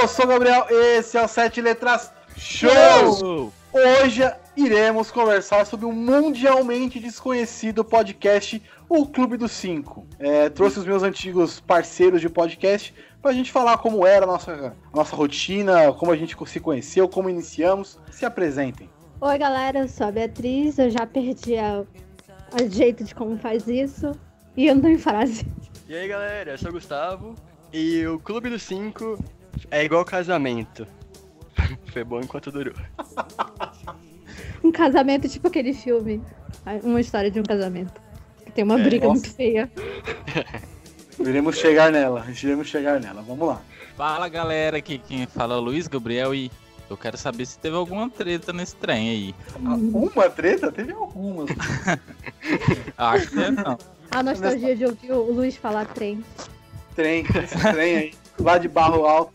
Eu sou o Gabriel, esse é o Sete Letras Show! Hoje iremos conversar sobre um mundialmente desconhecido podcast, o Clube dos Cinco. É, trouxe os meus antigos parceiros de podcast pra gente falar como era a nossa, a nossa rotina, como a gente se conheceu, como iniciamos. Se apresentem. Oi, galera, eu sou a Beatriz, eu já perdi a, o jeito de como faz isso e eu não em frase. E aí, galera, eu sou o Gustavo e o Clube dos Cinco é igual casamento. Foi bom enquanto durou. um casamento tipo aquele filme, uma história de um casamento. Que tem uma É, briga nossa. muito feia. Iremos chegar nela, iremos chegar nela. Vamos lá. Fala galera, aqui quem fala é o Luiz Gabriel e eu quero saber se teve alguma treta nesse trem aí. Uma treta? Teve algumas. Acho que não. A nostalgia de ouvir o Luiz falar trem. Trem, esse trem aí, lá de barro alto.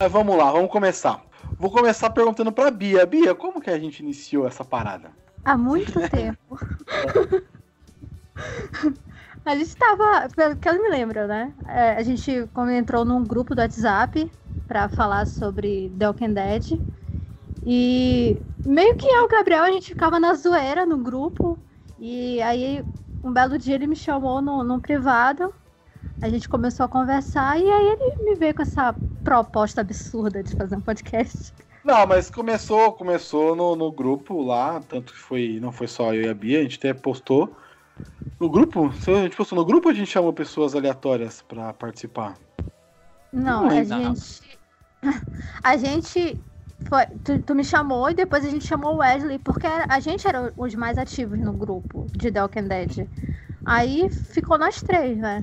Mas vamos lá, vamos começar. Vou começar perguntando pra Bia. Bia, como que a gente iniciou essa parada? Há muito tempo. a gente tava, pelo que eu me lembro, né? É, a gente entrou num grupo do WhatsApp pra falar sobre The Walking Dead. E meio que eu o Gabriel, a gente ficava na zoeira no grupo. E aí, um belo dia, ele me chamou no, no privado. A gente começou a conversar e aí ele me veio com essa proposta absurda de fazer um podcast. Não, mas começou, começou no, no grupo lá, tanto que foi, não foi só eu e a Bia, a gente até postou. No grupo? A gente postou no grupo ou a gente chamou pessoas aleatórias pra participar? Não, Não a gente. A gente. Foi, tu, tu me chamou e depois a gente chamou o Wesley, porque a gente era os mais ativos no grupo de The Walking Dead. Aí ficou nós três, né?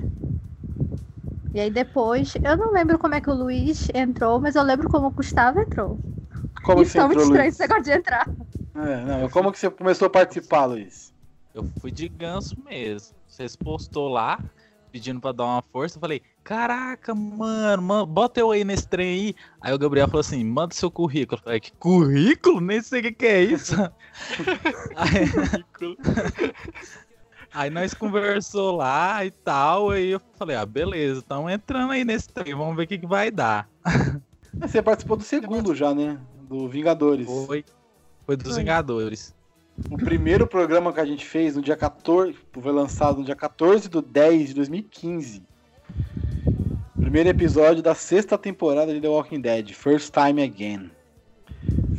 E aí depois, eu não lembro como é que o Luiz entrou, mas eu lembro como o Gustavo entrou. Como e que você tá muito entrou, estranho Luiz? esse negócio de entrar. É, não, como que você começou a participar, Luiz? Eu fui de ganso mesmo. Vocês postou lá, pedindo pra dar uma força. Eu falei, caraca, mano, mano, bota eu aí nesse trem aí. Aí o Gabriel falou assim, manda seu currículo. Eu falei, que currículo? Nem sei o que, que é isso. aí, aí nós conversou lá e tal. Aí eu falei, ah, beleza, estamos entrando aí nesse trem, vamos ver o que, que vai dar. Você participou do segundo já, né? Do Vingadores. Foi, foi dos. Vingadores. O primeiro programa que a gente fez no dia 14, foi lançado no dia 14 do 10 de 2015. Primeiro episódio da sexta temporada de The Walking Dead, First Time Again.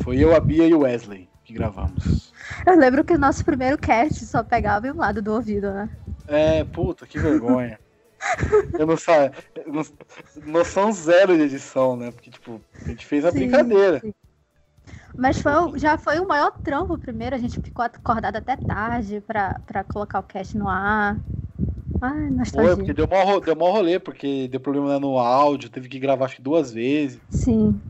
Foi eu, a Bia e o Wesley que gravamos. Eu lembro que o nosso primeiro cast só pegava em um lado do ouvido, né? É, puta, que vergonha. Eu não sei. Noção zero de edição, né? Porque, tipo, a gente fez a Sim, brincadeira. Mas foi, já foi o maior trampo primeiro. A gente ficou acordado até tarde pra, pra colocar o cast no ar. Ai, Foi, nostalgia. porque deu mó, deu mó rolê, porque deu problema no áudio, teve que gravar acho que duas vezes. Sim,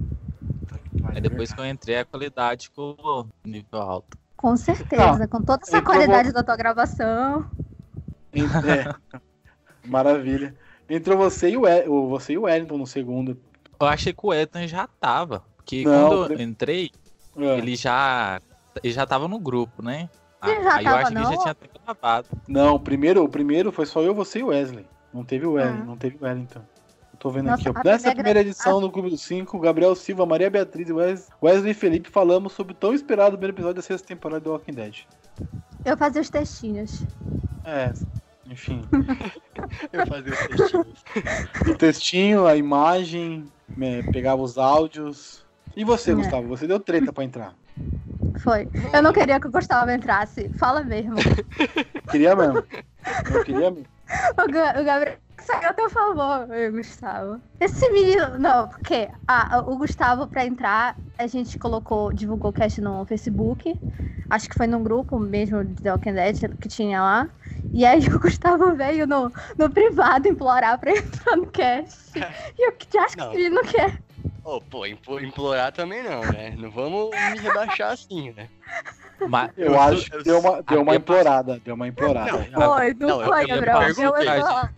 Aí depois que eu entrei, a qualidade ficou nível alto. com certeza. com toda essa qualidade da tua gravação. É. Maravilha. Entrou você e o, e, o- você e o Wellington no segundo. Eu achei que o Ethan já tava. Porque Não, quando eu de- entrei, É. ele já. Ele já tava no grupo, né? Ele já Aí eu tava, acho que não? já tinha até gravado. Não, o primeiro, o primeiro foi só eu, você e o Wesley. Não teve o Wellington, Ah. não teve o Wellington. Eu tô vendo Nossa, aqui, Nessa primeira primeira edição do Clube dos Cinco, Gabriel Silva, Maria Beatriz e Wes- Wesley e Felipe falamos sobre o tão esperado primeiro episódio da sexta temporada do Walking Dead. Eu fazia os textinhos. É, enfim. Eu fazia os textinhos. o textinho, a imagem, né, pegava os áudios. E você, É. Gustavo? Você deu treta pra entrar. Foi. Eu não queria que o Gustavo entrasse. Fala mesmo. Queria mesmo. Não queria mesmo. O, Ga- o Gabriel saiu a teu favor, Gustavo. Esse menino. Não, porque ah, o Gustavo, pra entrar, a gente colocou, divulgou o cast no Facebook. Acho que foi num grupo mesmo de The Walking Dead que tinha lá. E aí o Gustavo veio no, no privado implorar pra entrar no cast. E eu acho Não. que ele não quer. Ô, pô, implo- implorar também não, né? Não vamos me rebaixar assim, né? Mas Eu, Eu- acho que eu- deu uma, deu uma implorada. Deu uma implorada. Não. Foi, não, não, eu- foi, eu Gabriel. Eu, perguntei.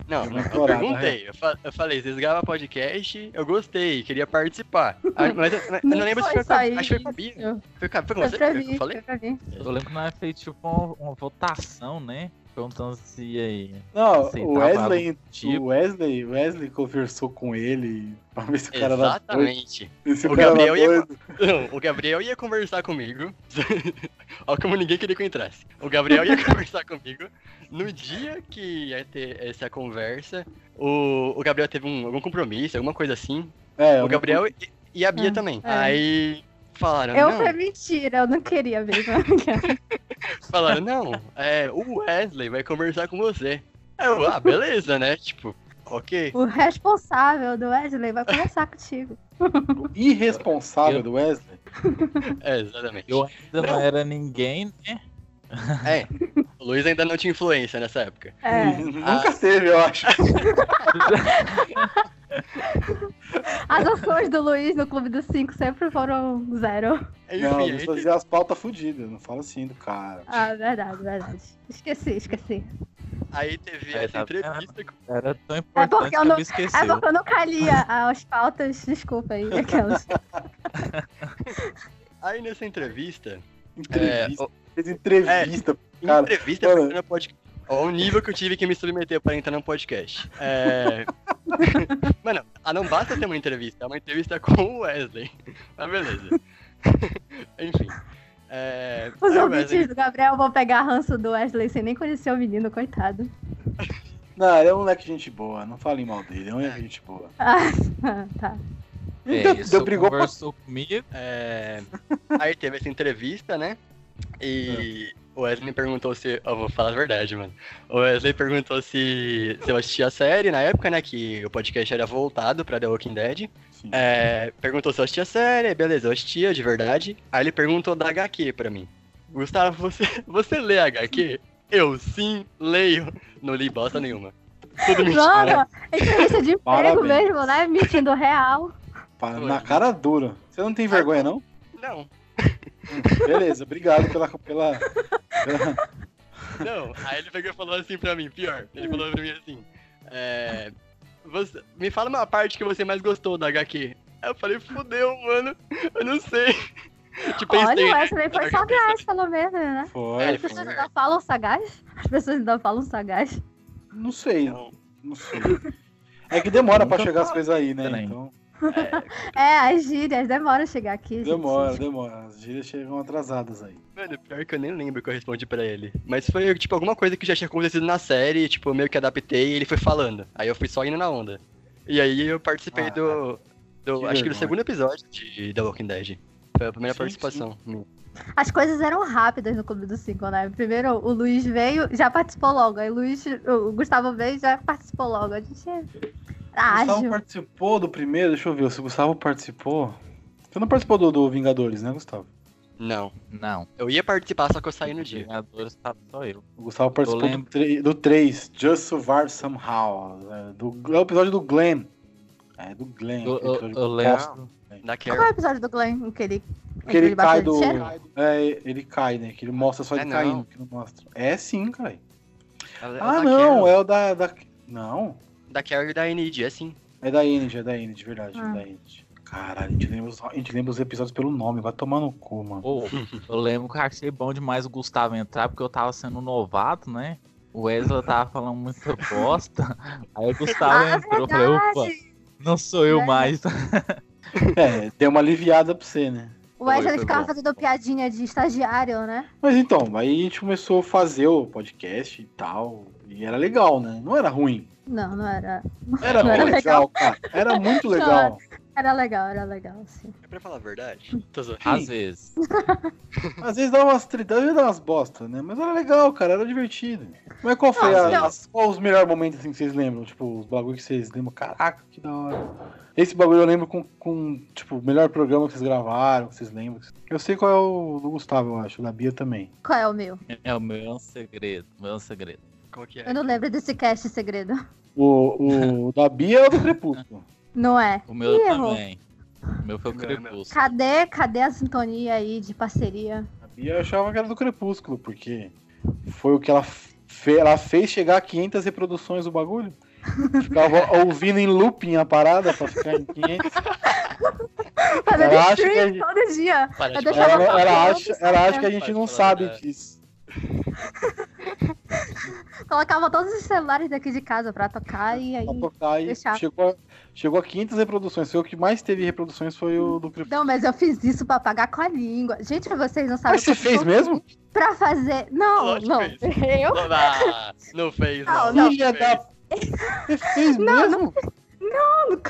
Não, uma eu implorada, perguntei. Eu, fa- eu falei, vocês gravam podcast, eu gostei, queria participar. Ah, mas eu, eu Não não lembro se foi acho que foi com a Bia. isso. Foi, com foi você eu falei? eu lembro que nós fez tipo uma, uma votação, né? Perguntando se aí. Não, o Wesley, tipo- o Wesley, Wesley conversou com ele pra ver se o cara era doido. Exatamente. Se o, O cara era Gabriel ia-. Não, o Gabriel ia conversar comigo. Olha como ninguém queria que eu entrasse. O Gabriel ia conversar comigo. No dia que ia ter essa conversa, o, o Gabriel teve um, algum compromisso, alguma coisa assim. É, o Gabriel e, e a Bia Ah, também. é. Aí falaram, Eu não, foi mentira, eu não queria mesmo. falaram, não, é, o Wesley vai conversar com você. Eu, ah, beleza, né? Tipo, ok. o responsável do Wesley vai conversar contigo. o irresponsável Eu- do Wesley. É, exatamente. Eu ainda não era ninguém, né? É, o Luiz ainda não tinha influência nessa época. É. Nunca teve, eu acho. As ações do Luiz no Clube dos Cinco sempre foram zero. Enfim, Não, eles faziam as pautas fodidas. Não fala assim do cara. Ah, verdade, verdade. Esqueci, esqueci. Aí teve essa tá entrevista com Era tão É importante porque que eu não- me esqueci. É porque eu nunca lia as pautas, desculpa aí, aquelas. Aí nessa entrevista, Entrevista. é, Fez entrevista. em Cara, entrevista mano. pra entrar no podcast. Olha o nível que eu tive que me submeter para entrar no podcast. É... Mano, ah, não basta ter uma entrevista, é uma entrevista com o Wesley. Mas beleza. Enfim. É... Os ouvintes Wesley- do Gabriel vão pegar ranço do Wesley sem nem conhecer o menino, coitado. Não, ele é um moleque gente boa. Não falem mal dele. É um moleque gente boa. Ah, tá. É, isso brigou pra- conversou comigo. é, Aí teve essa entrevista, né? E o Wesley me perguntou se. Eu vou falar a verdade, mano. O Wesley perguntou se, se eu assistia a série na época, né? Que o podcast era voltado pra The Walking Dead. É, perguntou se eu assistia a série, beleza, eu assistia de verdade. Aí ele perguntou da HQ pra mim. Gustavo, você, você lê HQ? Eu sim leio. Não li bosta nenhuma. Tudo mentira. Mano, entrevista de emprego Parabéns. mesmo, né? Mentindo real. Foi. Na cara dura. Você não tem vergonha, não? Não, Hum, Beleza, obrigado pela. pela, pela- não. Aí ele pegou e falou assim pra mim, pior. Ele falou pra mim assim. É, você- me fala uma parte que você mais gostou da HQ. Aí eu falei, fudeu, mano. Eu não sei. Tipo, Olha, pensei, o né? Wesley foi sagaz, pelo menos, né? Foi. É, As pessoas ainda falam sagaz? As pessoas ainda falam sagaz. Não sei, Não, não sei. É que demora pra chegar as coisas aí, né? Então, é, É, as gírias demoram a chegar aqui. gente. demora, demora. As gírias chegam atrasadas aí. Mano, pior que eu nem lembro o que eu respondi pra ele. Mas foi, tipo, alguma coisa que já tinha acontecido na série, tipo, eu meio que adaptei e ele foi falando. Aí eu fui só indo na onda. E aí eu participei Ah, do. do que acho que do segundo episódio de The Walking Dead. Foi a primeira Sim, participação. minha. As coisas eram rápidas no Clube dos Cinco, né? Primeiro o Luiz veio, já participou logo. Aí o, Luiz, o Gustavo veio e já participou logo. A gente é era Gustavo participou do primeiro, deixa eu ver. Se o Gustavo participou. Você não participou do, do Vingadores, né, Gustavo? Não. Não, Eu ia participar, só que eu saí no dia. Vingadores tava só eu. O Gustavo participou do, lembro. tre- do 3, Just Survive Somehow. É, do, é o episódio do Glenn. É, do Glenn. Eu, aquele eu, eu lembro. Da Qual é o episódio do Glenn? Que ele, em Que ele cai bateu do. É, ele cai, né? Que ele mostra só É, ele não. caindo, que não mostra. É sim, cara. Ela- Ah, não, Carol. é o da, da. Não. Da Carol e da Enid, é sim. É da Enid, é da Enid, verdade. Ah. É da Enid. Caralho, a gente, lembra os, a gente lembra os episódios pelo nome, vai tomar no cu, mano. Pô, eu lembro que eu achei bom demais o Gustavo entrar, porque eu tava sendo novato, né? O Wesley tava falando muita bosta. Aí o Gustavo Ah, entrou, eu falei, opa, verdade. não sou eu Né? mais. É, deu uma aliviada pra você, né? O Wesley ficava bom. fazendo piadinha de estagiário, né? Mas então, aí a gente começou a fazer o podcast e tal. E era legal, né? Não era ruim. Não, não era. Era Não era legal, cara. Era muito legal. Era legal, era legal, sim. É pra falar a verdade? Zoando. Às vezes. Às vezes dava umas tritão e dava umas bosta, né? Mas era legal, cara, era divertido. Mas qual foi Não, a- não. as- qual os melhores momentos assim que vocês lembram? Tipo, os bagulho que vocês lembram, caraca, que da hora. Esse bagulho eu lembro com, com tipo, o melhor programa que vocês gravaram, que vocês lembram. Eu sei qual é o do Gustavo, eu acho, o da Bia também. Qual é o meu? É o meu é um segredo, o meu é um segredo. Qual que é? Eu não lembro desse cast segredo. O, o da Bia é o do Crepúsculo. Não é? O meu Ih, errou. também. O meu foi o é. Crepúsculo. Cadê, cadê a sintonia aí de parceria? A Bia eu achava que era do Crepúsculo, porque foi o que ela, fe- ela fez chegar a 500 reproduções do bagulho. Ficava ouvindo em looping a parada pra ficar em 500. Fazendo Ela acha que a gente- todo dia. Ela, ela acha, ela acha que a gente não sabe disso. Colocava todos os celulares daqui de casa pra tocar e aí. Pra tocar e chegou a, chegou a 500 reproduções. Foi o que mais teve reproduções foi o do Crepúsculo. Não, mas eu fiz isso pra pagar com a língua. Gente, vocês não sabem. Mas você fez mesmo? Pra fazer. Não, Lógico não. que Eu? Não, não fez, Não, não. não. Filha fez. da... Você fez mesmo?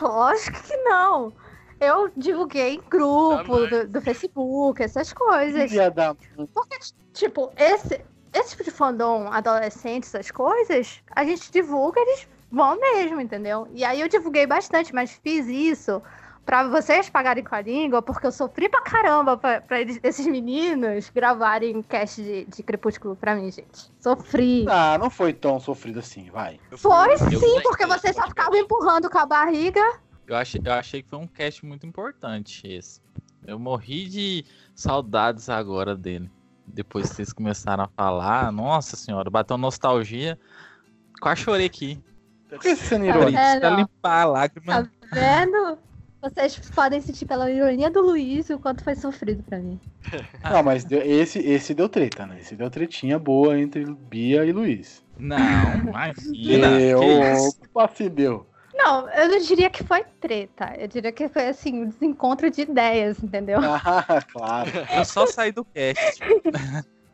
Lógico que não. Eu divulguei em grupo do, do Facebook, essas coisas. Filha da... Porque, tipo, esse, esse tipo de fandom adolescente, essas coisas, a gente divulga, eles vão mesmo, entendeu? E aí eu divulguei bastante, mas fiz isso pra vocês pagarem com a língua, porque eu sofri pra caramba pra, pra eles- esses meninos gravarem cast de, de Crepúsculo pra mim, gente. Sofri. Ah, não foi tão sofrido assim, vai. Foi eu sim, porque vocês só ficavam empurrando com a barriga. Eu achei, eu achei que foi um cast muito importante esse. Eu morri de saudades agora dele. Depois que vocês começaram a falar, nossa senhora, bateu nostalgia. Quase chorei aqui. Por que você não Tá irônico? vendo? Pra limpar a lágrima. Tá vendo? Vocês podem sentir pela ironia do Luiz o quanto foi sofrido pra mim. Não, mas deu- esse, esse deu treta, né? Esse deu tretinha boa entre Bia e Luiz. Não, imagina. Deu, que isso? opa, se deu. Não, eu não diria que foi treta. Eu diria que foi assim, um desencontro de ideias, entendeu? Ah, claro. Eu só saí do cast.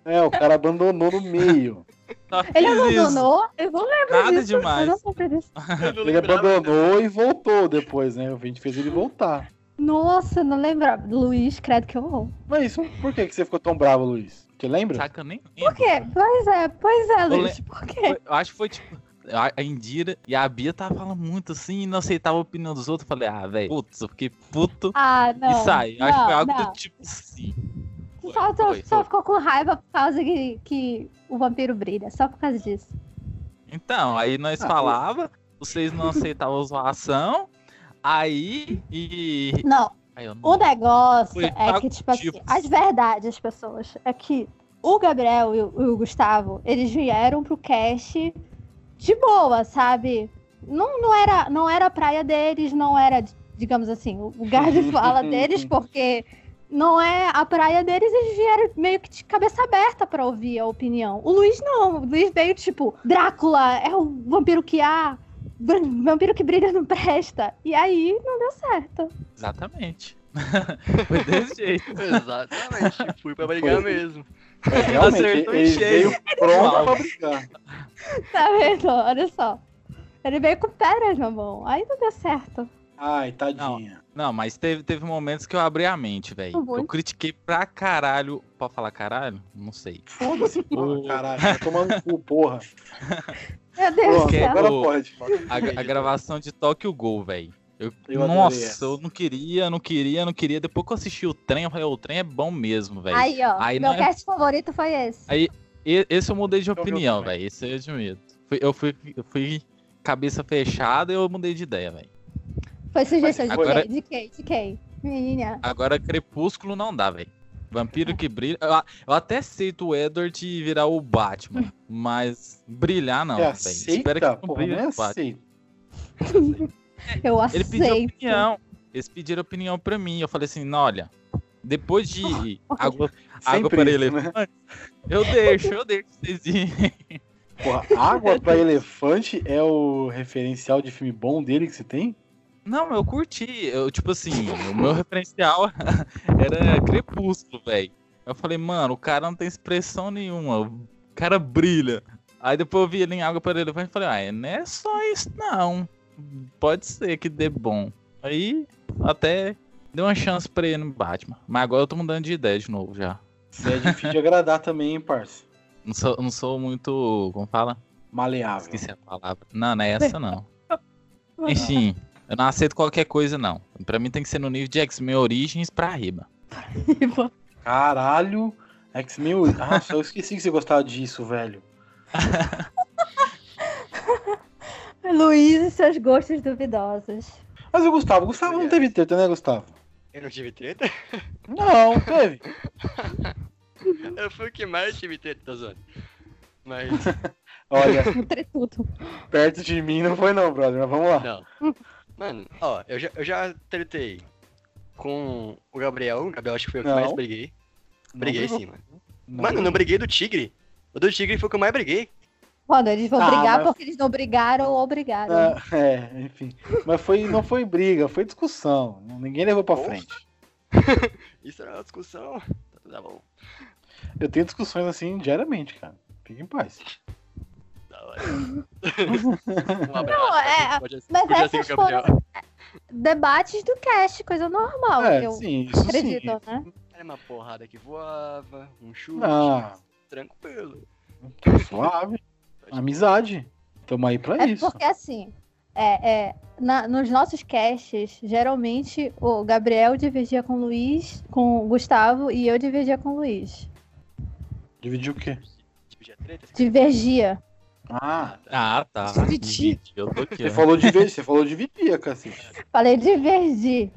É, o cara abandonou no meio. Só Ele isso. abandonou, eu não lembro Nada disso. demais. Eu não lembro disso. Eu não Ele abandonou e voltou depois, né? A gente fez ele voltar. Nossa, eu não lembrava. Luiz, credo que eu vou. Mas isso, por que que você ficou tão bravo, Luiz? Você lembra? Saca, eu nem Por lembro. quê? Pois é, pois é, Eu Luiz. Por quê? Foi- eu acho que foi tipo. A Indira e a Bia tava falando muito assim e não aceitava a opinião dos outros. Eu falei, ah, velho, putz, eu fiquei puto Ah, não. e saí. Acho que foi algo não. do tipo assim. Foi, Só, só, foi, só foi. ficou com raiva por causa que, que o vampiro brilha. Só por causa disso. Então, aí nós Ah, falava, vocês não aceitavam a zoação, aí e. Não, Aí eu não- O negócio Foi é que, tipo assim, motivos. as verdades pessoas é que o Gabriel e o, e o Gustavo, eles vieram pro cast de boa, sabe? Não, não, era, não era a praia deles, não era, digamos assim, o lugar de fala deles, porque não é a praia deles, eles vieram meio que de cabeça aberta pra ouvir a opinião. O Luiz não, o Luiz veio tipo, Drácula é o vampiro que há, vampiro que brilha não presta. E aí não deu certo. Exatamente. Foi desse jeito. Exatamente, fui pra brigar Foi. mesmo. É, realmente, Acertou ele em cheio. veio pronto pra brigar. Tá vendo? Olha só. Ele veio com pedras na mão. Aí não deu certo. Ai, tadinha. Não, mas teve, teve momentos que eu abri a mente, velho. Eu critiquei pra caralho. Pode falar caralho? Não sei. Foda-se, porra, O- caralho. Vai tomar no cu, porra. Meu Deus do Pronto, céu. agora pode. A, a gravação de Tokyo Gol, velho. Eu, Eu nossa, eu não queria, não queria, não queria. Depois que eu assisti o trem, eu falei, "Ô, o trem é bom mesmo, velho. Aí, ó. Aí meu não é- cast favorito foi esse. Aí- Esse eu mudei de Eu opinião, velho. Esse eu admito. Fui- Eu fui, eu fui cabeça fechada e eu mudei de ideia, velho. Foi sugestão de Agora- quem? De quem? De quem? Menina. Agora Crepúsculo não dá, velho. Vampiro que brilha. Eu, eu até aceito o Edward virar o Batman, mas brilhar não, velho. aceita? Espera que não Porra, brilhe não é o Eu Ele pediu aceito. opinião. Eles pediram opinião pra mim. Eu falei assim, olha, depois de água, água para isso, né? elefante, eu deixo, eu deixo vocês irem. Porra, Água pra Elefante é o referencial de filme bom dele que você tem? Não, eu curti. Eu, tipo assim, o meu referencial era Crepúsculo, velho. Eu falei, mano, o cara não tem expressão nenhuma. O cara brilha. Aí depois eu vi ele em água para elefante e falei, ah, não é só isso, não. Pode ser que dê bom. Aí até deu uma chance pra ele no Batman. Mas agora eu tô mudando de ideia de novo já. Você é difícil de agradar também, hein, parça? Não sou, não sou muito. Como fala? Maleável. Esqueci a palavra. Não, não é essa não. Enfim, eu não aceito qualquer coisa, não. Pra mim tem que ser no nível de X-Men Origins pra riba. Caralho. X-Men. Nossa, eu esqueci que você gostava disso, velho. Luiz e seus gostos duvidosos. Mas o Gustavo, o Gustavo não teve treta, né, Gustavo? Eu não tive treta? Não, teve. Eu fui o que mais tive treta, tá zoando. Mas, Olha, tretudo. perto de mim não foi não, brother, mas vamos lá. não. Mano, ó, eu já, eu já tretei com o Gabriel. O Gabriel acho que foi o que Não. mais briguei. Não Briguei brigou. sim, mano. Não Mano, eu não briguei do Tigre. O do Tigre foi o que eu mais briguei. Quando eles vão Ah, brigar mas- porque eles não brigaram ou obrigaram. Ah, é, enfim. Mas foi, não foi briga, foi discussão. Ninguém levou pra Porra. frente. Isso era uma discussão. Tá tudo bom. Eu tenho discussões assim diariamente, cara. Fique em paz. Da hora. um abraço. Não, é, Pode, mas essas ser o Gabriel. Debates do cast, coisa normal, é, eu sim, isso acredito, sim. né? Era uma porrada que voava, um chute. Ah, Tranquilo. suave. Amizade. Tamo aí pra É isso. porque assim, é, é, na- nos nossos casts, geralmente o Gabriel divergia com o Luiz, com o Gustavo e eu divergia com o Luiz. Dividir o quê? Treta? Divergia. Ah, Ah, tá. Dividir. Eu tô aqui. você falou de vez, você falou dividir, cacete. Falei divergir.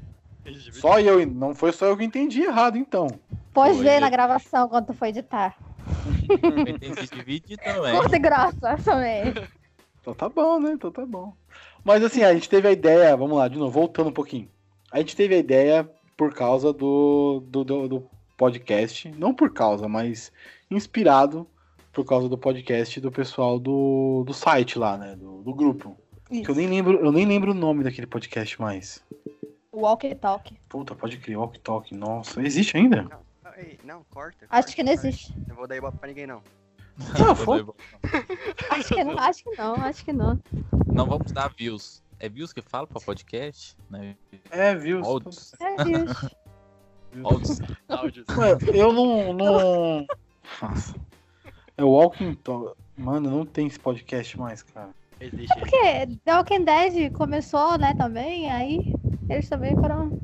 Só eu, não foi só eu que entendi errado, então. Pode Foi. ver na gravação quando tu foi editar. Entendi dividir também. Curta e grossa também. Então tá bom, né? Então tá bom. Mas assim, a gente teve a ideia, vamos lá, de novo, voltando um pouquinho. A gente teve a ideia por causa do, do, do, do podcast, não por causa, mas inspirado por causa do podcast do pessoal do, do site lá, né? Do, do grupo. Que eu nem lembro, eu nem lembro o nome daquele podcast mais. Walkie Talk. Puta, pode crer, Walk Talk. Nossa, existe ainda? Não, ei, não, corta. Acho corta, que não corta. existe. Não vou dar ibope pra ninguém, não. Ah, foi. Acho que não, acho que não, acho que não. Não vamos dar views. É views que fala pra podcast? Né? É, viu? Áudios. É. Ué, eu não. não... Nossa. É o Walking Talk. Mano, não tem esse podcast mais, cara. Existe. Porque The Walking Dead começou, né, também, aí eles também foram.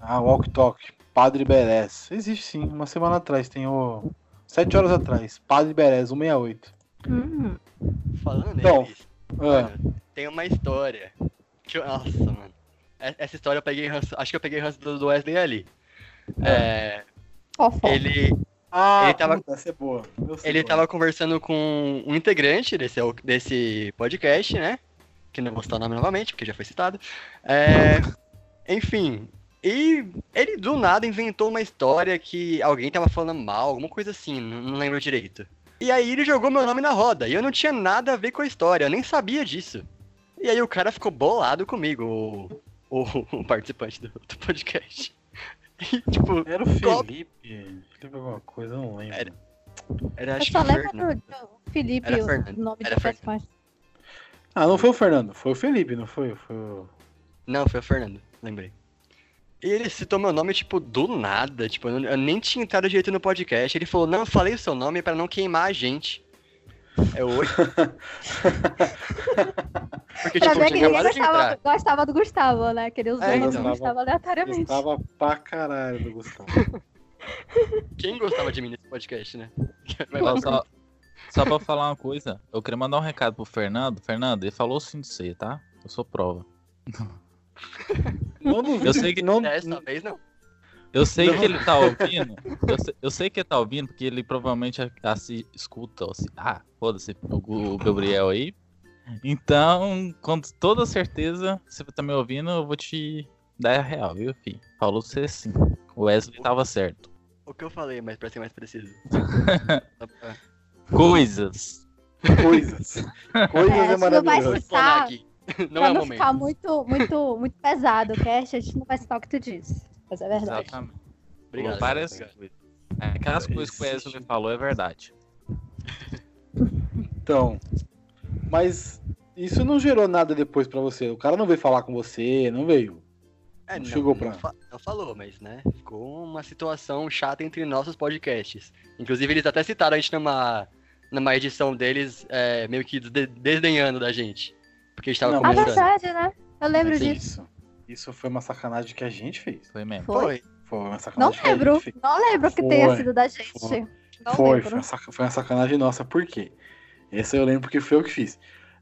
Ah, Walk Talk. Padre Beres. Existe sim, uma semana atrás. Tem o. Sete horas atrás. Padre Beres, 168. Hum. Falando Então, neles, mano, tem uma história. Que nossa, mano. Essa história eu peguei ranço, acho que eu peguei ranço do do Wesley ali. É, Fofó. ele, ah Ele tava- puta, essa é boa. Ele qual. tava conversando com um integrante desse, desse podcast, né? Que não vou citar o nome novamente, porque já foi citado. É, enfim. E ele do nada inventou uma história que alguém tava falando mal, alguma coisa assim, não, lembro direito. E aí ele jogou meu nome na roda, e eu não tinha nada a ver com a história, eu nem sabia disso. E aí o cara ficou bolado comigo, o, o, o participante do, do podcast. E, tipo, Era o Felipe. Felipe alguma coisa, eu não lembro. Era. era Eu acho só que lembro do, do Felipe, Era o Fernando. nome Era do personagem. Ah, não foi o Fernando, foi o Felipe, não foi? Foi o. Não, foi o Fernando, lembrei. E ele citou meu nome, tipo, do nada. Tipo, eu nem tinha entrado direito no podcast. Ele falou, não, eu falei o seu nome pra não queimar a gente. É oi. Porque, Pra tipo, ver eu que ninguém gostava, gostava do Gustavo, né? Que ele usou É, o nome então. do Gustavo aleatoriamente. Gostava pra caralho do Gustavo. Quem gostava de mim nesse podcast, né? Mas Só, vamos- só, só pra falar uma coisa, eu queria mandar um recado pro Fernando. Fernando, ele falou sim de você, tá? Eu sou prova. Não duvido, Eu sei que- não, Dessa vez não. Eu sei Não. que ele tá ouvindo. Eu sei, eu sei que ele tá ouvindo, porque ele provavelmente assi, escuta. Assim, ah, foda-se, o, Gabriel aí. Então, com toda certeza, se você tá me ouvindo, eu vou te dar a real, viu, filho? Falou você sim. O Wesley tava certo. O que eu falei, mas pra ser mais preciso. Coisas. coisas. Coisas É, é, não vai maravilhoso. Não pra é não momento. ficar muito, muito, muito pesado o cast, a gente não vai citar o que tu disse. Mas é verdade. Exatamente. Obrigado. Várias obrigado. É, aquelas coisas que o Wesley falou é verdade. Então. Mas isso não gerou nada depois pra você. O cara não veio falar com você, não veio. É, Não não, chegou não pra- fa- não falou, mas, né? Ficou uma situação chata entre nossos podcasts. Inclusive, eles até citaram a gente numa, numa edição deles, é, meio que de- desdenhando da gente. Porque a gente tava Não, Ah, mas- começando. verdade, né? Eu lembro disso. Isso. Isso foi uma sacanagem que a gente fez. Foi mesmo. Foi? Foi. Uma Não sacanagem que a lembro. gente fez. Não lembro que Foi. tenha sido da gente. Foi. Não foi, lembro. foi uma, foi uma sacanagem nossa. Por quê? Essa eu lembro porque foi eu que fiz.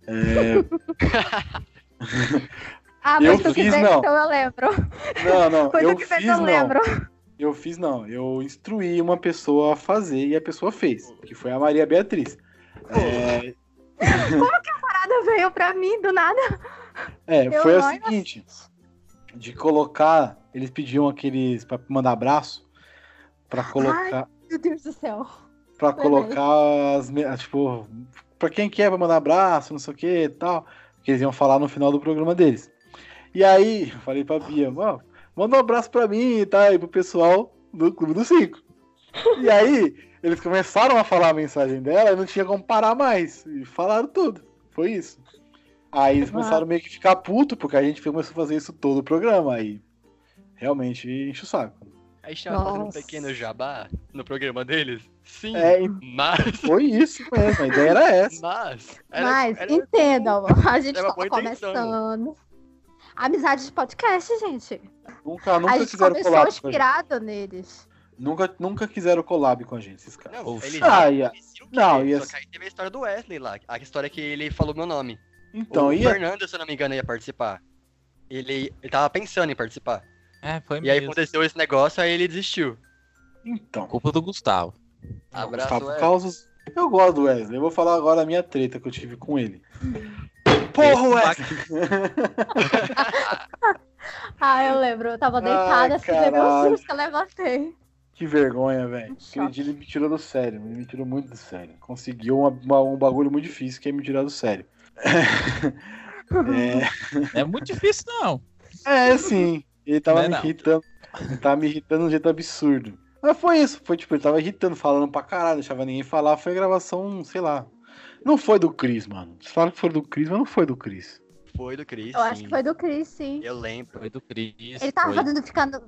É, Ah, Eu mas tu que fiz, fez, não. então eu lembro. Não, não. Foi eu tu que fez, fiz, eu não. lembro. Eu fiz, não. Eu instruí uma pessoa a fazer e a pessoa fez. Que foi a Maria Beatriz. É, Nada veio pra mim do nada. é, foi o seguinte. De colocar... Eles pediam aqueles... Pra mandar abraço. Pra colocar... Meu Deus do céu. Pra colocar as... me- Tipo... pra quem quer pra mandar abraço, não sei o que e tal. Que eles iam falar no final do programa deles. E aí, eu falei pra Bia, mano, manda um abraço pra mim e tá, e pro pessoal do Clube dos Cinco. E aí, eles começaram a falar a mensagem dela e não tinha como parar mais. E falaram tudo. Foi isso. Aí eles começaram meio que ficar puto, porque a gente começou a fazer isso todo o programa. Aí realmente enche o saco. Aí estava fazendo um pequeno jabá no programa deles? Sim, É, mas. foi isso mesmo, a ideia era essa. Mas. era- Mas, era- entendam, a gente tá intenção. começando. Amizade de podcast, gente. Nunca, a nunca gente quiseram começou a gente. inspirado neles. Nunca, nunca quiseram collab com a gente, esses caras. Não, eles Ah, já ia- não, ele, ia- Só que aí teve a história do Wesley lá. A história que ele falou meu nome. Então, o ia. Fernando, se eu não me engano, ia participar. Ele, ele tava pensando em participar. É, foi E aí mesmo. aconteceu esse negócio, aí ele desistiu. Então. Culpa do Gustavo. Abraço, Gustavo. Causas. Eu gosto do Wesley. Eu vou falar agora a minha treta que eu tive com ele. Porra, Wesley! Ah, eu lembro, eu tava deitada Ai, assim, levei um susto que eu levantei. Que vergonha, velho. Aquele dia ele me tirou do sério. Ele me tirou muito do sério. Conseguiu uma- uma- um bagulho muito difícil que é me tirar do sério. Não é muito difícil, não. É, é sim. Ele tava é me não. irritando. Ele tava me irritando de um jeito absurdo. Mas foi isso. Foi tipo, ele tava irritando, falando pra caralho, deixava ninguém falar. Foi gravação, sei lá. Não foi do Cris, mano. Vocês falaram que foi do Cris, mas não foi do Cris. Foi do Chris. Eu acho sim. que foi do Chris, sim. Eu lembro. Foi do Cris. Ele tava foi- fazendo, ficando,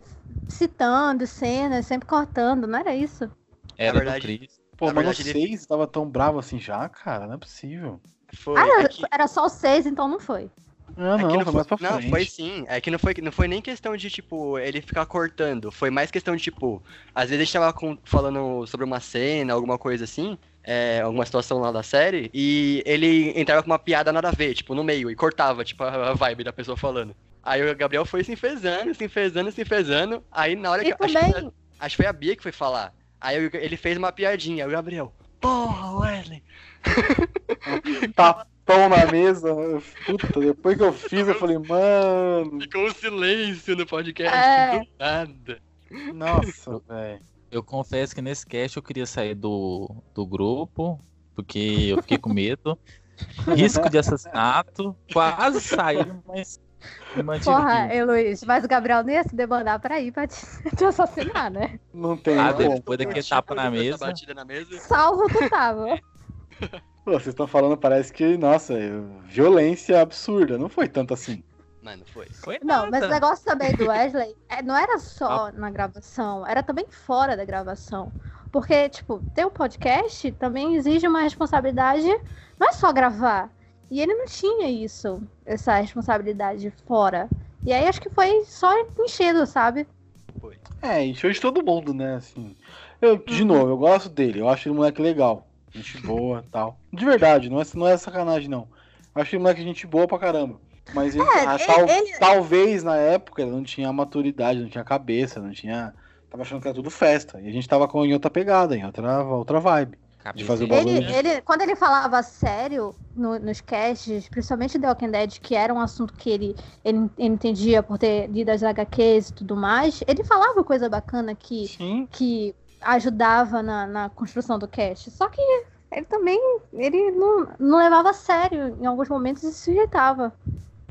citando cenas, sempre cortando, não era isso? Era Na do verdade- Cris. Pô, mas verdade, ele- 6 tava tão bravo assim já, cara. Não é possível. Foi. Ah, é que- era só seis, então não foi. Ah, é não, foi foi, mais pra não, foi sim. É que não foi, não foi nem questão de, tipo, ele ficar cortando. Foi mais questão de, tipo, às vezes a gente tava com- falando sobre uma cena, alguma coisa assim, é, alguma situação lá da série, e ele entrava com uma piada nada a ver, tipo, no meio, e cortava, tipo, a, vibe da pessoa falando. Aí o Gabriel foi se enfezando, se enfezando, se enfezando. Aí na hora que. Acho que foi- Acho que foi a Bia que foi falar. Aí eu- ele fez uma piadinha. Aí o Gabriel, porra, Wesley. Tapão na mesa. Puta, depois que eu fiz, eu falei, mano. Ficou um silêncio no podcast. É. Do nada. Nossa, velho. Eu confesso que nesse cast eu queria sair do, do grupo, porque eu fiquei com medo. Risco de assassinato. Quase saí, mas porra, Luiz, mas o Gabriel nem ia se demandar pra ir pra te, te assassinar, né? Não tem Ah, depois daquele tapa na mesa. batida na mesa. Salvo tu tava. Pô, vocês estão falando, parece que, nossa, violência absurda. Não foi tanto assim. Mas não foi. Foi Não, mas o nada. negócio também do Wesley é, não era só na gravação, era também fora da gravação. Porque, tipo, ter um podcast também exige uma responsabilidade, não é só gravar. E ele não tinha isso, essa responsabilidade fora. E aí acho que foi só enchendo, sabe? Foi. É, encheu de todo mundo, né? Assim. Eu, de novo, eu gosto dele. Eu acho ele um moleque legal. Gente boa tal. De verdade, não é, não é sacanagem, não. Eu acho ele um moleque gente boa pra caramba. Mas ele, É, ah, ele- tal- ele- talvez na época ele não tinha maturidade, não tinha cabeça, não tinha. Tava achando que era tudo festa. E a gente tava com, em outra pegada, em outra, outra vibe. Cabeça fazer o de- bagulho. Ele, ele, quando ele falava sério no- nos casts, principalmente The Walking Dead, que era um assunto que ele, ele, ele entendia por ter lido as HQs e tudo mais, ele falava coisa bacana que Sim. que ajudava na, na construção do cast. Só que ele também ele não, não levava a sério em alguns momentos e se irritava.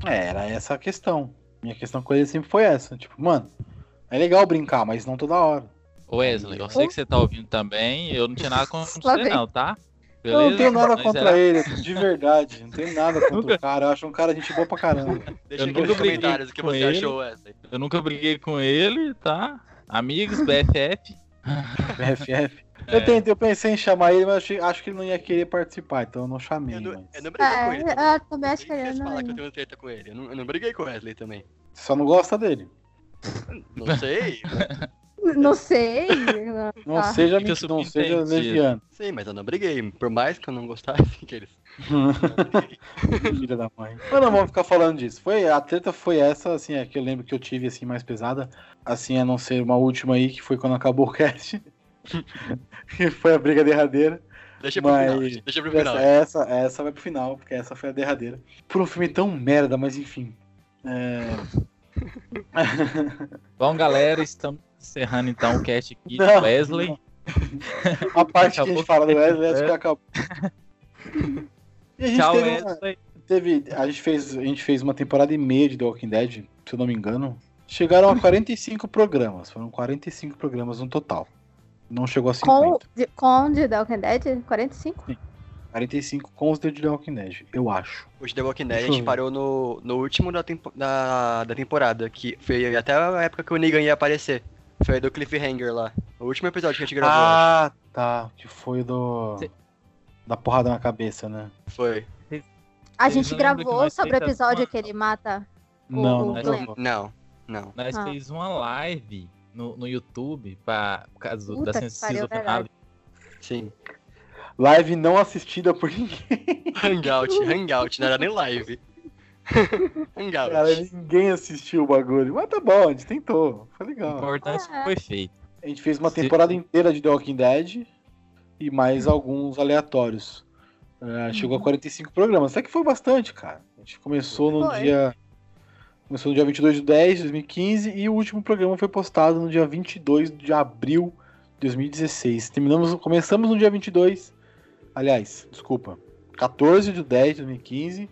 É, era essa a questão. Minha questão com ele sempre foi essa. Tipo, mano, é legal brincar, mas não toda hora. Wesley, eu sei que você tá ouvindo também. Eu não tinha nada contra você, não, tá? Eu não tenho nada contra era- ele, de verdade. Não tenho nada contra o cara. Eu acho um cara gente boa pra caramba. Deixa Eu aqui nos comentários o que você ele. achou, Wesley. Eu nunca briguei com ele, tá? Amigos, BFF. BFF. É. Eu, tentei, eu pensei em chamar ele, mas achei- acho que ele não ia querer participar, então eu não chamei. Eu não, mas- eu não briguei com ele. É, eu também acho que ele quis não. falar que eu tenho treta com ele. Eu não, eu não briguei com o Wesley também. Você só não gosta dele. Não sei. Não sei. Não Ah. seja, Fica menti- não seja leviano. Sim, mas eu não briguei. Por mais que eu não gostasse que eles. Filha da mãe. Mas não vamos ficar falando disso. Foi, a treta foi essa, assim, é que eu lembro que eu tive assim mais pesada. Assim, a não ser uma última aí, que foi quando acabou o cast. Que foi a briga derradeira. Deixa pro final. Mas Deixa pro final. essa, essa, essa vai pro final, porque essa foi a derradeira. Por um filme tão merda, mas enfim. É... Bom, galera, estamos encerrando então o cast aqui. Não, Wesley. A parte que a Acabou. gente fala do Wesley, acho que acabou. E a gente Tchau, teve, uma, Wesley. teve- a gente fez, a gente fez uma temporada e meia de The Walking Dead, se eu não me engano. Chegaram a 45 programas, foram 45 programas no total. Não chegou a 50. Com, com de The Walking Dead, 45? 45 com os de The Walking Dead, eu acho. O de The Walking Dead a gente parou no, no último da, tempo- da, da temporada, que foi até a época que o Negan ia aparecer. Foi do Cliffhanger lá. O último episódio que a gente gravou. acho. Ah, tá. Que foi do. Cê- Da porrada na cabeça, né? Foi. A gente gravou sobre o episódio uma- que ele mata. Não, o não. Não, não. Nós Ah. fez uma live no, no YouTube pra, por causa Puta da pariu, finale. Sim. Live não assistida por ninguém. Hangout, Hangout, não era nem live. hangout. Cara, ninguém assistiu o bagulho. Mas tá bom, a gente tentou. Foi O legal. importante Ah. foi feito. A gente fez uma Se- temporada inteira de The Walking Dead e mais alguns aleatórios. É, chegou a 45 programas. Até que foi bastante, cara. A gente começou no Foi. dia. Começou no dia 22 de 10 de 2015 e o último programa foi postado no dia 22 de abril de 2016. Terminamos, começamos no dia 22. Aliás, desculpa. 14 de 10 de 2015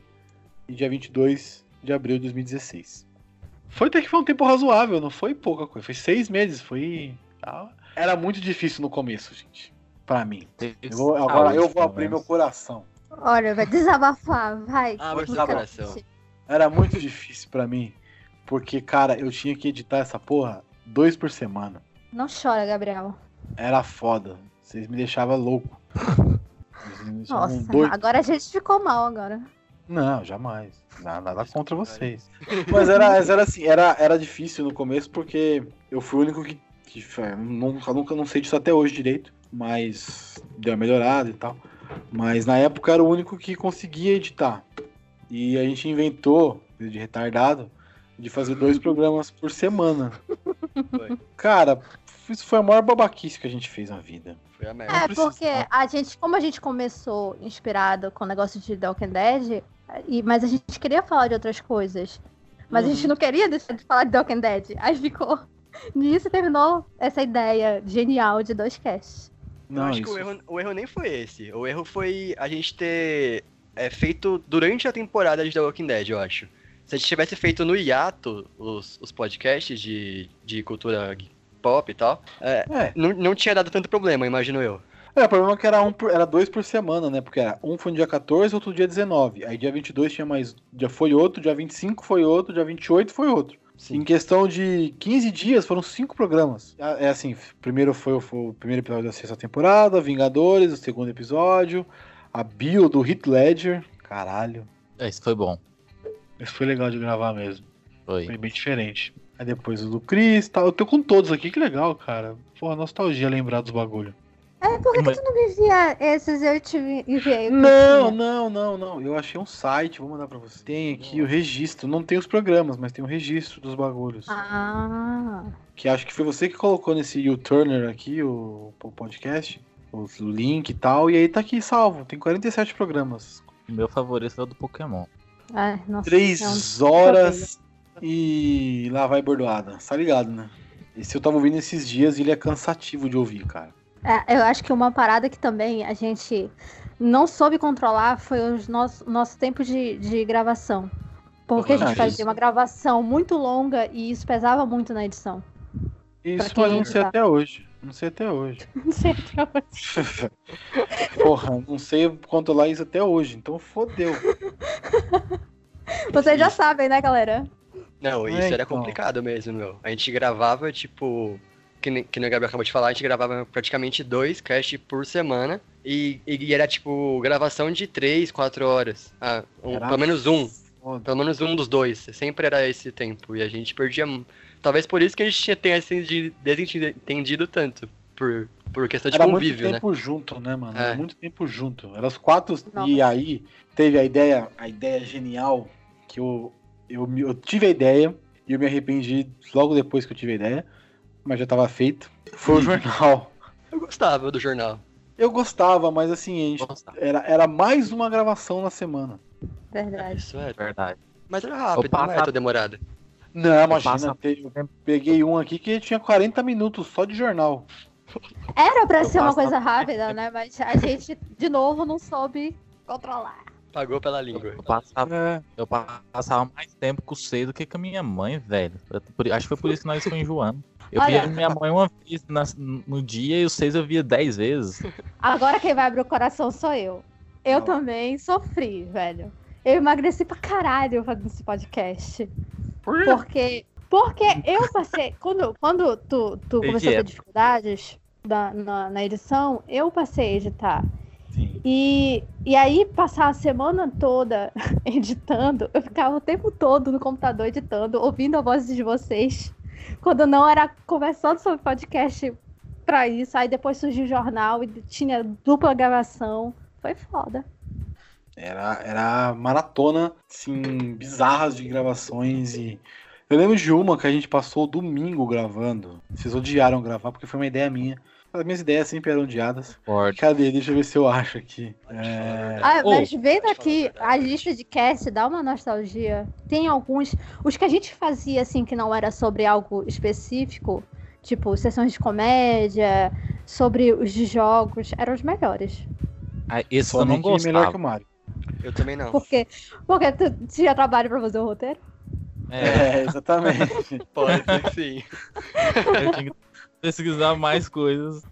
e dia 22 de abril de 2016. Foi até que foi um tempo razoável, não foi pouca coisa. Foi seis meses, foi. ah, Era muito difícil no começo, gente. Pra mim. Eu vou- agora eu vou abrir meu coração. Olha, vai desabafar, vai. Abre seu Fica- coração. Era muito difícil pra mim. Porque, cara, eu tinha que editar essa porra dois por semana. Não chora, Gabriel. Era foda. Vocês me deixavam louco. Vocês me deixavam Nossa, doido. agora a gente ficou mal agora. Não, jamais. Nada, nada contra vocês. Mas era, mas era assim, era, era difícil no começo porque eu fui o único que. que foi- nunca, nunca não sei disso até hoje direito, mas deu uma melhorada e tal. Mas na época eu era o único que conseguia editar. E a gente inventou, de retardado, de fazer dois programas por semana. Foi. Cara, isso foi a maior babaquice que a gente fez na vida. Foi a merda. É, porque a gente, como a gente começou inspirado com o negócio de The Walking Dead, e, mas a gente queria falar de outras coisas. Mas a gente Uhum. não queria deixar de falar de The Walking Dead. Aí ficou. Nisso terminou essa ideia genial de dois casts. Eu Não, acho que isso. o erro, o erro nem foi esse. O erro foi a gente ter é, feito durante a temporada de The Walking Dead, eu acho. Se a gente tivesse feito no hiato os, os podcasts de, de cultura pop e tal, é, É. não, não tinha dado tanto problema, imagino eu. É, o problema é que era, um por- era dois por semana, né? Porque era, um foi no dia 14, outro dia 19. Aí dia 22 tinha mais. Já foi outro, dia 25 foi outro, dia 28 foi outro. Sim. Em questão de 15 dias foram cinco programas. É é assim, primeiro foi, foi o primeiro episódio da sexta temporada, Vingadores, o segundo episódio, a bio do Heath Ledger. Caralho. Esse foi bom. Isso foi legal de gravar mesmo. Foi. Foi bem diferente. Aí depois o do Chris, tal. Eu tô com todos aqui, que legal, cara. Porra, nostalgia lembrar dos bagulho. É, por que, Mas- que tu não me envia esses? Eu te enviei. Não, não, não, não. Eu achei um site, vou mandar pra você. Tem aqui o registro. Não tem os programas, mas tem o registro dos bagulhos. Ah, Que acho que foi você que colocou nesse U-Turner aqui, o, o podcast. O, o link e tal. E aí tá aqui salvo. Tem 47 programas. O meu favorito é o do Pokémon. ai, nossa. Três é um- horas e lá vai bordoada. Tá ligado, né? Esse eu tava ouvindo esses dias e ele é cansativo de ouvir, cara. É, eu acho que uma parada que também a gente não soube controlar foi o nosso, nosso tempo de, de gravação. Porque a gente fazia uma gravação muito longa e isso pesava muito na edição. Isso eu não sei até hoje. Não sei até hoje. Não sei até hoje. Porra, não sei controlar isso até hoje. Então fodeu. Vocês já sabem, né, galera? Não, É, isso era então. complicado mesmo, meu. A gente gravava, tipo. Que nem, que nem o Gabriel acabou de falar, a gente gravava praticamente dois casts por semana. E, e era, tipo, gravação de três, quatro horas. Ah, um- pelo menos um. Foda. Pelo menos um dos dois. Sempre era esse tempo. E a gente perdia. Talvez por isso que a gente tinha- tenha se de- desentendido tanto. Por, por questão de Era muito convívio, né? tempo junto, né, mano? Era É. muito tempo junto. Era os quatro. Nossa. E aí teve a ideia, a ideia genial que eu, eu, me- eu tive a ideia e eu me arrependi logo depois que eu tive a ideia, mas já tava feito. Foi o jornal. Eu gostava do jornal. Eu gostava, mas assim, a gente, Nossa, era, era mais uma gravação na semana. Verdade. Isso era. verdade. Mas era rápido, Opa, não era tá. tão demorado. Não, imagina, passa- te- eu peguei um aqui que tinha 40 minutos só de jornal. Era pra Eu ser uma coisa rápida, né? Mas a gente, de novo, não soube controlar. Pagou pela língua. Eu passava, É. eu passava mais tempo com o Sei do que com a minha mãe, velho. Eu- acho que foi por isso que nós fomos enjoando. Eu Olha. via minha mãe uma vez na- no dia e o Seis eu via dez vezes. Agora quem vai abrir o coração sou eu. Eu Não. também sofri, velho. Eu emagreci pra caralho fazendo esse podcast. Porque, porque eu passei. Quando, quando tu, tu começou a ter dificuldades da- na, na edição, eu passei a editar. Sim. E, e aí, passar a semana toda editando, eu ficava o tempo todo no computador editando, ouvindo a voz de vocês. Quando não era conversando sobre podcast pra isso. Aí depois surgiu o jornal e tinha dupla gravação. Foi foda. Era, era maratona, assim, bizarras de gravações e. Eu lembro de uma que a gente passou o domingo gravando. Vocês odiaram gravar porque foi uma ideia minha. As minhas ideias sempre eram odiadas. Forte. Cadê? Deixa eu ver se eu acho aqui. É... Ah, mas vendo pode falar aqui a lista de cast dá uma nostalgia. Tem alguns. Os que a gente fazia, assim, que não era sobre algo específico, tipo sessões de comédia, sobre os de jogos, eram os melhores. Ah, esse eu não Sonic é melhor que o gostava. Mario. Eu também não. Por quê? Porque tu tinha trabalho pra fazer o roteiro? É, É, exatamente. Pode ser que sim. eu tinha que pesquisar mais coisas.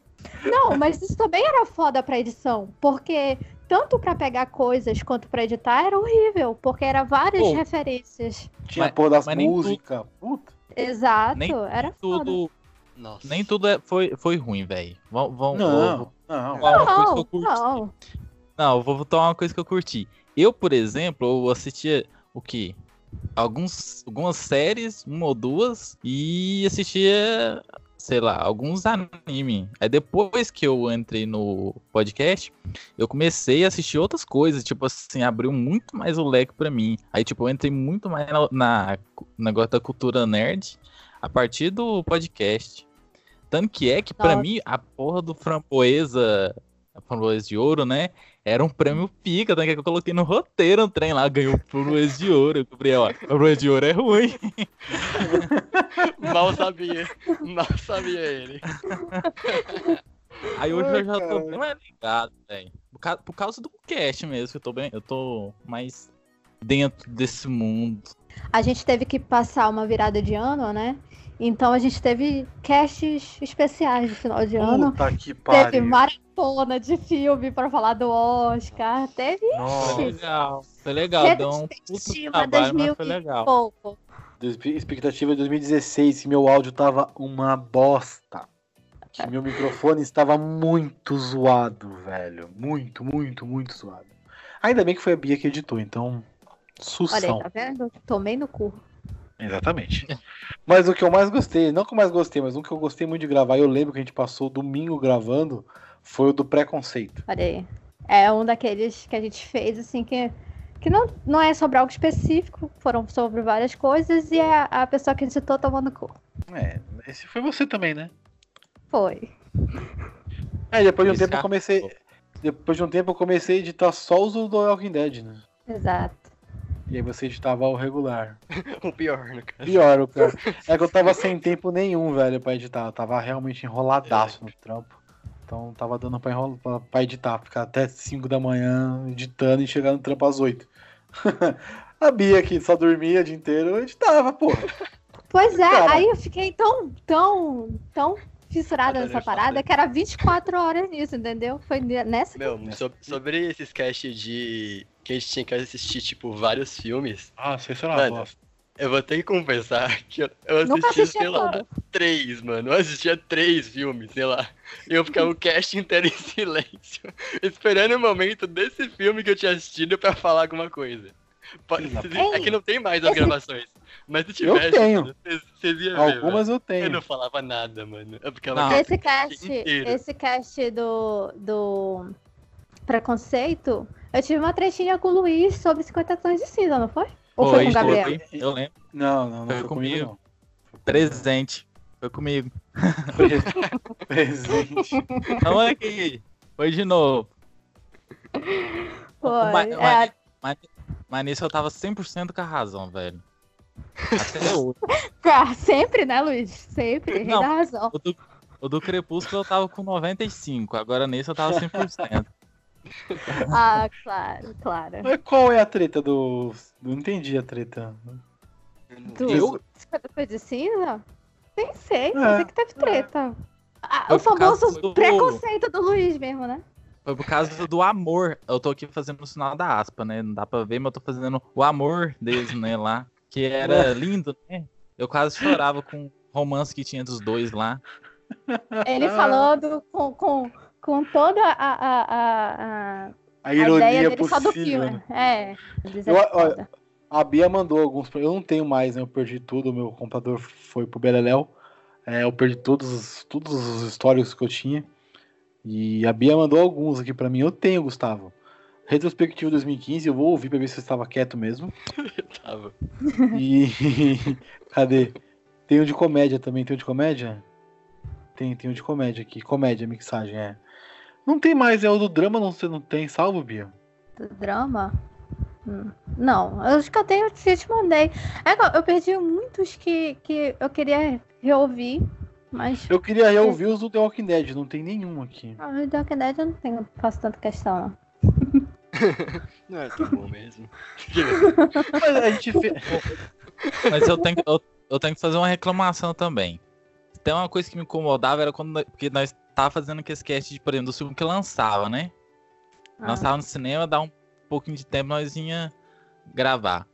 Não, mas isso também era foda pra edição. Porque tanto pra pegar coisas quanto pra editar era horrível. Porque era várias Pô. referências. Tinha Mas- das músicas. Puta. Exato. Nem era foda. Tudo, Nossa. nem tudo é- foi, foi ruim, velho. Vamos, vamos, Não, não. Não, não. Não, eu vou tomar uma coisa que eu curti. Eu, por exemplo, eu assistia o quê? Alguns, algumas séries, uma ou duas, e assistia, sei lá, alguns anime. Aí depois que eu entrei no podcast, eu comecei a assistir outras coisas, tipo assim, abriu muito mais o leque pra mim. Aí, tipo, eu entrei muito mais na, na no negócio da cultura nerd a partir do podcast. Tanto que é que, pra Nossa. mim, a porra do framboesa, a framboesa de ouro, né? Era um prêmio pica, tanto que eu coloquei no roteiro um trem lá, ganhou framboesa de ouro. Gabriel, ó, framboesa de ouro é ruim. Mal sabia. Mal sabia ele. Aí hoje Ai, eu já tô cara. bem mais ligado, velho. Por causa do cast mesmo, que eu tô bem, eu tô mais dentro desse mundo. A gente teve que passar uma virada de ano, né? Então a gente teve casts especiais de final de ano. Puta que Teve pariu. maratona de filme pra falar do Oscar. Teve Foi legal, foi legal, Teve deu um puto expectativa trabalho, mas 2000 foi legal. pouco. Expectativa de 2016, que meu áudio tava uma bosta. Que meu microfone estava muito zoado, velho. Muito, muito, muito zoado. Ainda bem que foi a Bia que editou, então. Olha Sução. aí, tá vendo? Tomei no cu. Exatamente. Mas o que eu mais gostei, não que eu mais gostei, mas um que eu gostei muito de gravar, e eu lembro que a gente passou domingo gravando, foi o do preconceito. Olha aí. É um daqueles que a gente fez, assim, que, que não, não é sobre algo específico, foram sobre várias coisas, e a, a pessoa que editou tomou no cu. É, esse foi você também, né? Foi. É, depois de um tempo eu comecei. Depois de um tempo eu comecei a editar só os do Walking Dead, né? Exato. E aí você editava o regular. O pior, no caso. Pior, o pior. É que eu tava sem tempo nenhum, velho, pra editar. Eu tava realmente enroladaço no trampo. Então tava dando pra, enrola, pra, pra editar, ficar até 5 da manhã editando e chegar no trampo às 8. A Bia que só dormia o dia inteiro, eu editava, porra. Pois é, Cara. aí eu fiquei tão, tão, tão fissurada Adorei nessa parada que era 24 horas nisso, entendeu? Foi nessa Meu, so- sobre esses cast de que a gente tinha que assistir, tipo, vários filmes, Ah, sei lá, Mano, bosta. eu vou ter que confessar que eu, eu Nunca assisti, assisti sei lá, todo. três, mano. Eu assistia três filmes, sei lá. E eu ficava o cast inteiro em silêncio, esperando o momento desse filme que eu tinha assistido pra falar alguma coisa. Pode- é que não tem mais as Esse- gravações. Mas se Eu tivesse, tenho. vocês vocês iam ver, Algumas eu velho. Eu tenho. não falava nada, mano. Eu ficava Não. Esse cast, inteiro. esse cast do, do preconceito, eu tive uma trechinha com o Luiz sobre 50 tons de cinza, não foi? Ou foi, com o Gabriel? foi, eu lembro. Não, não, não Foi foi, comigo, comigo. não. Presente. Foi comigo. Pre- Presente. Não é que foi de novo. Foi. Mas, é, mas- mas- nisso eu tava 100% com a razão, velho. Até hoje. sempre, né, Luiz? Sempre, rei Não. da razão. O do, o do Crepúsculo eu tava com 95, agora nesse eu tava 100%. Ah, claro, claro. Mas qual é a treta do. Não entendi a treta. Do Eu? 50 Tons de cinza? Nem sei, É, sei que teve treta. Ah, Foi o famoso do- preconceito do Luiz mesmo, né? Foi por causa do amor. Eu tô aqui fazendo o sinal da aspa, né? Não dá pra ver, mas eu tô fazendo o amor deles, né, lá. Que era lindo, né? Eu quase chorava com o romance que tinha dos dois lá. Ele falando com, com, com toda a, a, a, a, ideia ironia dele só do possível. filme. né? É. Eles Eu- é olha. A Bia mandou alguns. Eu não tenho mais, né? Eu perdi tudo. Meu computador foi pro Beleléu. É, eu perdi todos, os- todos os históricos que eu tinha. E a Bia mandou alguns aqui pra mim. Eu tenho, Gustavo. Retrospectiva 2015, eu vou ouvir pra ver se você estava quieto mesmo. Tava. E. Cadê? Tem um de comédia também. Tem um de comédia? Tem, tem um de comédia aqui. Comédia, mixagem, é. Não tem mais, é o do drama, não, você não tem, salvo, Bia? Do drama? Hum, Não, eu acho que eu tenho, eu te mandei. É eu- perdi muitos que, que eu queria reouvir, mas Eu queria reouvir os do The Walking Dead, não tem nenhum aqui. ah, o The Walking Dead eu não tenho, faço tanta questão, não. Não era tão bom mesmo. Mas a gente fez. Mas eu tenho, que- eu, eu tenho que fazer uma reclamação também. Tem uma coisa que me incomodava, era quando porque nós tava fazendo aquele cast de, por exemplo, do filme que lançava, né? Ah. Lançava no cinema, dá um pouquinho de tempo, nós ia gravar.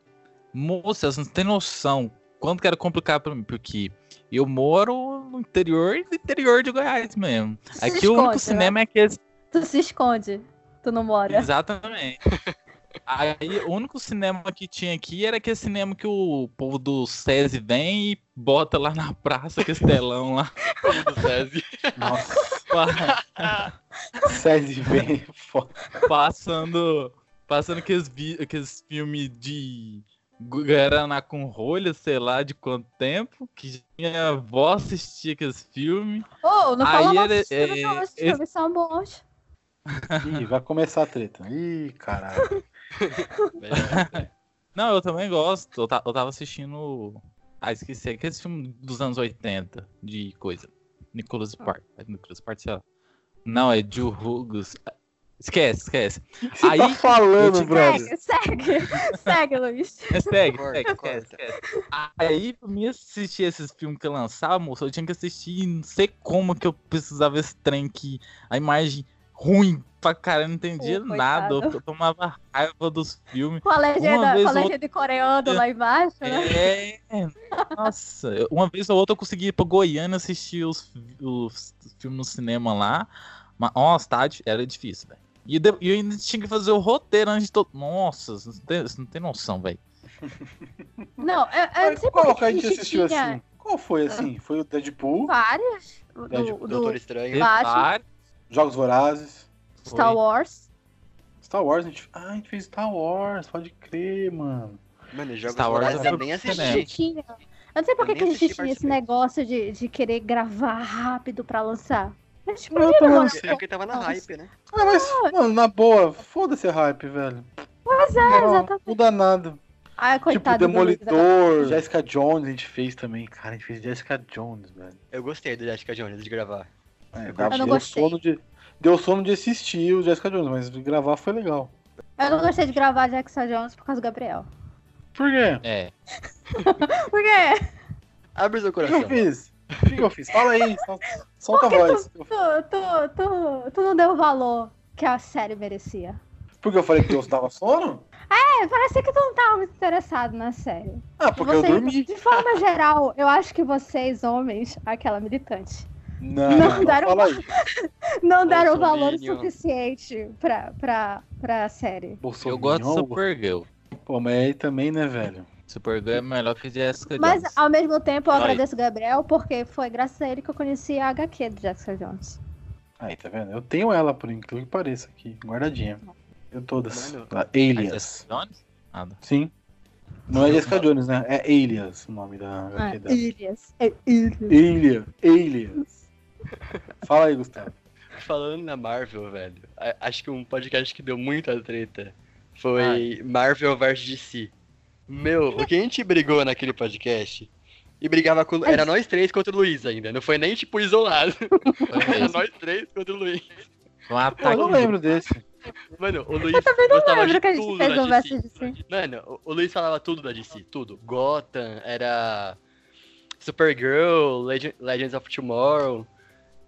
Moça, vocês não tem noção quanto que era complicado pra mim, porque eu moro no interior do interior de Goiás mesmo. Se Aqui o único esconde, cinema é aquele Tu se esconde, tu não mora. Exatamente. Aí o único cinema que tinha aqui era aquele cinema que o povo do SESI vem e bota lá na praça, aquele telão lá. do SESI. Nossa, César vem foda. Passando. Passando aqueles, aqueles filmes de Guaraná com rolha, sei lá de quanto tempo. Que minha avó assistia aqueles filmes. Ô, não Aí fala mal dos filmes, não, é, esses esse- filmes são bons. Ih, vai começar a treta. Ih, caralho. Não, eu também gosto. Eu, eu tava assistindo. Ah, esqueci. Aqueles filmes dos anos 80 de coisa. Nicholas Spark. Nicholas Spark, sei lá. Não, é Joe Hughes. Esquece, esquece. O que você Aí, tá falando, brother? Segue, segue, segue, Luiz. É, Segue, Corta, segue, corta. esquece, esquece. Aí, pra mim assistir esses filmes que eu lançava, moço, eu tinha que assistir, não sei como que eu precisava esse trem que a imagem ruim pra caralho, eu não entendia Pô, nada. Eu, tomava raiva dos filmes. Com a legenda, vez com a legenda em coreano lá embaixo, né? É, nossa, eu- uma vez ou outra eu consegui ir pra Goiânia assistir os, os filmes no cinema lá. Mas, nossa, tá, di- era difícil, velho. E e eu ainda tinha que fazer o roteiro antes de todo. Nossa, você não tem, você não tem noção, velho. Não, eu, eu não Mas sei qual que a gente assistiu tinha assim? Qual foi assim? Foi o Deadpool, vários. Do, Deadpool, do Doutor Estranho. Batman. Vários, Jogos Vorazes, Star. Wars. Star Wars. A gente... Ah, a gente fez Star Wars, pode crer, mano. Mano, jogos Star Wars Vorazes eu eu nem assisti. Eu não sei por que Eu a gente tinha esse participei. negócio de, de querer gravar rápido pra lançar. A gente Não, demorar lançando. É porque tava na hype, né? Ah, mas, mano, na boa, foda-se a hype, velho. Pois é, Não, exatamente. não dá nada. Ai, tipo, coitado do Luiz, Demolidor, Jessica Jones a gente fez também. Cara, a gente fez Jessica Jones, velho. Eu gostei do Jessica Jones de gravar. É, Eu dá- não gostei. sono de, deu sono de assistir o Jessica Jones, mas gravar foi legal. Eu não gostei de gravar Jackson Jones por causa do Gabriel. Por quê? É. Por quê? Abre seu O que eu coração. fiz? O que eu fiz? Fala aí, sol- solta a voz. Tu, tu, tu, tu não deu o valor que a série merecia. Porque eu falei que Deus dava sono? É, parecia que tu não tava muito interessado na série. Ah, porque eu Vocês- dormi. De forma geral, eu acho que vocês, homens, aquela militante, Não, Não não, deram fala aí. não deram o valor suficiente pra, pra, pra série. Eu gosto de Supergirl. Pô, mas aí também, né, velho? Supergirl é melhor que Jessica Mas, Jones. ao mesmo tempo, eu Vai. agradeço o Gabriel, porque foi graças a ele que eu conheci a HQ do Jessica Jones. Aí, tá vendo? Eu tenho ela, por incrível que pareça, aqui, guardadinha. Eu todas. Mano. A A Alias. Jessica Jones? Nada. Sim. Não é Jessica Jones, né? É Alias o nome da Ah, HQ dela. Ilias. É Ilias. Alias. Alias. Fala aí, Gustavo. Falando na Marvel, velho, acho que um podcast que deu muita treta foi Marvel vs DC. Meu, o que a gente brigou naquele podcast e brigava com. Era nós três contra o Luiz ainda. Não foi nem tipo isolado. Era nós três contra o Luiz. Um eu não lembro desse. Mano, o Luiz também não gostava lembro de que a gente tudo fez da um DC. si. Mano, o- o Luiz falava tudo da DC, tudo. Gotham, era Supergirl, Legend- Legends of Tomorrow.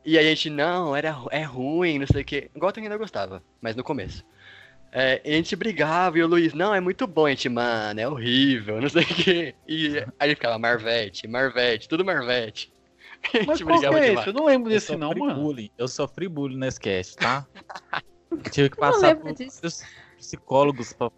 E a gente, não, era, é ruim, não sei o que. Gotham ainda gostava, mas no começo. É, e a gente brigava e o Luiz, não, é muito bom, a gente, mano, é horrível, não sei o que. E aí ficava Marvete, Marvete, tudo Marvete. A gente Mas brigava é demais. Eu não lembro Eu desse não, mano. bullying. Eu sofri bullying nesse cast, tá? Tive que Eu passar lembro por disso. psicólogos pra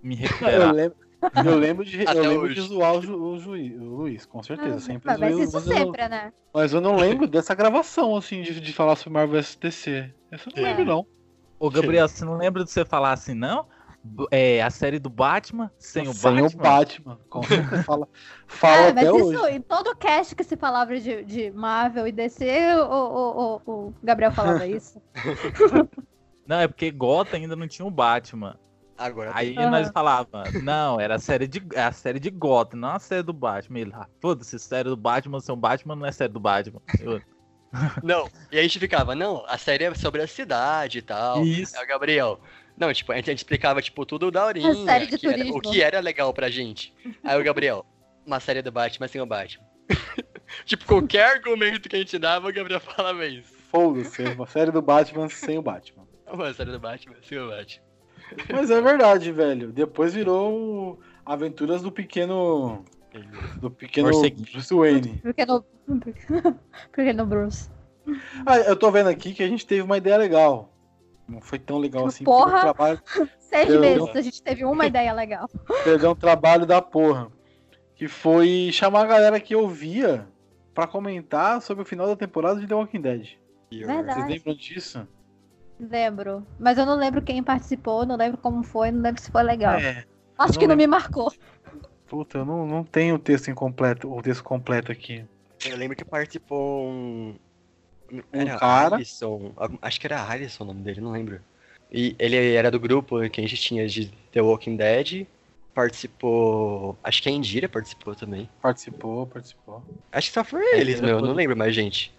me Eu recuperar. lembro, eu lembro de, Até eu lembro de hoje. zoar o, Ju- o, juiz, o Luiz, com certeza. Ah, sempre mas zoei isso mas eu- sempre, né? Mas eu não lembro dessa gravação, assim, de, de falar sobre Marvel vs DC. Essa eu não É. lembro, não. Ô, Gabriel, você não lembra de você falar assim, não? É, a série do Batman sem o Sem Batman? o Batman. Com certeza. Fala, fala É, até mas hoje. isso, em todo cast que se falava de, de Marvel e DC, o, o, o, o Gabriel falava isso. Não, é porque Gotham ainda não tinha o Batman. Agora Aí Aham. nós falava, não, era a série de é a série de Gotham, não a série do Batman. Ele, ah, foda-se, série do Batman, seu Batman não é série do Batman. Eu, Não, e a gente ficava, não, a série é sobre a cidade e tal. Isso. É o Gabriel. Não, tipo, a gente, a gente explicava, tipo, tudo da horinha. A série de que era- turismo. o que era legal pra gente. Aí o Gabriel, uma série do Batman sem o Batman. tipo, qualquer argumento que a gente dava, o Gabriel falava isso. Foda-se, é uma série do Batman sem o Batman. Uma série do Batman sem o Batman. Mas é verdade, velho. Depois virou Aventuras do Pequeno. Do Pequeno. Bruce Wayne. Porque no, porque no Bruce. Ah, eu tô vendo aqui que a gente teve uma ideia legal. Não foi tão legal assim. Porra! trabalho, Seis Eu- meses a gente teve uma ideia legal. perdeu um trabalho da porra. Que foi chamar a galera que ouvia pra comentar sobre o final da temporada de The Walking Dead. Verdade. Vocês lembram disso? Lembro. Mas eu não lembro quem participou, não lembro como foi, não lembro se foi legal. É. Acho eu que não não me marcou. Puta, eu não, não tenho o texto incompleto, o texto completo aqui. Eu lembro que participou um. Um Era cara. Acho que era Alisson o nome dele, não lembro. E ele era do grupo que a gente tinha de The Walking Dead. Participou. Acho que a Indira participou também. Participou, participou. Acho que só foi eles, ele meu. foi Não lembro mais, gente.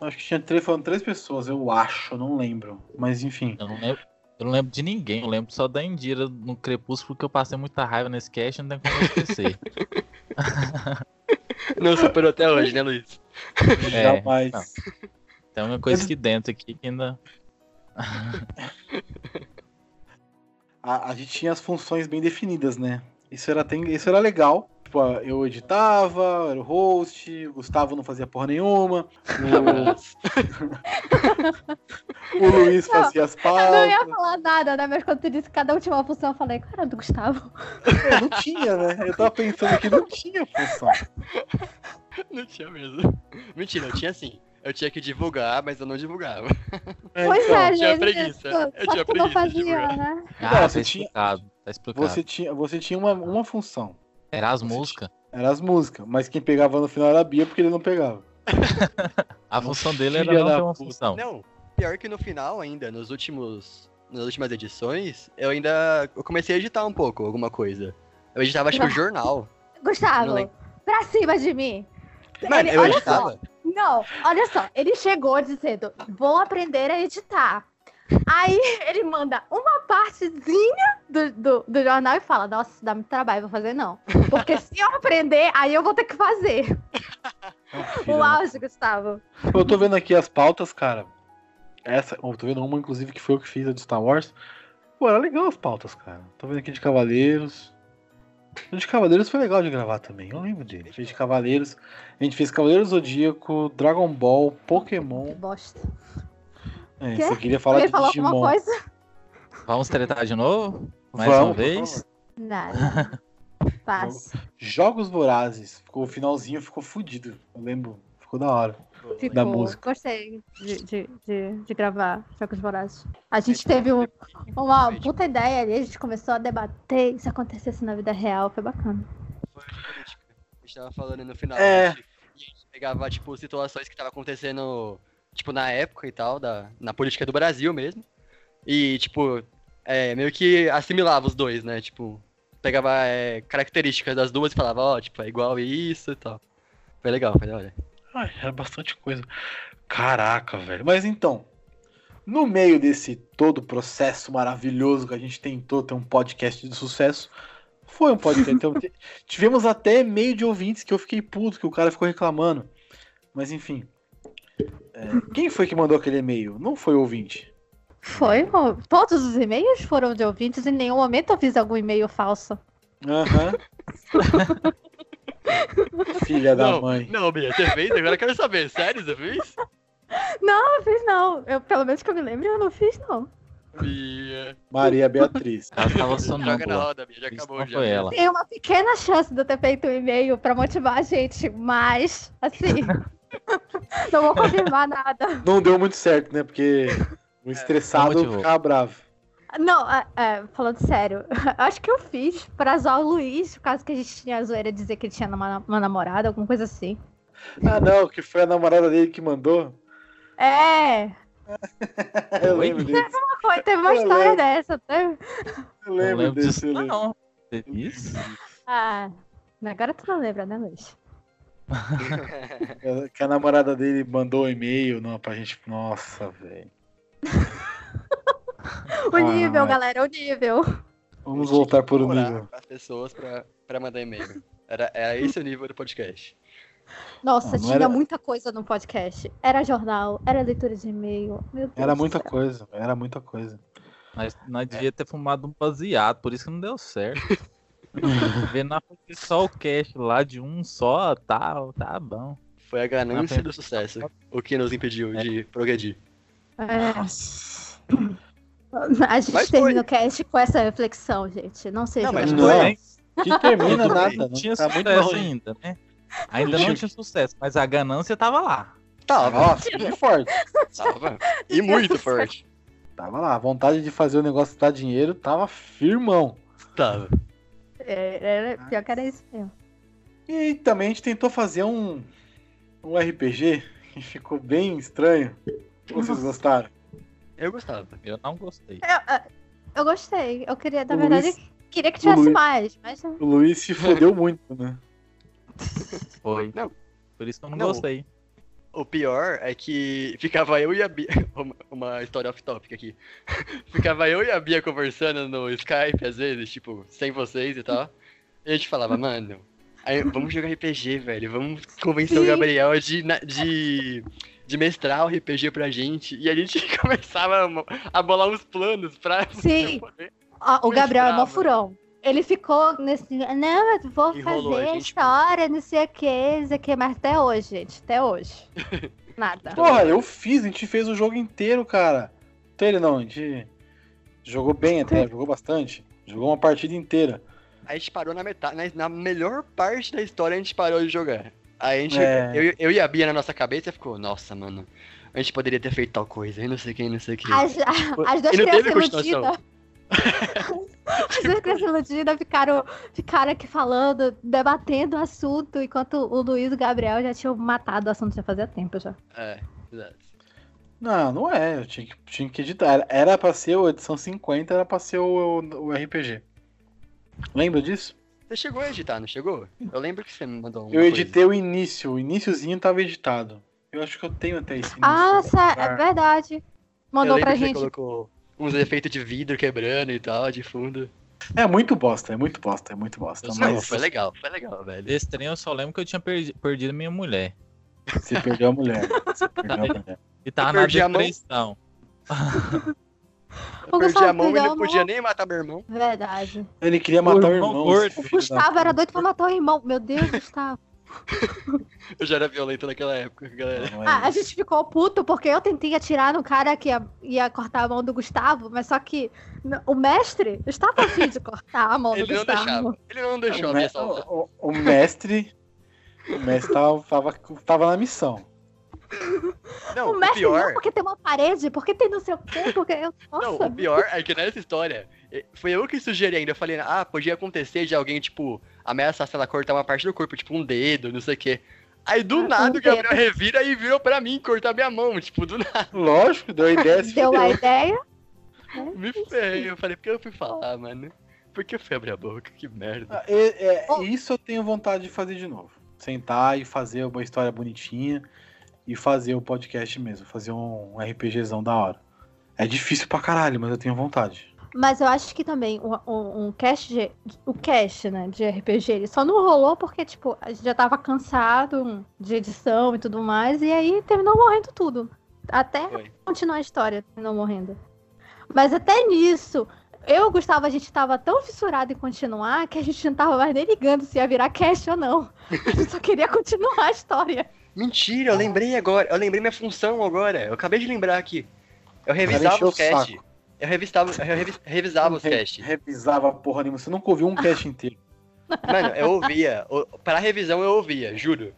Acho que tinha três, foram três pessoas, eu acho, não lembro. Mas enfim. eu não lembro. Eu não lembro de ninguém, eu lembro só da Indira no Crepúsculo, porque eu passei muita raiva nesse cast, não tem como eu esquecer. Não superou até hoje, né, Luiz? É, Jamais. não. Tem uma coisa aqui dentro aqui que ainda. A, a gente tinha as funções bem definidas, né? Isso era, tem, isso era legal. Tipo, eu editava, eu era o host, o Gustavo não fazia porra nenhuma, o, o Luiz Não, fazia as Eu não ia pautas. falar nada, né? Mas quando tu disse cada última função, eu falei, cara, do Gustavo. É, não tinha, né? Eu tava pensando que não tinha função. Não tinha mesmo. Mentira, eu tinha sim. Eu tinha que divulgar, mas eu não divulgava. É, pois então, é, tinha gente. preguiça. Eu tinha preguiça de fazia, divulgar. né? Ah, Não, tá você tinha- explicado. Tá explicado. Você tinha, você tinha uma, uma função. Era as músicas. Era as músicas, mas quem pegava no final era a Bia porque ele não pegava. A função dele era não ter uma função. Não, pior que no final ainda, nos últimos. Nas últimas edições, eu ainda. Eu comecei a editar um pouco alguma coisa. Eu editava acho que o jornal. Gustavo, pra cima de mim. Mano, Ele- eu olha só, editava. Não, olha só, ele chegou dizendo, vou aprender a editar. Aí ele manda uma partezinha do, do, do jornal e fala, nossa, isso dá muito trabalho, vou fazer não. Porque se eu aprender, aí eu vou ter que fazer. Filha O da auge, Gustavo. Eu tô vendo aqui as pautas, cara. Essa, eu tô vendo uma, inclusive, que foi eu que fiz a de Star Wars. Pô, era legal as pautas, cara. Tô vendo aqui de Cavaleiros. O de Cavaleiros foi legal de gravar também, eu lembro dele. Fez de Cavaleiros. A gente fez Cavaleiro Zodíaco, Dragon Ball, Que Pokémon. bosta. É, você queria falar Alguém de alguma Digimon. coisa? Vamos tretar de novo? Mais Vamos, uma vez? Nada. Paz. Jogos Vorazes. Ficou, o finalzinho ficou fudido. Eu lembro. Ficou da hora. Ficou. Da música. Gostei de, de, de, de gravar Jogos Vorazes. A gente teve um- uma puta ideia ali, a gente começou a debater se acontecesse na vida real, foi bacana. Foi política. A gente tava falando no final. É. A gente, e a gente pegava, tipo, situações que tava acontecendo, tipo, na época e tal, da, na política do Brasil mesmo. E, tipo, é, meio que assimilava os dois, né? Tipo, pegava é, características das duas e falava, ó, tipo, é igual isso e tal. Foi legal, foi hora. Ai, era bastante coisa. Caraca, velho. Mas então, No meio desse todo processo maravilhoso que a gente tentou ter um podcast de sucesso, foi um podcast. Então, tivemos até e-mail de ouvintes que eu fiquei puto, que o cara ficou reclamando. Mas enfim. É, quem foi que mandou aquele e-mail? Não foi o ouvinte. Foi? Todos os e-mails foram de ouvintes. Em nenhum momento eu fiz algum e-mail falso. Aham. Filha da não, mãe. Não, Bia, você fez? Agora eu quero saber. Sério, você fez? Não, eu fiz não. Eu, pelo menos que eu me lembro, eu não fiz não. Bia. Maria Beatriz. Ela tava Joga na roda, Bia. Já Isso acabou já. foi ela. Tem uma pequena chance de eu ter feito um e-mail pra motivar a gente, mas, assim, não vou confirmar nada. Não deu muito certo, né? Porque o estressado motivou. ficava bravo. Não, é, é, falando sério, acho que eu fiz pra zoar o Luiz, por causa que a gente tinha a zoeira de dizer que ele tinha uma, uma namorada, alguma coisa assim. Ah, não, que foi a namorada dele que mandou. É, Eu lembro disso. foi, teve uma Eu história lembro. dessa. Teve... Eu Não lembro lembro desse. disso, eu lembro. não. Isso? Ah, agora tu não lembra, né, Luiz? Que a namorada dele mandou um e-mail não, pra gente. Nossa, velho. O Ah, nível, é. galera, o nível. Vamos voltar por o Orar nível. As pessoas pra, pra mandar e-mail. Era, era esse o nível do podcast. Nossa, Não, não tinha era- muita coisa no podcast. Era jornal, era leitura de e-mail. Meu Deus Era muita céu. coisa, era muita coisa. Nós, nós devia ter fumado um baseado, por isso que não deu certo. Vendo na só o cash lá de um só, tá, tá bom. Foi a ganância do sucesso. O que nos impediu de progredir. É, a gente Mas termina foi. o cast com essa reflexão, gente. Não seja. Não, mas Não. foi. Que termina nada, bem, não tinha tá muito ainda, né? Ainda não tinha sucesso, mas a ganância tava lá. Tava, Nossa, bem forte. tava. E muito forte. Tava lá, a vontade de fazer o negócio dar dinheiro tava firmão. Tava. É, era- pior que era isso mesmo. E também a gente tentou fazer um, um RPG que ficou bem estranho. Vocês gostaram? Eu gostava. Eu não gostei. Eu, eu gostei. Eu queria, na O verdade, Luiz- queria que tivesse Luiz- mais, mas. O Luiz se fodeu muito, né? Foi. Não. Por isso que eu não, Não. gostei. O pior é que ficava eu e a Bia. Uma- história off-topic aqui. Ficava eu e a Bia conversando no Skype, às vezes, tipo, sem vocês e tal. E a gente falava, mano, vamos jogar RPG, velho. Vamos convencer o Sim. Gabriel de, de, de mestrar o RPG pra gente. E a gente começava a bolar uns planos pra Sim. poder- Ó, o Gabriel é mó furão. Ele ficou nesse. Não, eu vou Enrolou a fazer gente, história, não sei o que, não sei o que, mas até hoje, gente. Até hoje. Nada. Porra, eu fiz, a gente fez o jogo inteiro, cara. Inteiro não, a gente jogou bem até, jogou bastante. Jogou uma partida inteira. A gente parou na metade, na, na melhor parte da história a gente parou de jogar. Aí a gente, É. eu, eu e a Bia na nossa cabeça ficou, nossa, mano, a gente poderia ter feito tal coisa, e não sei quem, não sei o que. As, as duas crianças iludidas. As crianças iludidas ficaram, ficaram aqui falando, debatendo o assunto, enquanto o Luiz e o Gabriel já tinham matado o assunto já fazia tempo já. É, exato. Não, não é. Eu tinha que, tinha que editar. Era- pra ser a edição 50, era pra ser o, o, o RPG. Lembra disso? Você chegou a editar, não chegou? Eu lembro que você me mandou uma Eu coisa. editei o início. O iniciozinho tava editado. Eu acho que eu tenho até esse início. Ah, sé- é Ah. verdade. Eu Mandou pra que você gente. colocou uns efeitos de vidro quebrando e tal, de fundo. É muito bosta, é muito bosta, é muito bosta. Não, Mas foi legal, foi legal, velho. Desse trem eu só lembro que eu tinha perdi- perdido minha mulher. você perdeu a mulher. Você perdeu a mulher. E tava na perdi a mão. depressão. Eu perdi Gustavo a mão e não podia nem matar meu irmão. Verdade. Ele queria matar o irmão irmão. esse O Gustavo era doido pra matar o irmão. Meu Deus, Gustavo. Eu já era violento naquela época, galera. Não é Ah, a gente ficou puto porque eu tentei atirar no cara que ia, ia cortar a mão do Gustavo, mas só que o mestre estava afim de cortar a mão do Ele não Gustavo. deixava. Ele não deixou o, me- salvar. o- o mestre. O mestre tava, tava, tava na missão. Não, o o mestre pior. não, porque tem uma parede, porque tem não sei o quê, porque eu. Não, Nossa, o pior é que nessa história, eh, foi eu que sugeri ainda. Eu falei, ah, podia acontecer de alguém, tipo, ameaçar, sei lá, cortar uma parte do corpo, tipo um dedo, não sei o quê. Aí do Ah, nada o Gabriel dedo. revira e virou pra mim cortar minha mão, tipo, do nada. Lógico, deu a ideia. se deu a fudeu. ideia. Me ferrei. Eu falei, por que eu fui falar, mano? Por que eu fui abrir a boca? Que merda. Ah, é- é, Oh. Isso eu tenho vontade de fazer de novo. Sentar e fazer uma história bonitinha e fazer o podcast mesmo. Fazer um RPGzão da hora. É difícil pra caralho, mas eu tenho vontade. Mas eu acho que também um, um, um cast de, o cast, né, de RPG, ele só não rolou porque, tipo, a gente já tava cansado de edição e tudo mais, e aí terminou morrendo tudo. Até Foi. continuar a história, terminou morrendo. Mas até nisso, eu e o Gustavo, a gente tava tão fissurado em continuar que a gente não tava mais nem ligando se ia virar cast ou não. A gente só queria continuar a história. Mentira, eu lembrei agora. Eu lembrei minha função agora. Eu acabei de lembrar aqui. Eu revisava o cast. Eu revisava, eu revi- revisava os Re- cast. Revisava porra nenhuma. Você nunca ouviu um cast inteiro. Mano, eu ouvia. Pra revisão eu ouvia, juro.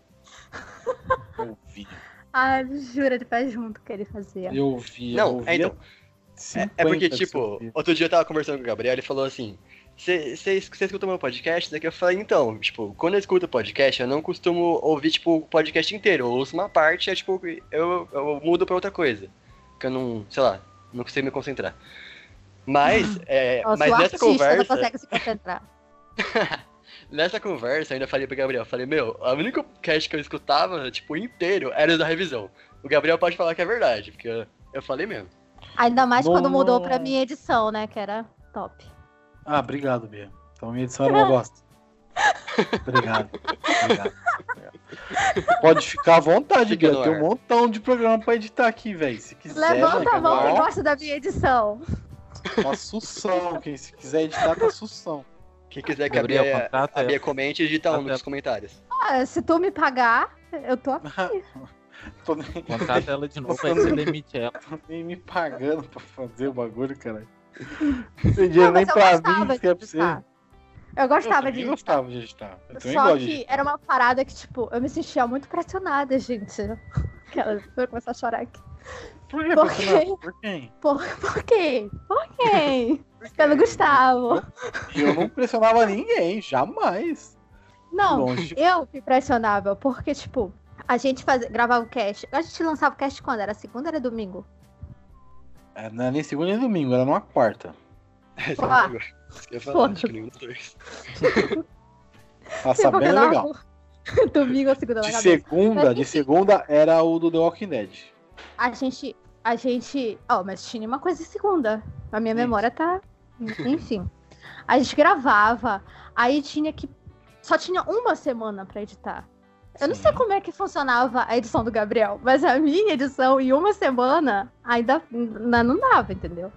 Eu ouvia. Ah, jura de pé junto que ele fazia. Eu ouvia. Não, eu ouvia é, então. É, 50 é porque, que tipo, outro dia eu tava conversando com o Gabriel, ele falou assim: Você escuta meu podcast? Daqui eu falei, então, tipo, quando eu escuto podcast, eu não costumo ouvir, tipo, o podcast inteiro. Eu ouço uma parte, é tipo, eu, eu mudo pra outra coisa. Que eu não, sei lá, não consigo me concentrar. Mas, é, Nossa, mas o nessa artista não conversa, consegue se concentrar. nessa conversa, eu ainda falei pro Gabriel, falei, meu, a única cast que eu escutava, tipo, inteiro, era o da revisão. O Gabriel pode falar que é verdade, porque eu, eu falei mesmo. Ainda mais quando mudou pra minha edição, né? Que era top. Ah, obrigado, Bia. Então minha edição era uma bosta. Obrigado. Obrigado. obrigado. Pode ficar à vontade, Fica Tem um montão de programa pra editar aqui, velho. Se quiser, Levanta fica a mão ar. gosta da minha edição. Tá sução. Quem se quiser editar, tá sução. Quem quiser que Gabriel, a Bia, a Bia ela. comente, digita um nos comentários. Ah, se tu me pagar, eu tô aqui. Tô nem, Contrata ela de novo, aí você demite ela. tô nem me pagando pra fazer o bagulho, cara. Não tem dinheiro nem pra mim, que é pra você. Eu gostava eu de gostava de editar. Eu Só que era uma parada que, tipo, eu me sentia muito pressionada, gente. Aquela, vou começar a chorar aqui. Por quê? Por Por, por quem? Por, por quê? Por quê? Pelo Gustavo. Eu não pressionava ninguém, jamais. Não, Longe. eu me pressionava, porque, tipo, a gente fazia, gravava o cast. A gente lançava o cast quando? Era segunda ou era domingo? É, Não era nem segunda nem domingo, era numa quarta. Ah, Isso que eu ia falar, foda. acho que nenhum dos dois. Sabendo cada um- legal. domingo ou segunda De segunda, Mas, de enfim. segunda era o do The Walking Dead. A gente. A gente. Ó, mas tinha uma coisa de segunda. A minha Isso. memória tá. Enfim. A gente gravava, aí tinha que. Só tinha uma semana pra editar. Eu não sei como é que funcionava a edição do Gabriel, mas a minha edição em uma semana ainda não dava, entendeu?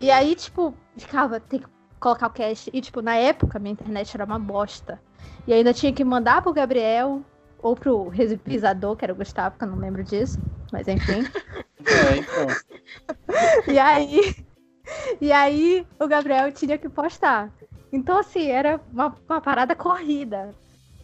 E aí, tipo, ficava, tem que colocar o cast. E, tipo, na época, minha internet era uma bosta. E ainda tinha que mandar pro Gabriel ou pro revisador, que era o Gustavo, que eu não lembro disso. Mas enfim. É, então. E aí, e aí o Gabriel tinha que postar. Então, assim, era uma, uma parada corrida.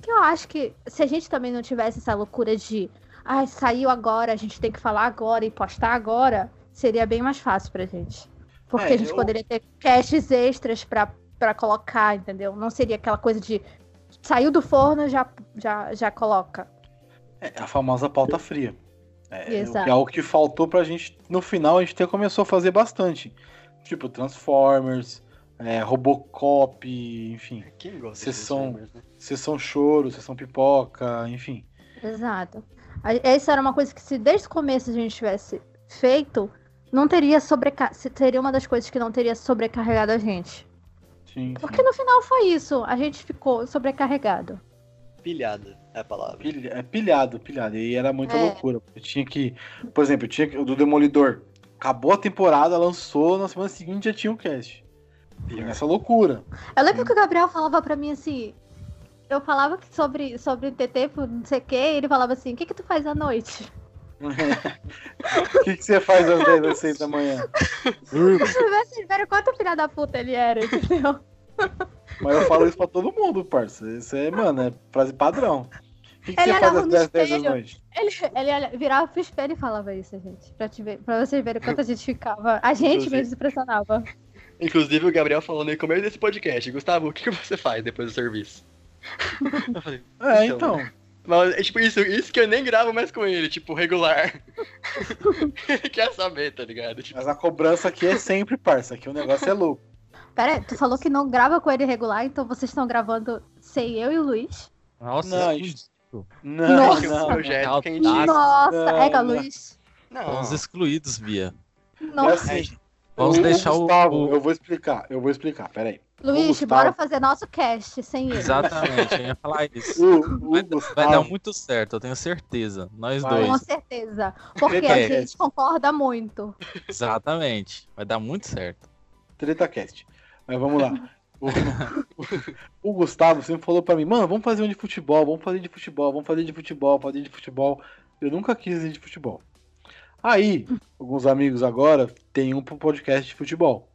Que eu acho que se a gente também não tivesse essa loucura de ah, saiu agora, a gente tem que falar agora e postar agora, seria bem mais fácil pra gente. Porque É, a gente eu- poderia ter casts extras pra, pra colocar, entendeu? Não seria aquela coisa de saiu do forno, já, já, já coloca. É a famosa pauta fria. É, Exato. é algo que faltou pra gente. No final, a gente até começou a fazer bastante. Tipo, Transformers, é, Robocop, enfim. Quem gosta Sessão- de né? Sessão choro, sessão pipoca, enfim. Exato. Essa era uma coisa que se desde o começo a gente tivesse feito, não teria sobreca... seria uma das coisas que não teria sobrecarregado a gente. Sim, Porque sim. no final foi isso, a gente ficou sobrecarregado. Pilhada é a palavra. Pilha- é pilhado, pilhado. E era muita É. loucura. Eu tinha que. Por exemplo, eu tinha que. O do Demolidor. Acabou a temporada, lançou, na semana seguinte já tinha o cast. E nessa loucura. Eu lembro que o Gabriel falava pra mim assim. Eu falava sobre, sobre TT, por não sei o que, e ele falava assim, o que, que tu faz à noite? O que, que você faz às 10 às 6 da manhã? Vocês viram quanto filha da puta ele era, entendeu? Mas eu falo isso pra todo mundo, parça. Isso é, mano, é frase padrão. O que, que Ele você faz às no 10 10 da espelho. noite? Ele, ele olha- virava pro espelho e falava isso, gente. Pra, te ver, pra vocês verem quanto a gente ficava. A gente mesmo se impressionava. Inclusive o Gabriel falou no começo desse podcast, Gustavo, o que, que você faz depois do serviço? Eu falei, É, Então, então. Mas é tipo isso, isso que eu nem gravo mais com ele, tipo, regular. ele quer saber, tá ligado? Tipo, Mas a cobrança aqui é sempre, parça. Aqui o negócio é louco. Pera aí, tu falou que não grava com ele regular, então vocês estão gravando sem eu e o Luiz? Nossa, Não, isso- isso- Não, Nossa. que é não. projeto que a gente. Nossa. Nossa, não, ega não. Luiz. Não, Fomos excluídos, Bia. Não. É assim, Vamos o, deixar Gustavo, o- eu vou explicar, eu vou explicar, peraí. Luiz, bora fazer nosso cast sem ele. Exatamente, eu ia falar isso. O, o Vai, vai dar muito certo, eu tenho certeza. Nós Vai. Com dois. certeza. Porque a gente concorda muito. Exatamente. Vai dar muito certo. TretaCast. Mas vamos lá. O, o Gustavo sempre falou pra mim, mano, vamos fazer um de futebol, vamos fazer de futebol, vamos fazer de futebol, fazer de futebol. Eu nunca quis ir de futebol. Aí, alguns amigos agora tem um pro podcast de futebol.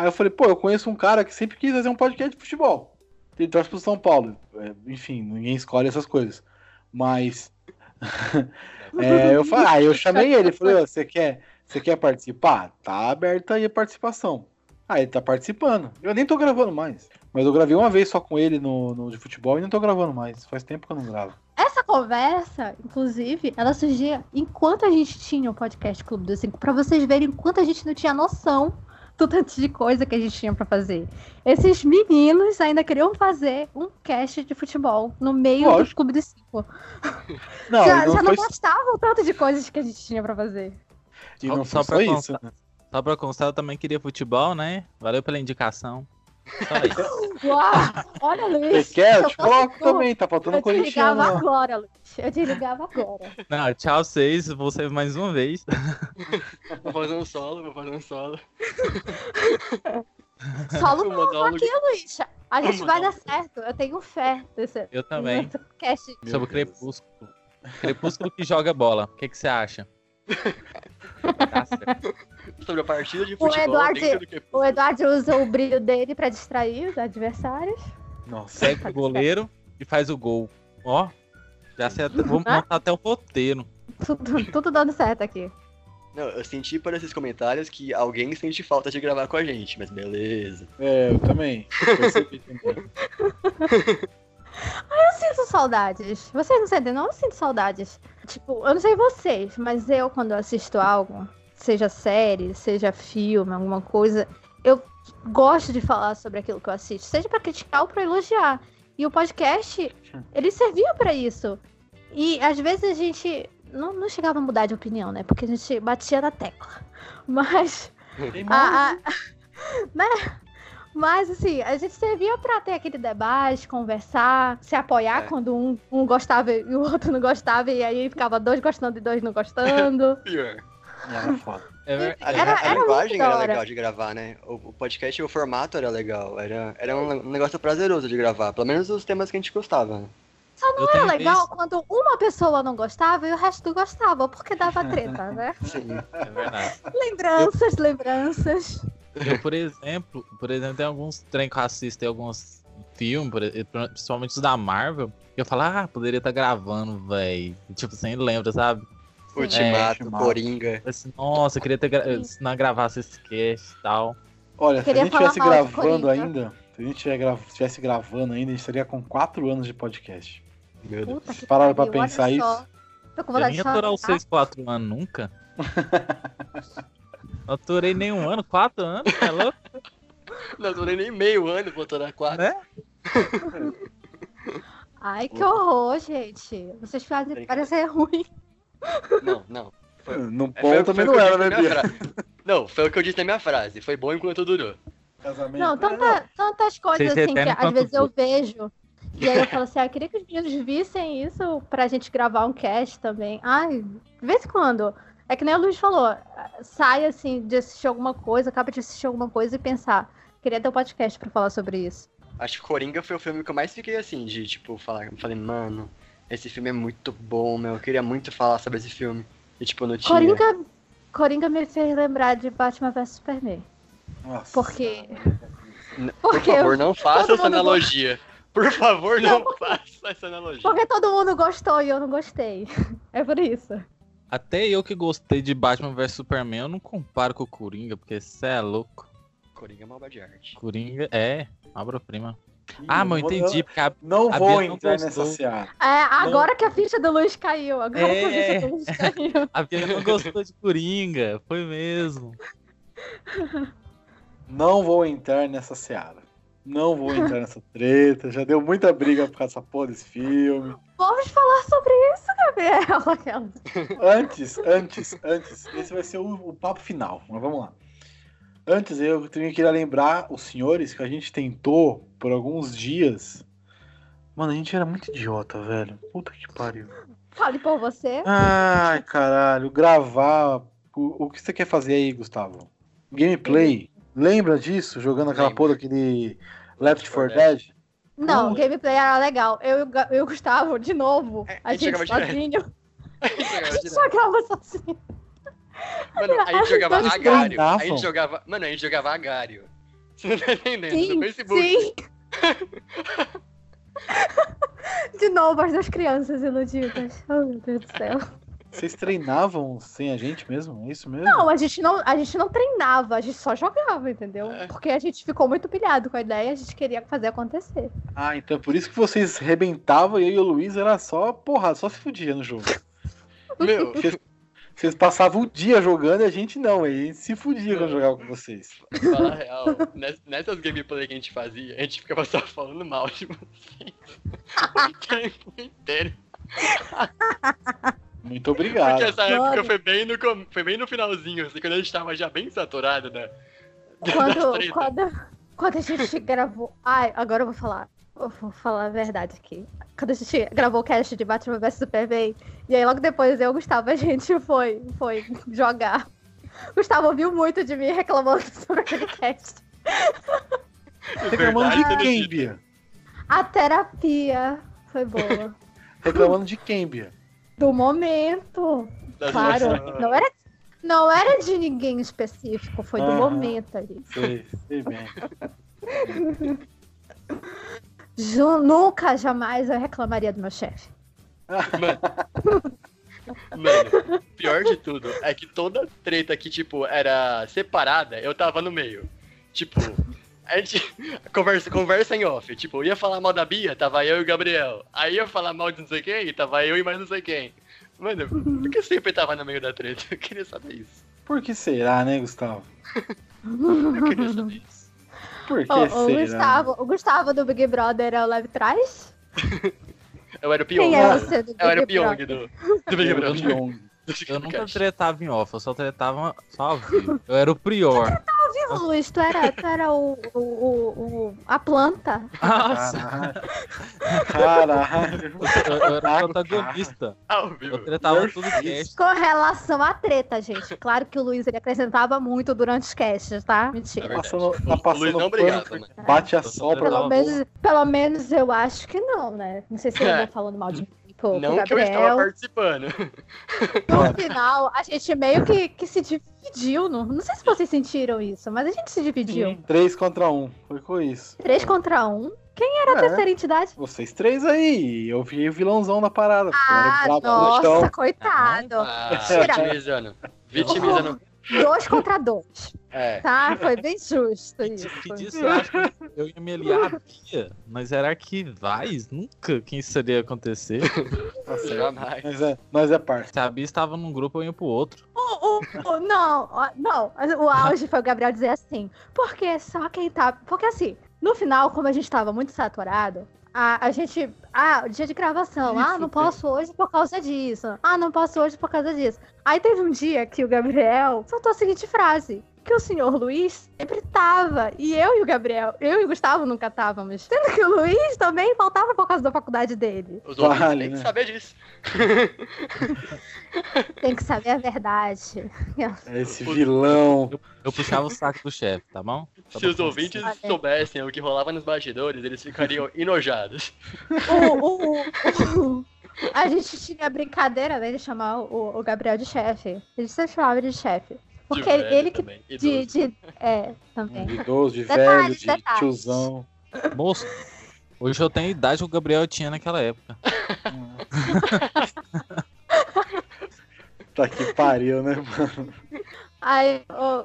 Aí eu falei, pô, eu conheço um cara que sempre quis fazer um podcast de futebol. Ele torce pro São Paulo. É, Enfim, ninguém escolhe essas coisas. Mas. é, eu falei, aí eu chamei ele, falei, "Ô, você quer, você quer participar? Tá aberta aí a participação. Ah, ele tá participando. Eu nem tô gravando mais. Mas eu gravei uma vez só com ele no, no de futebol e não tô gravando mais. Faz tempo que eu não gravo. Essa conversa, inclusive, ela surgia enquanto a gente tinha o podcast Clube dos Cinco, pra vocês verem enquanto a gente não tinha noção tanto de coisa que a gente tinha pra fazer. Esses meninos ainda queriam fazer um cast de futebol no meio do Lógico. Clube dos Cinco. Não, já não já não foi, gostavam tanto de coisas que a gente tinha pra fazer. e não Só foi pra só isso. constar. né? Só pra constar, eu também queria futebol, né? Valeu pela indicação. Só isso. Uau! Olha, Luiz. Você quer? Eu eu te coloco tu, também, tá faltando um Eu desligava corintiano. lá. agora, Luiz. Eu desligava agora. Não, tchau, vocês. Você mais uma vez. Vou fazer um solo, vou fazer um solo. Solo mandar um aqui, Luiz. A gente vai dar certo. Eu tenho fé nesse, Eu também. nesse cast. Sobre. Crepúsculo. Crepúsculo que joga bola. O que, que você acha? Tá certo. Sobre a partida de O futebol Eduardo- dentro do que... O Eduardo usa o brilho dele pra distrair os adversários. Nossa. Segue o goleiro e faz o gol. Ó, já sei até, vou montar até o roteiro. Tudo, tudo dando certo aqui. Não, eu senti por esses comentários que alguém sente falta de gravar com a gente, mas beleza. É, eu também. Percebi também. Eu sinto saudades. Vocês não sentem, não? Eu sinto saudades. Tipo, eu não sei vocês, mas eu, quando assisto algo, seja série, seja filme, alguma coisa, eu gosto de falar sobre aquilo que eu assisto, seja pra criticar ou pra elogiar. E o podcast, ele servia pra isso. E às vezes a gente não, não chegava a mudar de opinião, né? Porque a gente batia na tecla. Mas a- a- né? Mas assim, a gente servia pra ter aquele debate, conversar, se apoiar É. quando um, um gostava e o outro não gostava, e aí ficava dois gostando e dois não gostando. Pior. Era foda. É ver- A, Era- a era linguagem era legal de gravar, né? O, o podcast, o formato era legal. Era, era um, um negócio prazeroso de gravar. Pelo menos os temas que a gente gostava. né? eu Era legal visto- quando uma pessoa não gostava e o resto gostava, porque dava treta, né? Sim. É verdade. Lembranças, lembranças. Eu, por exemplo, por exemplo, tem alguns trem que eu assisto, tem alguns filmes, principalmente os da Marvel, que eu falo, ah, poderia estar gravando, velho. Tipo, sem lembra, sabe? Ultimato, Ultimato. Coringa. Assim, Nossa, eu queria ter gra... se não gravasse esse cast e tal. Olha, se a gente estivesse gravando ainda, se a gente estivesse gravando ainda, a gente estaria com 4 anos de podcast. Meu Deus. Puta Pararam pra pensar só. isso? Tô com Eu nem aturar os chorar. 6, 4 anos nunca. Não aturei nenhum ano, 4 anos, é louco? Não durei nem meio ano pra aturar quatro. Né? Ai, que horror, gente. Vocês fazem parecer ruim. Não, não. No É, foi- ponto também foi o não era, né, Bia? Não, foi o que eu disse na minha frase. Foi bom enquanto durou. Casamento. Não, tanta, tantas coisas Vocês assim que às vezes eu vejo. E aí eu falo assim, ah, eu queria que os meninos vissem isso pra gente gravar um cast também. Ai, de vez em quando. É que nem o Luiz falou, sai assim de assistir alguma coisa, acaba de assistir alguma coisa e pensar, queria ter um podcast pra falar sobre isso. Acho que Coringa foi o filme que eu mais fiquei assim, de tipo, falar. Falei, mano, esse filme é muito bom, meu. Eu queria muito falar sobre esse filme. E tipo, não tinha. Coringa, Coringa me fez lembrar de Batman vs Superman. Nossa. Porque. Por favor, não faça essa analogia. Por favor, Não, não faça essa analogia. porque todo mundo gostou e eu não gostei. É por isso. Até eu que gostei de Batman vs Superman, eu não comparo com o Coringa, porque cê é louco. Coringa é uma obra de arte. Coringa é obra-prima. Ah, mas eu vou- entendi, porque a, Não A vou não entrar gostou. nessa seara. É, agora que a ficha do Luiz caiu. Agora que a É. ficha do Luiz caiu. a Bia não gostou de Coringa, foi mesmo. Não vou entrar nessa seara. Não vou entrar nessa treta. Já deu muita briga por causa dessa porra desse filme. Vamos falar sobre isso, Gabriel. Antes, antes, antes. Esse vai ser o, o papo final. Mas vamos lá. Antes, eu queria lembrar os senhores que a gente tentou por alguns dias. Mano, a gente era muito idiota, velho. Puta que pariu. Fale por você. Ai, caralho. Gravar. O, o que você quer fazer aí, Gustavo? Gameplay. Lembra disso? Jogando aquela Lembro. porra daquele Left 4 4 Dead? Não, o gameplay era legal. Eu e o Gustavo, de novo. É, A a gente gente jogava sozinho. A gente jogava sozinho. Mano, a gente jogava Eles Agário. A gente jogava. Mano, a gente jogava Agário. Você não tá entendendo? Sim, no Facebook. sim. De novo, as duas crianças iludidas. Oh, meu Deus do céu. Vocês treinavam sem a gente mesmo? É isso mesmo? Não, a gente não, a gente não treinava, a gente só jogava, entendeu? É. Porque a gente ficou muito pilhado com a ideia, a gente queria fazer acontecer. Ah, então é por isso que vocês rebentavam e eu e o Luiz era só porrada, só se fudia no jogo. Meu, Vocês, vocês passavam o dia jogando e a gente não, e a gente se fudia quando jogava com vocês. fala a real. ness- Nessas gameplay que a gente fazia, a gente ficava só falando mal de vocês. O tempo inteiro. Muito obrigado. Porque essa época foi bem, no, foi bem no finalzinho, assim, quando a gente tava já bem saturado, né? Quando, quando, quando a gente gravou. Ai, agora eu vou falar. Vou falar a verdade aqui. Quando a gente gravou o cast de Batman vs Superman, e aí logo depois eu e o Gustavo, a gente foi, foi jogar. O Gustavo ouviu muito de mim reclamando sobre aquele cast. Reclamando de quem, Bia? A terapia foi boa. Reclamando de quem, Bia? Do momento. Das Claro. nossas- Não era, não era de ninguém específico, foi do Aham. momento ali. Sei, sei bem. Ju- nunca, jamais eu reclamaria do meu chefe. Mano, pior de tudo é que toda treta que, tipo, era separada, eu tava no meio. Tipo, a gente conversa, conversa em off. Tipo, ia falar mal da Bia, tava eu e o Gabriel. Aí ia falar mal de não sei quem, tava eu e mais não sei quem. Mano, por que eu sempre tava no meio da treta? Eu queria saber isso. Por que será, né, Gustavo? Eu queria saber isso. Por que O, o? Gustavo, o Gustavo do Big Brother é o Leve Trás? Eu era o Pyong. Quem é mano. você do Big Eu era o? Pyong do, do Big Eu Brother. não- Eu nunca tretava em off, eu só tretava só ao vivo. Eu era o prior. Viu, Luiz? Tu era, tu era o, o, o, o- a planta. Nossa, Caralho. Caralho. eu, eu era o protagonista. Ao Eu vivo. tretava tudo cast. Com relação à treta, gente. Claro que o Luiz ele acrescentava muito durante os casts, tá? É Mentira. verdade. Passando, tá O Luiz passando não obrigado, mano. Bate a tô sopra. Pelo menos, pelo menos eu acho que não, né? Não sei se eu É. vou falando mal de mim Não que eu estava Gabriel. participando. No final, a gente meio que, que se dividiu. Não, não sei se vocês sentiram isso, mas a gente se dividiu. Três contra um. Foi com isso. Três contra um. Quem era a É. terceira entidade? Vocês três aí. Eu vi o vilãozão da parada. Ah, no nossa, coitado. Ah, vitimizando. Vitimizando. Dois contra dois. É. Tá? Foi bem justo isso. Que disso eu acho que eu ia me aliar a Bia, mas era arquivais, nunca que isso iria acontecer. Certo. Jamais. Mas é, é parça. Se a Bia estava num grupo, eu ia pro outro. O- o- o- não, não. O auge foi o Gabriel dizer assim. Porque só quem tá. Porque assim, no final, como a gente tava muito saturado, a, a gente. Ah, dia de gravação. ah, não posso hoje por causa disso. Ah, não posso hoje por causa disso. Aí teve um dia que o Gabriel soltou a seguinte frase. Que o senhor Luiz sempre tava. E eu e o Gabriel, eu e o Gustavo nunca estávamos. Sendo que o Luiz também faltava por causa da faculdade dele. Os ouvintes Vale, têm que né? saber disso. Tem que saber a verdade. Esse vilão. Eu puxava o saco do chefe, tá bom? Só Se os pra ouvintes soubessem o que rolava nos bastidores, eles ficariam enojados. o, o- o- a gente tinha a brincadeira né, de chamar o, o Gabriel de chefe. A gente sempre chamava ele de chefe. Porque De ele, velho ele que. também, De, idoso. de, é, também. De idoso, de Detalhes, velho, de detalhes. tiozão. Moço, hoje eu tenho a idade que o Gabriel tinha naquela época. Tá que pariu, né, mano? Aí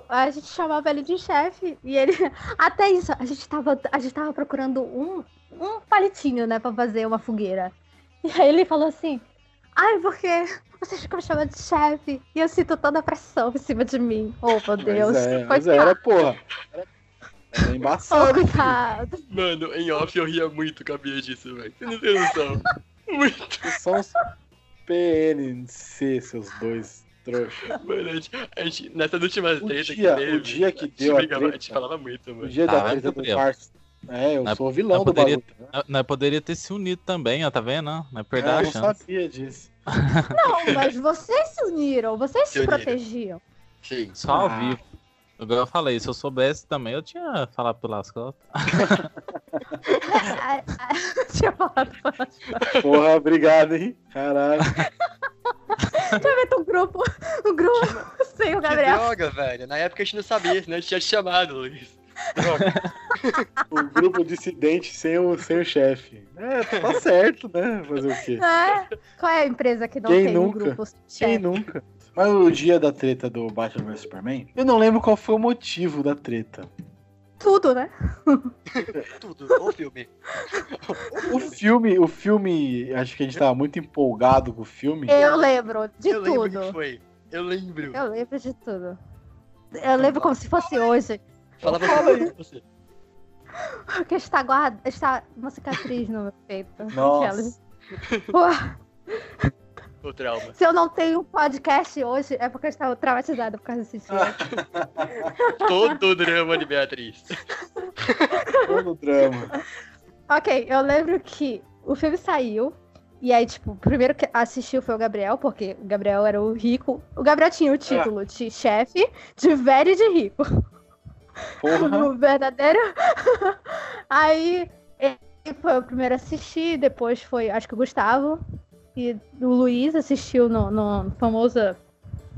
a gente chamava ele de chefe. E ele. Até isso, a gente tava, a gente tava procurando um, um palitinho, né, pra fazer uma fogueira. E aí ele falou assim. Ai, porque vocês ficam me chamando de chefe e eu sinto toda a pressão em cima de mim. Oh, meu Deus. Mas, é, mas Coitado. era, porra. Era, Oh, embaçado. coitado. Mano, em off eu ria muito com a Bia disso, velho. Você não tem noção. Muito. Só uns- PNC, seus dois trouxas. Mano, a gente, a gente- nessas últimas O tretas dia- que teve, o dia que a gente deu a gente falava muito, O mano. dia Ah, da treta do. Márcio. É, eu Nós- sou o vilão do poderia- bagulho. né? Nós- Nós poderia ter se unido também, ó, tá vendo? Nós É, perdemos eu a não chance. sabia disso. Não, mas vocês se uniram, vocês Se se uniram. protegiam. Sim. Só ao Ah. vivo. Igual eu falei, se eu soubesse também, eu tinha falado pelas costas. Tinha falado pra Porra, obrigado, hein? Caralho. um grupo, um grupo sem o Que Gabriel. droga, velho. Na época a gente não sabia, senão a gente tinha te chamado, Luiz. Droga. O grupo dissidente sem o, sem o chefe. É, tá certo, né? Fazer o quê? É. Qual é a empresa que não Quem tem um nunca? grupo Quem chefe? nunca? Mas o dia da treta do Batman vs Superman, eu não lembro qual foi o motivo da treta. Tudo, né? Tudo. O filme. O filme, o filme, acho que a gente tava muito empolgado com o filme. Eu lembro de eu lembro tudo. que foi. Eu lembro. Eu lembro de tudo. Eu lembro como se fosse hoje. Fala pra Fala aí. você. Porque está guarda, está uma cicatriz no meu peito. Nossa. O trauma. se eu não tenho podcast hoje, é porque eu estava traumatizada por causa desse filme. Todo o drama de Beatriz. Todo o drama. ok, eu lembro que o filme saiu. E aí, tipo, o primeiro que assistiu foi o Gabriel, porque o Gabriel era o rico. O Gabriel tinha o título de chefe, de velho e de rico. Porra. O verdadeiro. Aí ele foi o primeiro a assistir, depois foi, acho que o Gustavo. E o Luiz assistiu no, no famosa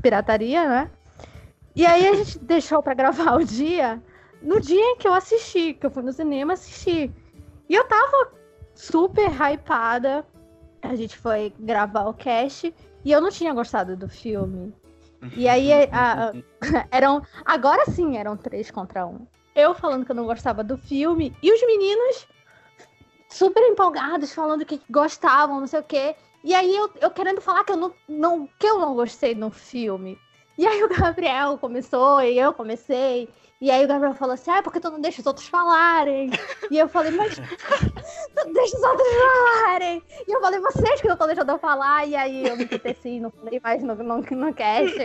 pirataria, né? E aí a gente deixou pra gravar o dia no dia em que eu assisti, que eu fui no cinema assistir. E eu tava super hypada. A gente foi gravar o cast e eu não tinha gostado do filme. E aí a- a- eram. Agora sim eram três contra um. Eu falando que eu não gostava do filme e os meninos super empolgados, falando que gostavam, não sei o quê. E aí eu, eu querendo falar que eu não, não, que eu não gostei no filme. E aí o Gabriel começou e eu comecei. E aí o Gabriel falou assim, ah, porque tu não deixa os outros falarem. E eu falei, mas tu deixa os outros falarem. E eu falei, vocês que não estão deixando eu falar. E aí eu me emputeci, não falei mais no, no, no cast.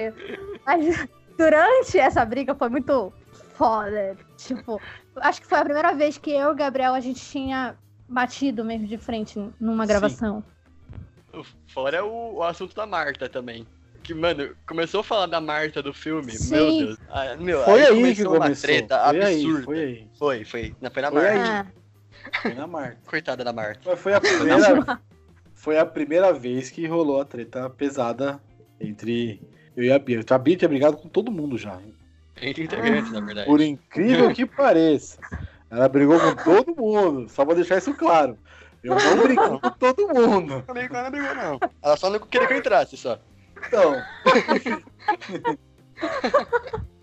Mas durante essa briga foi muito foda. Tipo, acho que foi a primeira vez que eu e o Gabriel a gente tinha batido mesmo de frente numa Sim. gravação. Fora o, o assunto da Marta também. Que, mano, começou a falar da Marta do filme. Sim. Meu Deus. Ah, meu, Foi aí, que começou uma começou. treta foi aí, absurda. foi aí. Foi, foi. Na, foi na Foi Marta. aí. Ah, Foi na Marta. Coitada da Marta. Mas foi a primeira. Foi a primeira vez que rolou a treta pesada entre eu e a Bia. A Bia tinha brigado com todo mundo já. Entre integrantes, na verdade. Por incrível que pareça. Ela brigou com todo mundo. Só pra deixar isso claro. Eu não briguei com todo mundo. Comigo ela não brigou, não. Ela só não queria que eu entrasse, só. Então.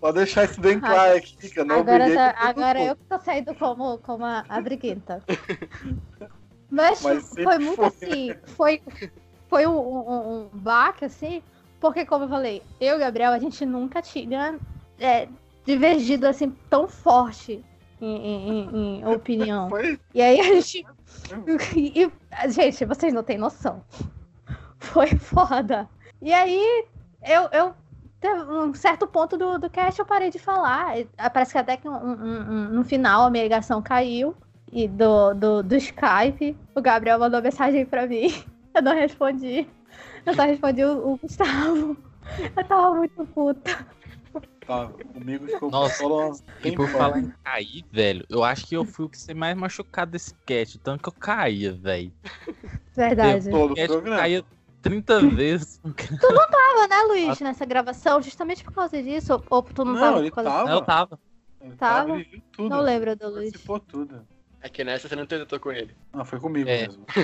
Pode deixar isso bem claro aqui, que eu não agora tá- agora eu que tô saindo como, como a, a briguenta. Mas, Mas foi muito foi. assim. Foi, foi um, um, um baque, assim, porque, como eu falei, eu e o Gabriel, a gente nunca tinha é, divergido assim tão forte em, em- em- opinião. Foi E aí a gente. E- gente, vocês não têm noção. Foi foda. E aí, eu. eu um certo ponto do, do cast eu parei de falar. Ah, Parece que até que um- um- um- no final a minha ligação caiu. E do, do, do Skype, o Gabriel mandou mensagem pra mim. Eu não respondi. Eu só respondi o, o Gustavo. Eu tava muito puta. Tá, comigo ficou Nossa, E por falar em cair, velho, eu acho que eu fui o que ser mais machucado desse cast, o tanto que eu caía, velho. Verdade. todo o cast programa. caía 30 vezes. Tava, né, Luiz, nessa gravação, justamente por causa disso. Ou, ou tu não, Não, tava ele por causa tava. Eu tava. Ele Tava? ele tudo. Não lembro do Luiz. Participou tudo. É que nessa você não tentou com ele. Não, foi comigo É. mesmo.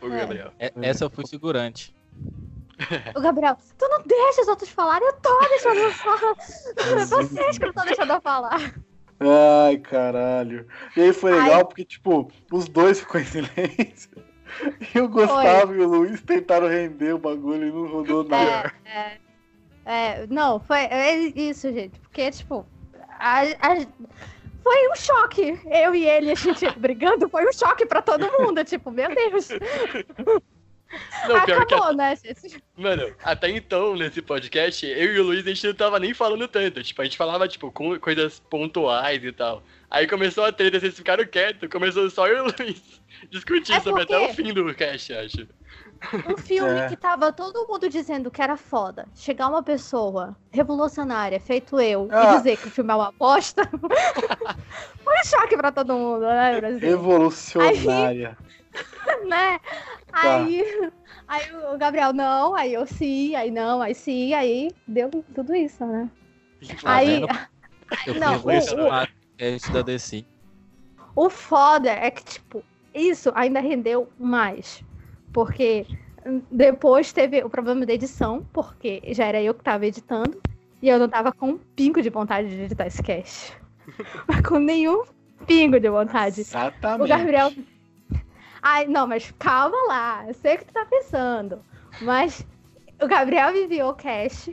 O É. Gabriel. É- essa eu fui figurante. O Gabriel, tu não deixa os outros falarem, eu tô deixando eu falar. Vocês que não estão deixando eu falar. Ai, caralho. E aí foi legal porque, tipo, os dois ficou em silêncio. E o Gustavo e o Luiz tentaram render o bagulho e não rodou nada. É, é, é, não, foi é isso, gente. Porque, tipo, a- a- foi um choque. Eu e ele, a gente brigando, foi um choque pra todo mundo. Tipo, meu Deus. Não, pior que. Acabou, né, gente? Mano, até então, nesse podcast, eu e o Luiz, a gente não tava nem falando tanto. Tipo, a gente falava, tipo, com coisas pontuais e tal. Aí começou a treta, vocês ficaram quietos. Começou só eu e o Luiz discutindo É sobre porque- até o fim do cast, acho. Um filme É. que tava todo mundo dizendo que era foda. Chegar uma pessoa revolucionária, feito eu, Ah. e dizer que o filme é uma bosta. Foi um choque pra todo mundo, né, Brasil? Revolucionária. né? Tá. Aí, aí o Gabriel, não, aí eu sim, aí não, aí sim, aí deu tudo isso, né? Aí? Eu Não, fui o- revolucionário no cast da DC. o foda é que, tipo, isso ainda rendeu mais. Porque depois teve o problema da edição, porque já era eu que tava editando, e eu não tava com um pingo de vontade de editar esse cast. Mas com nenhum pingo de vontade. Exatamente. O Gabriel. Ai, não, mas calma lá. Eu sei o que tu tá pensando. Mas o Gabriel me enviou o cast.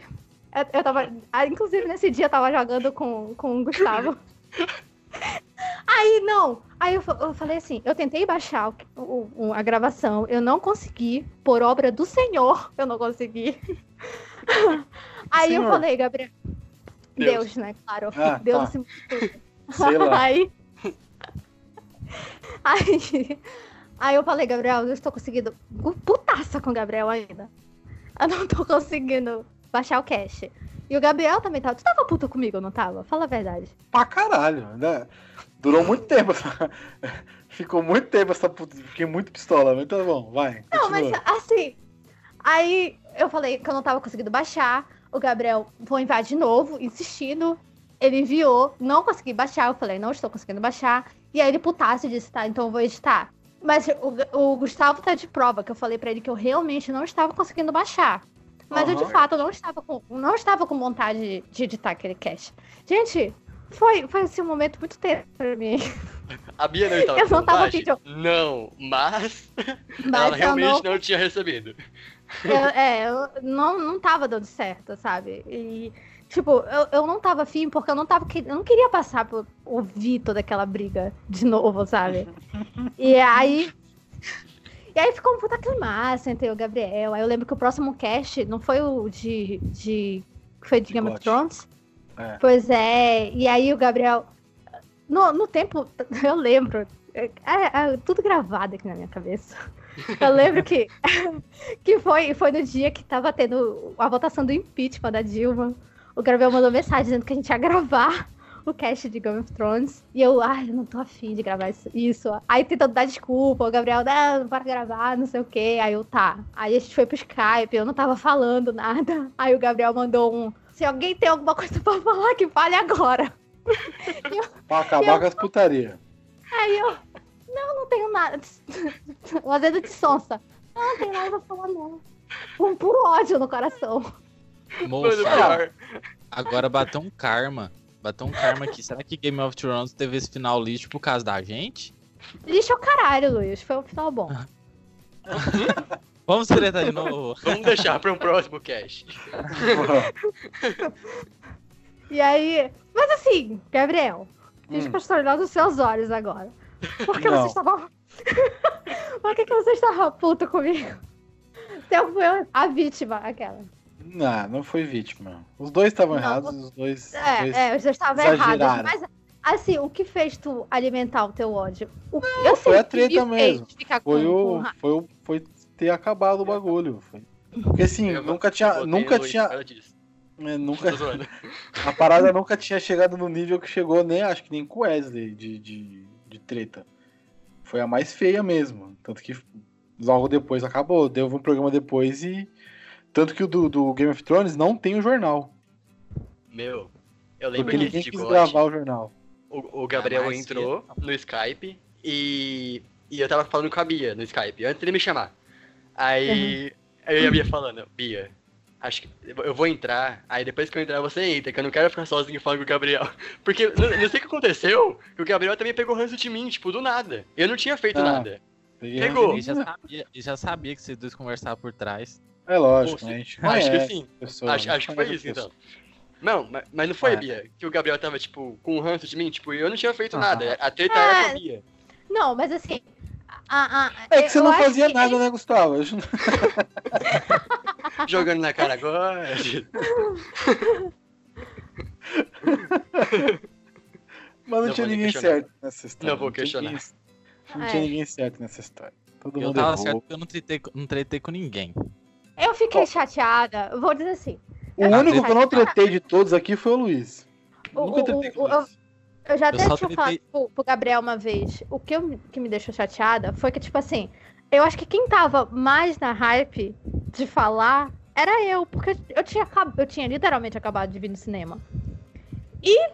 Eu, eu tava. ah, Inclusive, nesse dia eu tava jogando com, com o Gustavo. Aí, não. Aí eu, eu falei assim: eu tentei baixar o- o- a gravação, eu não consegui. Por obra do Senhor, eu não consegui. Aí eu Senhor. falei, Gabriel. Deus. Deus, né? Claro. Ah, Deus tá. acima de tudo. Aí. Aí. Aí eu falei, Gabriel, eu estou conseguindo. Putaça com o Gabriel ainda. Eu não tô conseguindo baixar o cache. E o Gabriel também tava. Tu tava puta comigo, não tava? Fala a verdade. Pra caralho. Né? Durou muito tempo. essa- Ficou muito tempo essa puta. Fiquei muito pistola. Mas tá bom, vai. Não, mas continua. assim. Aí eu falei que eu não tava conseguindo baixar. O Gabriel vou enviar de novo, insistindo. Ele enviou, não consegui baixar. Eu falei, não estou conseguindo baixar. E aí ele putasse e disse, tá, então eu vou editar. Mas o, o Gustavo tá de prova, que eu falei pra ele que eu realmente não estava conseguindo baixar. Mas eu, de fato, não estava com, não estava com vontade de, de editar aquele cast. Gente, foi, foi assim, um momento muito tenso pra mim. A Bia não estava Eu não tava pedindo. Não, mas, ela Mas eu realmente não não... tinha recebido. Eu, é, eu não, não tava dando certo, sabe? E, tipo, eu, eu não tava afim porque eu não tava. Eu não queria passar por ouvir toda aquela briga de novo, sabe? E aí. E aí ficou um puta climaço entre o Gabriel. Aí eu lembro que o próximo cast não foi o de. de foi de Game of. Thrones? É. Pois é. E aí o Gabriel. No, no tempo, eu lembro. É, é tudo gravado aqui na minha cabeça. Eu lembro que, que foi, foi no dia que tava tendo a votação do impeachment da Dilma. O Gabriel mandou mensagem dizendo que a gente ia gravar o cast de Game of Thrones. E eu, ai, eu não tô afim de gravar isso. Aí tentando dar desculpa, o Gabriel, não, bora gravar, não sei o quê. Aí eu, tá. Aí a gente foi pro Skype, eu não tava falando nada. Aí o Gabriel mandou um, se alguém tem alguma coisa pra falar, que fale agora. Pra acabar eu- com as putaria. Aí eu, não, não tenho nada. O azedo de sonsa. Não, não tenho nada pra falar, não. Um puro ódio no coração. Pior. agora bateu um karma. Bateu um karma aqui. Será que Game of Thrones teve esse final lixo por causa da gente? Lixo é o caralho, Luiz. Foi um final bom. Vamos tretar de novo. Vamos deixar para um próximo cast. E aí. Mas assim, Gabriel, deixa Hum. eu eu olhar nos seus olhos agora. Por que Não. você estava. Por que, que você estava puta comigo? Eu fui a vítima, aquela. Não, não foi vítima. Os dois estavam Não, errados, os dois. os É, dois- é, eu já estava errada. exageraram. Mas, assim, o que fez tu alimentar o teu ódio? O, eu foi a me treta mesmo. Foi com, o, foi o. Foi ter acabado o bagulho. Foi. Porque assim, Eu nunca tinha. Nunca tinha. É, nunca, a parada nunca tinha chegado no nível que chegou, nem acho que nem com o Wesley de, de, de treta. Foi a mais feia mesmo. Tanto que logo depois acabou. Deu um programa depois e. Tanto que o do, do Game of Thrones não tem o jornal. Meu, eu lembro Porque que ninguém quis gravar o jornal. o, o Gabriel Ah, entrou no Skype e, e eu tava falando com a Bia no Skype, antes dele me chamar. Aí eu e a Bia falando, Bia, acho que eu vou entrar, aí depois que eu entrar você entra, que eu não quero ficar sozinho falando com o Gabriel. Porque não, não sei o que aconteceu, que o Gabriel também pegou ranço de mim, tipo, do nada. Eu não tinha feito Ah. nada. Pegou. Ele já sabia, ele já sabia que vocês dois conversavam por trás. É lógico, Pô, né? A gente Acho que sim. a pessoa, Acho, a gente acho que foi isso, a pessoa. então. Não, mas, mas não foi, É. Bia, que o Gabriel tava, tipo, com ranço de mim, tipo, eu não tinha feito Ah. nada. A treta era com a É. Bia. Não, mas assim, Ah, ah, É que você não fazia que nada, né, Gustavo? Jogando na cara agora. Mas não, Não tinha ninguém questionar. certo nessa história. Não vou tinha questionar. Não É. tinha ninguém certo nessa história. Todo Eu mundo tava errou. certo que eu não tretei, não tretei com ninguém. Eu fiquei chateada. Vou dizer assim. O único que eu não tretei de todos aqui foi o Luiz. O- Nunca tretei com o- o Luiz. Eu já Eu até tinha falado pro, pro Gabriel uma vez. O que, eu- que me deixou chateada foi que, tipo assim, eu acho que quem tava mais na hype de falar era eu, porque eu tinha, acab- eu tinha literalmente acabado de vir no cinema. E,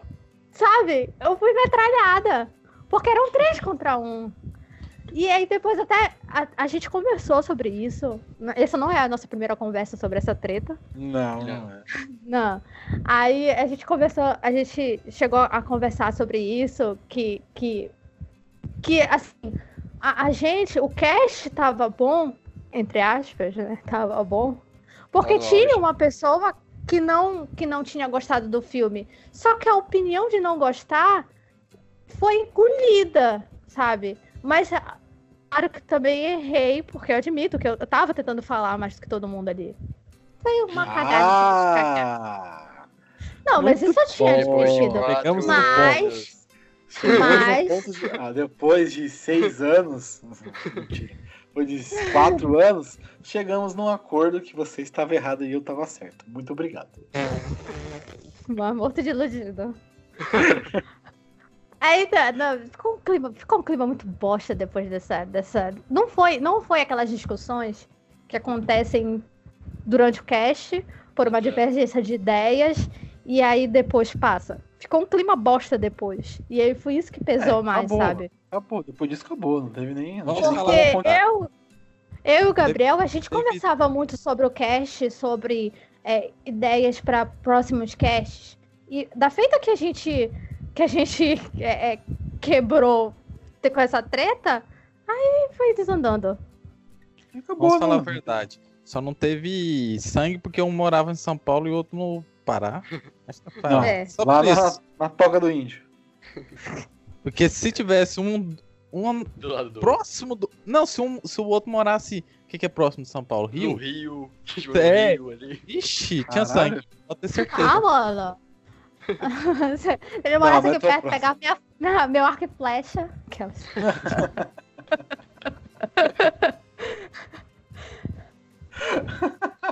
sabe, eu fui metralhada. Porque eram três contra um. E aí depois até a, a gente conversou sobre isso. Essa não é a nossa primeira conversa sobre essa treta. Não, Não. é. Não. Aí a gente conversou, a gente chegou a conversar sobre isso, que, que, que assim, a, a gente, o cast tava bom, entre aspas, né? Tava bom. Porque tinha uma pessoa que não, que não tinha gostado do filme. Só que a opinião de não gostar foi engolida, sabe? Mas claro que também errei, porque eu admito que eu, eu tava tentando falar mais do que todo mundo ali. Foi uma cagada. Ah! Não, mas isso eu tinha no Mas- Mas- de- ah, depois de seis anos, depois de quatro anos, chegamos num acordo que você estava errado e eu estava certo. Muito obrigado. Mas morto de iludido. Aí, tá, não, ficou um clima, ficou um clima muito bosta depois dessa, dessa. Não foi, não foi aquelas discussões que acontecem durante o cast por uma divergência de ideias e aí depois passa. Ficou um clima bosta depois. E aí foi isso que pesou É, mais, acabou. sabe? Acabou, depois disso acabou, não teve nem. Não Porque eu, eu e o Gabriel, a gente conversava muito sobre o cast, sobre é, ideias para próximos casts. E da feita que a gente que a gente é, é, quebrou com essa treta, aí foi desandando. Acabou, Vamos falar a né? verdade. Só não teve sangue porque um morava em São Paulo e o outro no Pará. Não. É. Só lá por na, isso. na toca do índio. Porque se tivesse um, um Do lado do próximo do. Não, se, um, se o outro morasse. O que, que é próximo de São Paulo? no Rio? Rio. tipo, É. Rio ali. Ixi, tinha Caralho. sangue. Pode ter certeza. Ah, mano. Se ele morasse aqui perto, pegava minha, minha- meu arco e flecha. Aquelas.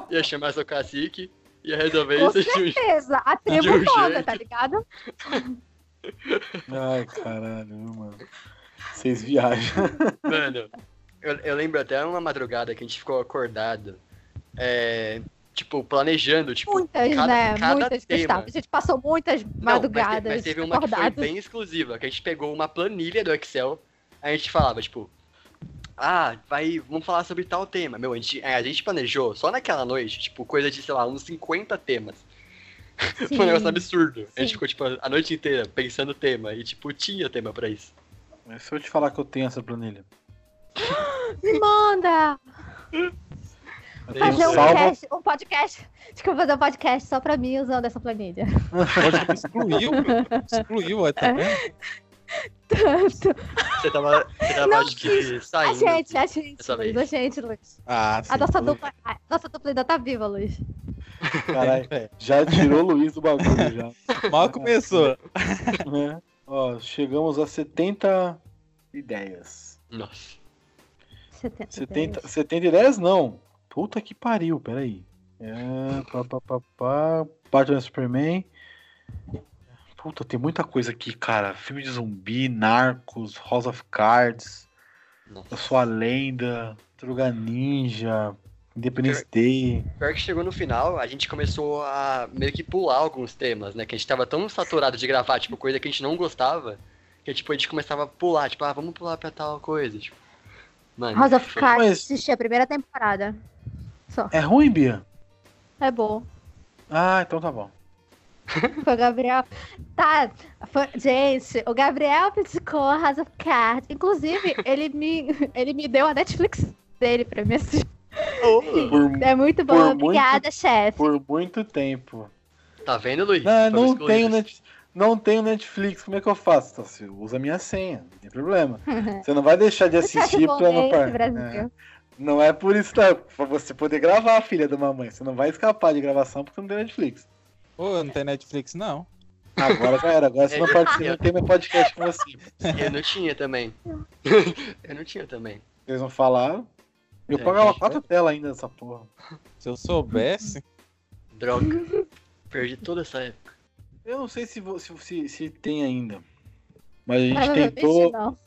Ia chamar seu cacique, ia resolver Com isso de um certeza. A tribo um toda, jeito. tá ligado? Ai, caralho, mano. Vocês viajam. Mano, eu, eu lembro até uma madrugada que a gente ficou acordado, é, tipo, planejando, tipo, Muitas, cada, né? cada muitas tema. Gustavo. A gente passou muitas Não, mas madrugadas mas, teve uma que foi bem exclusiva, que a gente pegou uma planilha do Excel, a gente falava, tipo, ah, vai, vamos falar sobre tal tema. Meu, a gente, é, a gente planejou só naquela noite, tipo, coisa de, sei lá, uns 50 temas. Foi um negócio Sim. absurdo. A gente Sim. ficou, tipo, a noite inteira pensando tema, e, tipo, tinha tema pra isso. Mas se eu te falar que eu tenho essa planilha. Me manda! Fazer um, salvo. cast, um podcast. Acho que eu vou fazer um podcast só pra mim usando essa planilha. Pode excluiu. Excluiu, aí, tá vendo? Tanto. Você tava, você tava Não, acho que, A saindo. gente, a gente, Luiz, vez. a gente, Luiz. Ah, sim. A nossa dupla, a nossa dupla ainda tá viva, Luiz. Caralho, bem. já tirou o Luiz do bagulho já. Mal começou. né? Ó, chegamos a 70 ideias. Nossa. 70. 70, 70 ideias não. Puta que pariu, peraí. É, pá, pá, pá, pá. Batman Superman. Puta, tem muita coisa aqui, cara. Filme de zumbi, Narcos, House of Cards, Nossa. A Lenda, Truga Ninja, Independence Day. Pior que chegou no final, a gente começou a meio que pular alguns temas, né? Que a gente tava tão saturado de gravar, tipo, coisa que a gente não gostava, que tipo, a gente começava a pular, tipo, ah, vamos pular pra tal coisa, tipo. Mano, House of Cards, Mas- assisti a primeira temporada. Só. É ruim, Bia? É bom. Ah, então tá bom. Foi o Gabriel. Tá. foi- Gente, o Gabriel criticou House of Cards. Inclusive, ele me, ele me deu a Netflix dele pra mim assistir. Por, É muito bom. Obrigada, chefe. por muito tempo. Tá vendo, Luiz? Não, Fomos não excluídos. tenho, net, não tenho Netflix, como é que eu faço? Então, você usa a minha senha. problema. Você não vai deixar de assistir pra não par... Não é por isso, não. Pra você poder gravar, filha da mamãe. Você não vai escapar de gravação porque não tem Netflix. Ô, não tem Netflix, não. Agora já era. Agora você não participa, não tem meu podcast com você. Eu não tinha também. Eu não tinha também. Eles não falaram. Eu É, pagava quatro telas ainda nessa porra. Se eu soubesse. Droga. Perdi toda essa época. Eu não sei se, se, se, se tem ainda. Mas a gente tentou. não.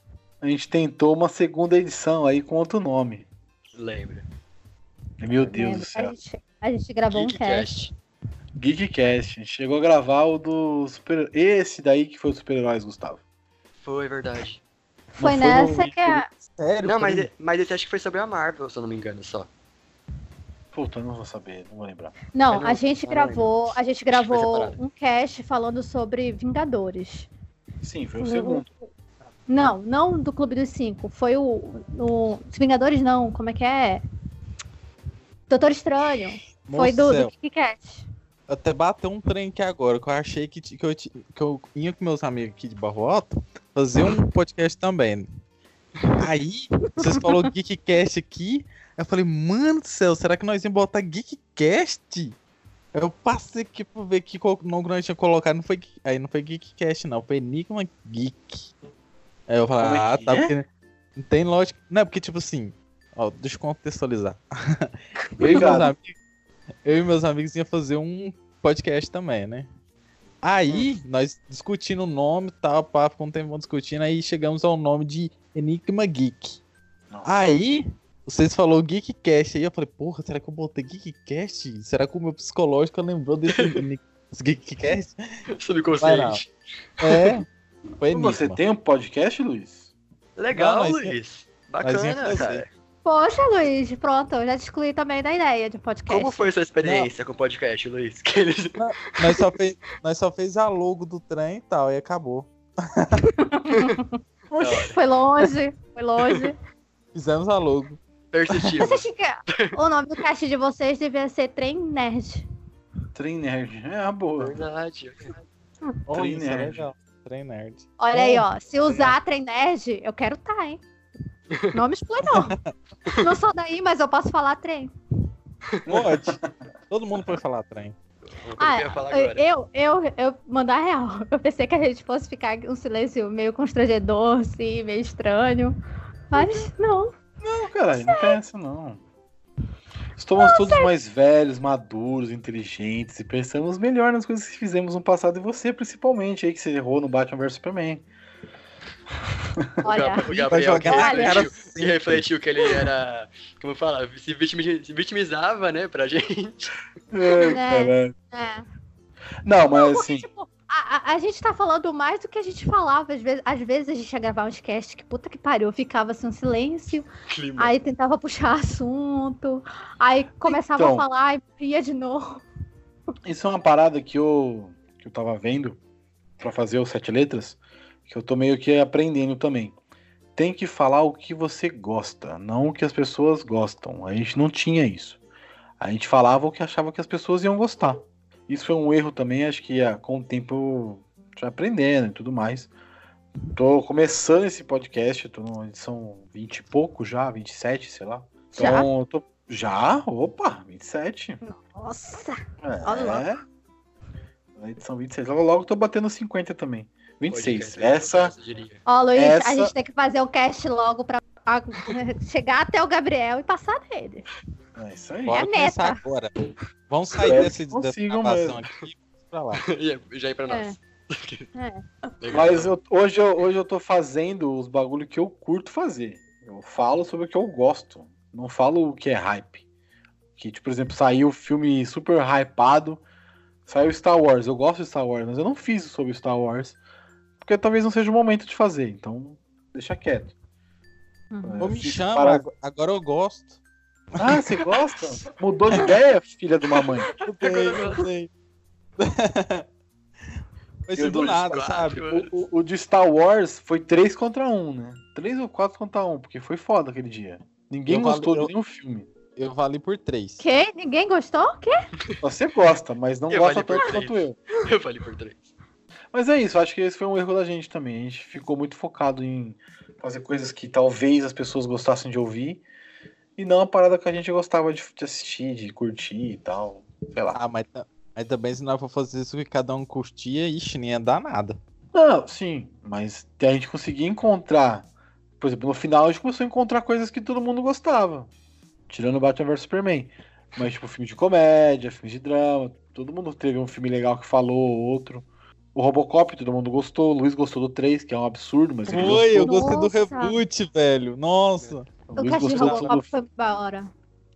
A gente tentou uma segunda edição aí com outro nome. Lembra. Meu Deus Lembra? do céu. A gente, a gente gravou um cast. Geekcast. Geekcast. A gente chegou a gravar o do super. Esse daí que foi o super-heróis, Gustavo. Foi verdade. Foi foi nessa no- que a. Sério? Não, mas, mas esse acho que foi sobre a Marvel, se eu não me engano, só. Puta, eu não vou saber, não vou lembrar. Não, a gente não gravou, a gente gravou um cast falando sobre Vingadores. Sim, foi o segundo. Não, não do Clube dos Cinco. Foi o. o Vingadores não, como é que é? Doutor Estranho. Foi do, do. Até bateu um trem aqui agora, que eu achei que, que, eu, que eu ia com meus amigos aqui de Barro Alto fazer um podcast também. Aí, vocês falaram Geekcast aqui, eu falei, mano do céu, será que nós íamos botar Geekcast? Eu passei aqui pra ver que co- nome que nós tinha colocado, não foi, aí não foi Geekcast não, foi Enigma Geek. Aí eu falei, Como é ah, tá, é? porque não tem lógica, não é porque tipo assim, ó, deixa eu contextualizar. Eu e, meus amigos, eu e meus amigos ia fazer um podcast também, né? Aí, nós discutindo o nome e tal, pá, ficou um tempo discutindo, aí chegamos ao nome de Enigma Geek. Nossa. Aí, vocês falaram Geekcast, aí eu falei, porra, será que eu botei Geekcast? Será que o meu psicológico lembrou desse Geekcast? Subconsciente. É, foi Enigma. Você tem um podcast, Luiz? Legal, Não, nós- Luiz. Bacana, cara. Poxa, Luiz, pronto, eu já te excluí também da ideia de podcast. Como foi sua experiência com o podcast, Luiz? Que eles- Nós só, fez, nós só fez a logo do trem e tal, e acabou. Foi longe, foi longe. Fizemos a logo. Persistimos. Você acha que o nome do cast de vocês devia ser Trem Nerd? Trem Nerd. É uma boa. Verdade. Olha, Trem isso é nerd. legal. Trem nerd. Olha aí, ó. Se usar Trem Nerd, eu quero tá, hein? Não me exclui, não. Não sou daí, mas eu posso falar trem. Pode. Todo mundo pode falar trem. Ah, eu eu, eu, eu mandar real. Eu pensei que a gente fosse ficar um silêncio meio constrangedor, assim, meio estranho. Mas não. Não, caralho, não tem essa, não. Estamos todos mais velhos, maduros, inteligentes e pensamos melhor nas coisas que fizemos no passado e você, principalmente, aí que você errou no Batman vs Superman. Olha. O Gabriel Vai jogar que refletiu, cara que refletiu que ele era, como fala, se, vitimi- se vitimizava, né, pra gente. É. caralho. É. Não, mas Porque, assim, tipo, a, gente tá falando mais do que a gente falava. Às vezes, às vezes a gente ia gravar uns cast que puta que pariu, ficava assim um silêncio. Clima. Aí tentava puxar assunto. Aí começava Então. a falar e ia de novo. isso é uma parada que eu, que eu tava vendo pra fazer os sete letras, que eu tô meio que aprendendo também. Tem que falar o que você gosta, não o que as pessoas gostam. A gente não tinha isso. A gente falava o que achava que as pessoas iam gostar. Isso foi um erro também, acho que ah, com o tempo eu já aprendendo e tudo mais. Tô começando esse podcast, tô na edição 20 e pouco já, 27, sei lá. Já? Então, eu tô... Já? Opa, 27. Nossa! É. Olha Na edição 26. Logo, logo tô batendo 50 também. 26. Podcast, Essa. Ó, Luiz, Essa- a gente tem que fazer um cast logo pra pra chegar até o Gabriel e passar nele. É isso aí. Bora a começar meta. agora. Vamos sair É, desse, dessa gravação mesmo. aqui pra lá. Ia- Já ir pra nós. É. Mas eu- hoje, eu, hoje eu tô fazendo os bagulho que eu curto fazer. Eu falo sobre o que eu gosto. Não falo o que é hype. Que, tipo, por exemplo, saiu o filme super hypado. Saiu Star Wars. Eu gosto de Star Wars, mas eu não fiz sobre Star Wars. Porque talvez não seja o momento de fazer. Então, deixa quieto. Uhum. Ô, me chama, para- ag- agora eu gosto. Ah, você gosta? Mudou de ideia, filha de uma mãe. Eu sei, eu sei. Foi assim Eu do nada, sabe? O, o- o de Star Wars foi 3 contra 1, né? 3 ou 4 contra 1, porque foi foda aquele dia. Ninguém Eu gostou vale- de nenhum filme. Eu vali por três. Que? Ninguém gostou? Que? Você gosta, mas não Eu gosta por tanto três. quanto eu. Eu falei por três. Mas é isso, acho que esse foi um erro da gente também. A gente ficou muito focado em fazer coisas que talvez as pessoas gostassem de ouvir e não a parada que a gente gostava de, de assistir, de curtir e tal. Sei lá. Ah, mas, mas também se nós for fazer isso que cada um curtia, ixi, nem ia dar nada. Não, sim, mas a gente conseguia encontrar. Por exemplo, no final a gente começou a encontrar coisas que todo mundo gostava. Tirando Batman vs Superman. Mas, tipo, filme de comédia, filme de drama. Todo mundo teve um filme legal que falou, outro. O Robocop, todo mundo gostou. O Luiz gostou do 3, que é um absurdo, mas ele Foi, eu gostei do Nossa. reboot, velho. Nossa. O cast de Robocop foi da hora.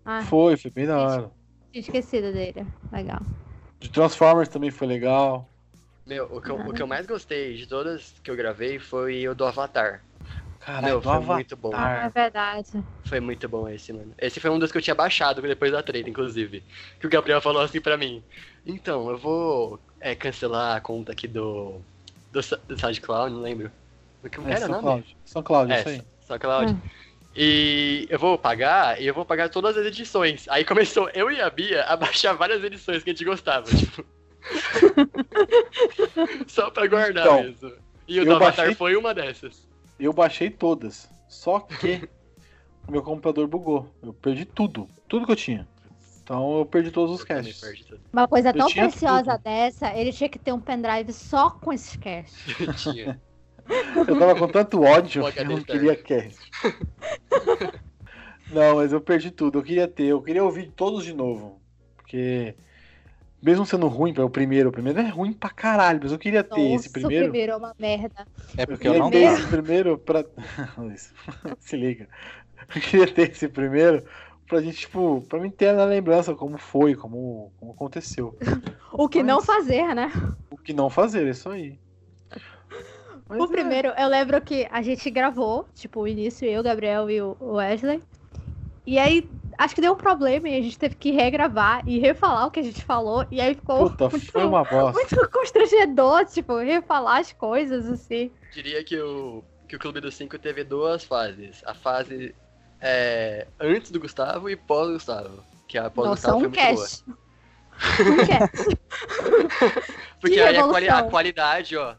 Ah, Foi, foi bem da hora. tinha esquecido dele. Legal. De Transformers também foi legal. Meu, o que, eu, o que eu mais gostei de todas que eu gravei foi o do Avatar. Caralho, Meu, foi Avatar. muito bom. É verdade. Foi muito bom esse, mano. Esse foi um dos que eu tinha baixado depois da treta, inclusive. Que o Gabriel falou assim pra mim. Então, eu vou é, cancelar a conta aqui do. Do, do SoundCloud, não lembro. O que É, era o São nome? Cláudio. São Cláudio, É, isso aí. SoundCloud. E eu vou pagar, e eu vou pagar todas as edições. Aí começou eu e a Bia a baixar várias edições que a gente gostava, tipo. Só pra guardar Então, mesmo. E o do Avatar baixei- foi uma dessas. Eu baixei todas. Só que o meu computador bugou. Eu perdi tudo. Tudo que eu tinha. Então eu perdi todos os casts. Uma coisa Eu tão preciosa tudo. dessa, ele tinha que ter um pendrive só com esses casts. Eu tinha. Eu tava com tanto ódio que eu não queria cast. Não, mas eu perdi tudo. Eu queria ter. Eu queria ouvir todos de novo. Porque. Mesmo sendo ruim para o primeiro, o primeiro é ruim pra caralho, mas eu queria ter Nossa, esse o primeiro. primeiro é uma merda. É Eu porque eu queria não ter esse primeiro pra. Se liga. Eu queria ter esse primeiro pra gente, tipo, pra mim ter na lembrança como foi, como, como aconteceu. O que Mas- não fazer, né? O que não fazer, isso aí. Mas O é, primeiro, eu lembro que a gente gravou, tipo, o início, eu, Gabriel e o Wesley. E aí, acho que deu um problema e a gente teve que regravar e refalar o que a gente falou. E aí ficou Puta, muito, foi uma bosta. muito constrangedor, tipo, refalar as coisas, assim. Diria que o, que o Clube dos Cinco teve duas fases. A fase é, antes do Gustavo e pós-Gustavo. Que a pós-Gustavo foi um muito boa. cast. Um cast. Porque Que aí a, quali- a qualidade, ó,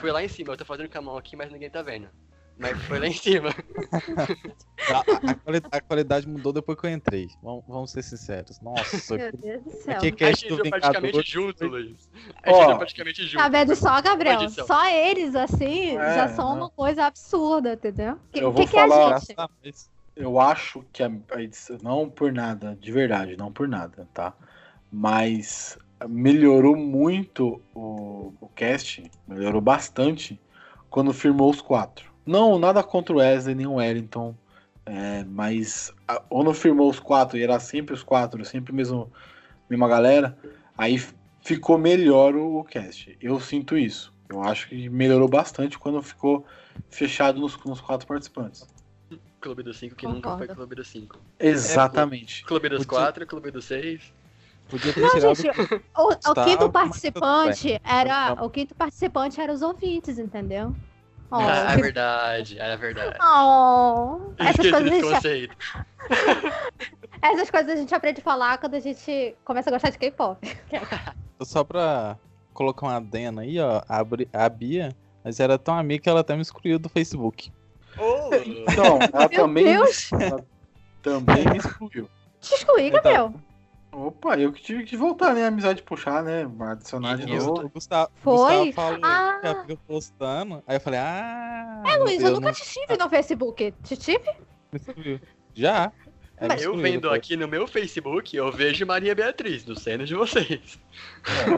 foi lá em cima. Eu tô fazendo com a mão aqui, mas ninguém tá vendo. Mas foi lá em cima. A, a- a quali- a qualidade mudou depois que eu entrei. Vamos, vamos ser sinceros. Nossa, Meu Deus do céu. que A cast gente entrou praticamente junto, Luiz. A gente entrou praticamente junto. Tá vendo só, Gabriel? Só eles, assim, É, já são não. uma coisa absurda, entendeu? Que, Eu que, vou que é a gente? A. Eu acho que a, a edição, não por nada, de verdade, não por nada, tá? Mas melhorou muito o, o cast, melhorou bastante quando firmou os quatro. Não, nada contra o Wesley nem o Wellington, é, mas a- quando firmou os quatro e era sempre os quatro, sempre mesmo mesma galera, aí ficou melhor o, o cast. Eu sinto isso. Eu acho que melhorou bastante quando ficou fechado nos, nos quatro participantes. Clube dos Cinco, que nunca foi Concordo. Clube dos Cinco. Exatamente. Clube dos Quatro, Clube dos Seis. Podia ter Não, tirado. gente, o, o quinto participante era. O quinto participante era os ouvintes, entendeu? Oh, ah, é verdade, é verdade. oh, essas Esqueci coisas, a gente, conceito. essas coisas a gente aprende a falar quando a gente começa a gostar de K-pop. Só pra colocar uma adena aí, ó. A, Bri- a Bia, mas era tão amiga que ela até me excluiu do Facebook. Ô, Então, ela Meu também, Deus! ela também me excluiu. Te excluí, Então, Gabriel. Opa, eu que tive que voltar, né? A amizade puxar, né? Adicionar de eu- novo. O Gustavo, Foi? Gustavo falou Ah. que ela postando. Aí eu falei, ah. É, Luiz, eu, nunca não- te tive no Facebook. Te tive? Já. Ela me Eu vendo depois. aqui no meu Facebook, eu vejo Maria Beatriz, no cena de vocês.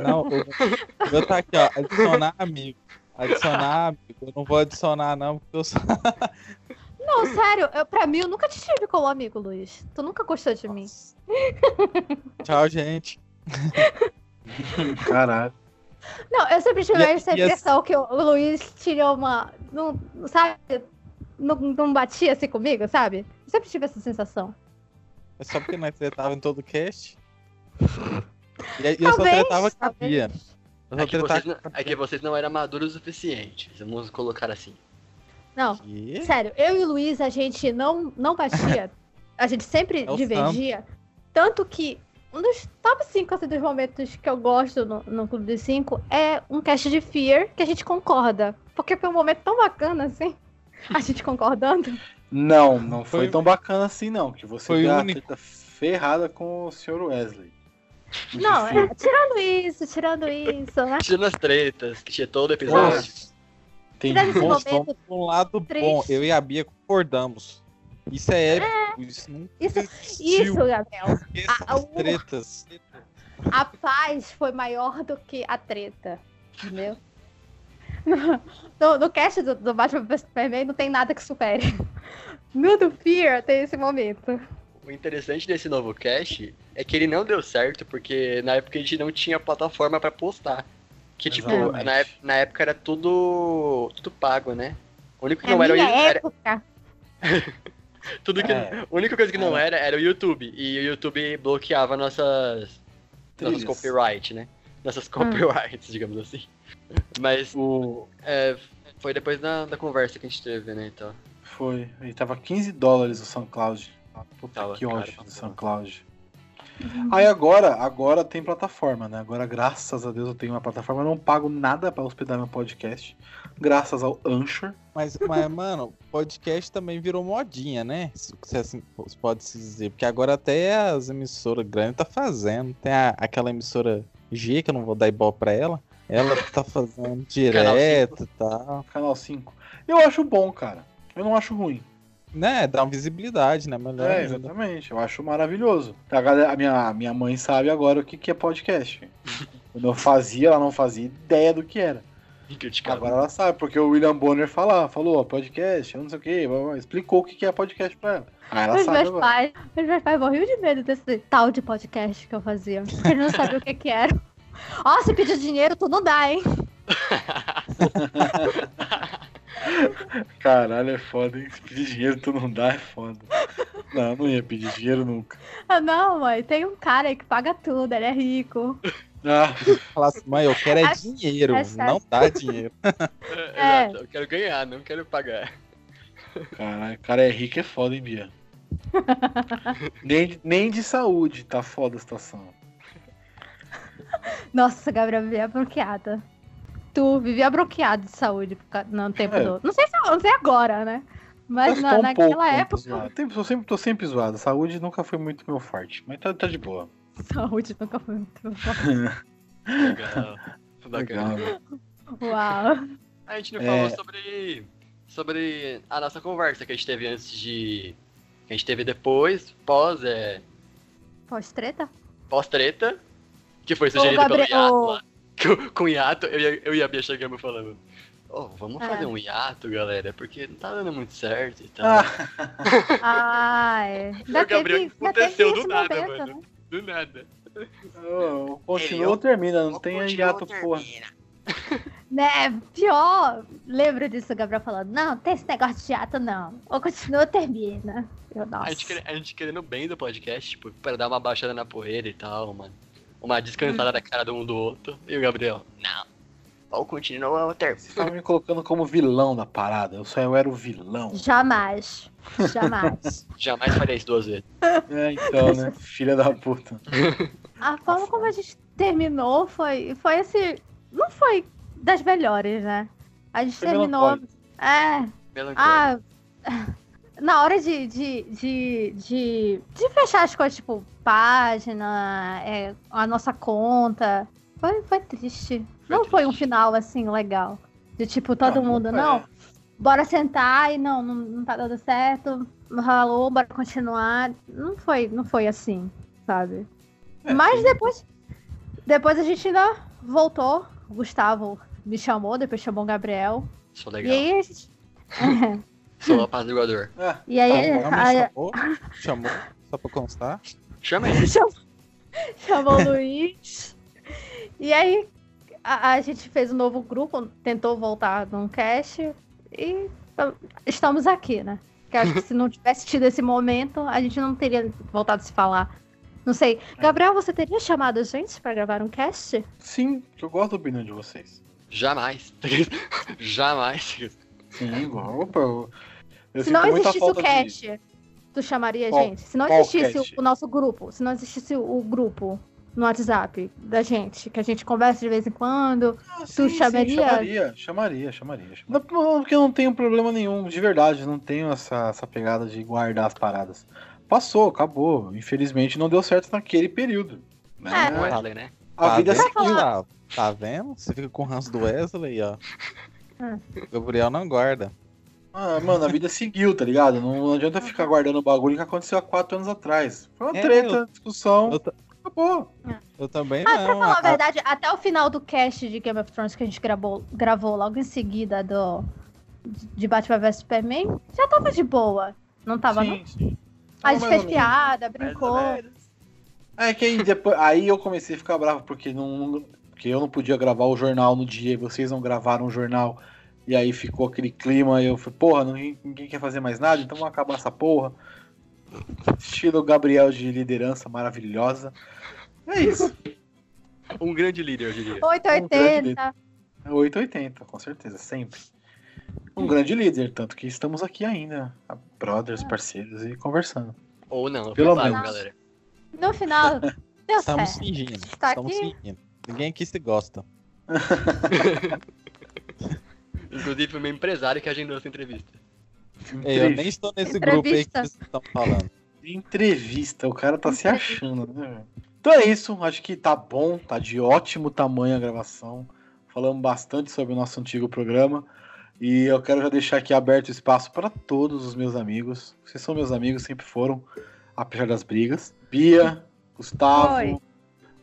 Não, o o meu tá aqui, ó. Adicionar amigo. Adicionar amigo. Eu não vou adicionar, não, porque eu sou. Não, sério, eu, pra mim eu nunca te tive como amigo, Luiz. Tu nunca gostou de mim. Tchau, gente. Caralho. Não, eu sempre tive E- essa e impressão que o o Luiz tirou uma. Não, sabe? Não, não batia assim comigo, sabe? Eu sempre tive essa sensação. É só porque nós tretava em todo cast. E aí eu só Talvez, tretava com a talvez. Bia. Eu só É que, vocês não, é que vocês não eram maduros o suficiente. Vamos colocar assim. Não, aqui. sério, eu e o Luiz, a gente não, não batia. A gente sempre É o divergia. Tanto que um dos top 5 assim, dos momentos que eu gosto no, no Clube dos 5 é um cast de Fear que a gente concorda. Porque foi um momento tão bacana, assim. A gente concordando. Não, não foi, Foi- tão bacana assim, não. Que você Foi deu o uma único. treta ferrada com o Sr. Wesley. Não, é, tirando isso, tirando isso, né? Tirando as tretas, que tinha todo episódio. Nossa. Tem vamos pra um lado triste. bom. Eu e a Bia concordamos. Isso é épico. Isso não Isso, existiu. isso, Gabriel. O- tretas. A paz foi maior do que a treta. Entendeu? No, no cast do, do Batman vs Superman não tem nada que supere. No do Fear tem esse momento. O interessante desse novo cast é que ele não deu certo, porque na época a gente não tinha plataforma pra postar. Que, tipo, na, na época era tudo tudo pago, né? O único que É a não era, o era tudo que É. A única coisa que não era era o YouTube. E o YouTube bloqueava nossas, nossas Trilhas. copyright, né? Nossas copyrights, digamos assim. Mas O... é, foi depois da, da conversa que a gente teve, né? Então. Foi. Ele tava 15 dólares o SoundCloud. Puta Tava que ódio do porra. SoundCloud. Aí agora, agora tem plataforma, né? Agora, graças a Deus, eu tenho uma plataforma. Eu não pago nada pra hospedar meu podcast. Graças ao Anchor. Mas, mas, mano, podcast também virou modinha, né? Se assim pode se dizer. Porque agora até as emissoras grandes tá fazendo. Tem a- aquela emissora G, que eu não vou dar ibope pra ela. Ela tá fazendo direto e tal. Canal 5. Eu acho bom, cara. Eu não acho ruim. Né? Dá uma visibilidade, né? Melhor É, exatamente. Eu acho maravilhoso. A, galera- a minha, a minha mãe sabe agora o que, que é podcast. Quando eu fazia, ela não fazia ideia do que era. Agora ela sabe, porque o William Bonner fala, falou, ó, podcast, eu não sei o que, explicou o que que é podcast pra ela. Aí ela Os sabe meus agora. pais, os meus pais morriam de medo desse tal de podcast que eu fazia. Porque eles não sabiam o que que era. Ó, se pedir dinheiro, tu não dá, hein? Caralho, é foda, hein? Se pedir dinheiro tu não dá, é foda. Não, eu não ia pedir dinheiro nunca. Ah, não, mãe, tem um cara aí que paga tudo, ele é rico. Ah, Falar assim, mãe, eu quero é É- dinheiro, é não dá dinheiro. É, Exato, eu quero ganhar, não quero pagar. caralho, o cara é rico, é foda, hein, Bia? nem, nem de saúde tá foda a situação. Nossa, Gabriel vivia bloqueada. Tu vivia bloqueado de saúde no tempo É. do. Não sei se não sei agora, né? Mas na- um naquela pouco época, zoado. Tem- Eu sempre, tô sempre zoado. Saúde nunca foi muito meu forte, mas tá, tá de boa. saúde nunca foi muito bom. Legal. Bacana. Legal, né? Uau. A gente não É. falou sobre, sobre a nossa conversa que a gente teve antes de. Que a gente teve depois, pós, é, Pós-treta? pós-treta, que foi sugerida pelo Gabriel- Iato lá. Com, com o Iato, eu, e- eu e a Bia chegamos falando. Oh, vamos É. fazer um hiato, galera, porque não tá dando muito certo e tal. Ah, Ah, é. Já O Gabriel teve, aconteceu do nada, momento, mano. né? Do nada. oh, continua ou termina, não tem hiato, porra. Né, pior. Lembro disso, o Gabriel falando. Não, tem esse negócio de hiato, não. Ou continua ou termina. Eu, nossa. A gente, a gente querendo bem do podcast, tipo, pra dar uma baixada na poeira e tal, mano. Uma descansada da cara do um do outro. E o Gabriel, não. Ou continua termina. Você tava me colocando como vilão da parada. Eu só eu era o vilão. Jamais. Jamais. Jamais faria isso duas vezes. É, então, né? Filha da puta. A forma como a gente terminou foi, foi assim. Não foi das melhores, né? A gente Foi terminou. melancólico. É. Melancólico. Ah. Na hora de, de, de, de, de fechar as coisas, tipo, página, é, a nossa conta. Foi, foi triste. Foi não foi um triste. final assim legal. De tipo, todo Não, mundo, é. não, bora sentar e não, não, não tá dando certo. Ralou, bora continuar. Não foi, não foi assim, sabe? É, Mas sim. depois. Depois a gente ainda voltou. O Gustavo me chamou, depois chamou o Gabriel. Sou E legal. aí a gente. Sou apaziguador. Ah, E aí, Tá aí- chamou, chamou, só pra constar. Chama ele. chamou, o Luiz. E aí a, a gente fez um novo grupo, tentou voltar num cast e estamos aqui, né? Porque acho que se não tivesse tido esse momento, a gente não teria voltado a se falar. Não sei. Gabriel, você teria chamado a gente pra gravar um cast? sim, que eu gosto da opinião de vocês. Jamais. Jamais. Sim, igual. Opa, eu, eu Se não existisse o de- cast, tu chamaria a gente? Se não existisse o nosso grupo, se não existisse o grupo no WhatsApp da gente, que a gente conversa de vez em quando, Ah, Tu chamaria? chamaria, chamaria, chamaria. Não, não, porque eu não tenho problema nenhum, de verdade, não tenho essa, essa pegada de guardar as paradas. Passou, acabou. Infelizmente não deu certo naquele período. né? É, O Wesley, né? A Tá vida seguiu. Gustavo? Tá vendo? Você fica com o ranço do Wesley, ó. Ah. Gabriel não guarda. Ah, mano, a vida seguiu, tá ligado? Não, não adianta ficar guardando o bagulho que aconteceu há quatro anos atrás. Foi uma É, treta, discussão, eu acabou. Eu também Mas pra não. falar a verdade, até o final do cast de Game of Thrones que a gente gravou, gravou logo em seguida do de Batman vs Superman, já tava de boa. Não tava, não? sim, sim. A gente fez piada, brincou. É que aí depois. Aí eu comecei a ficar bravo, porque, não, porque eu não podia gravar o jornal no dia e vocês não gravaram o jornal. E aí ficou aquele clima e eu falei, porra, ninguém, ninguém quer fazer mais nada, então vamos acabar essa porra. Estilo Gabriel de liderança maravilhosa. É isso. Um grande líder, eu diria. 880. É 880, com certeza, sempre. Um grande líder, tanto que estamos aqui ainda, brothers, parceiros e conversando. Ou não, Pelo menos. galera. No final, deu Estamos certo. fingindo. Tá estamos aqui? fingindo. Ninguém aqui se gosta. Inclusive, o meu empresário que agendou essa entrevista. Ei, eu nem estou nesse grupo aí que vocês estão falando. Entrevista, o cara tá se achando, né? Então é isso, acho que tá bom, tá de ótimo tamanho a gravação. Falamos bastante sobre o nosso antigo programa. E eu quero já deixar aqui aberto o espaço para todos os meus amigos. Vocês são meus amigos, sempre foram, apesar das brigas. Bia, Gustavo, Oi.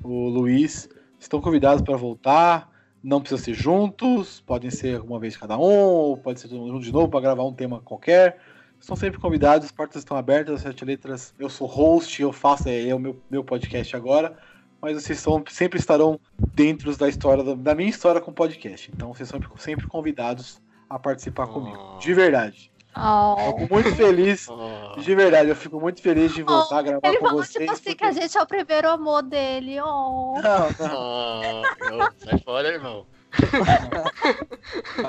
o Luiz estão convidados para voltar. Não precisa ser juntos, podem ser uma vez cada um, ou pode ser todo mundo junto de novo para gravar um tema qualquer. Estão sempre convidados, as portas estão abertas, as sete letras. Eu sou host, eu faço, é, é o meu, meu podcast agora. Mas vocês são, sempre estarão dentro da história, da, minha história com podcast. Então vocês são sempre, convidados a participar comigo. Oh. De verdade. Oh. Fico muito feliz, Oh, de verdade, eu fico muito feliz de voltar a gravar Ele com falou vocês. tipo assim que porque- a gente é o primeiro amor dele. Oh. Não, não. oh, sai fora, irmão.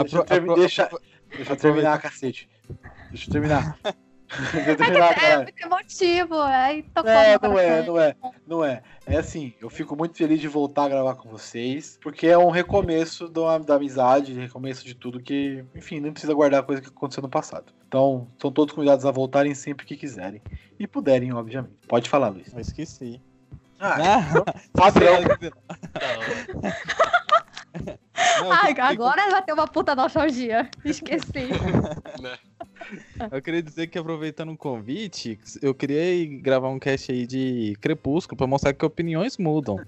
Deixa eu, termi- deixa, deixa eu terminar, cacete. Deixa eu terminar. É caralho. muito emotivo. Aí tocou É, no não é, não é, não é. É assim, eu fico muito feliz de voltar a gravar com vocês, porque é um recomeço da, da amizade, recomeço de tudo que, enfim, não precisa guardar coisa que aconteceu no passado. Então, são todos convidados a voltarem sempre que quiserem. E puderem, obviamente. Pode falar, Luiz. Eu esqueci. Ah, Ah, padrão. Não, Ai, queria- agora vai ter uma puta nostalgia. Esqueci. Né? Eu queria dizer que aproveitando o convite, eu queria gravar um cast aí de Crepúsculo pra mostrar que opiniões mudam.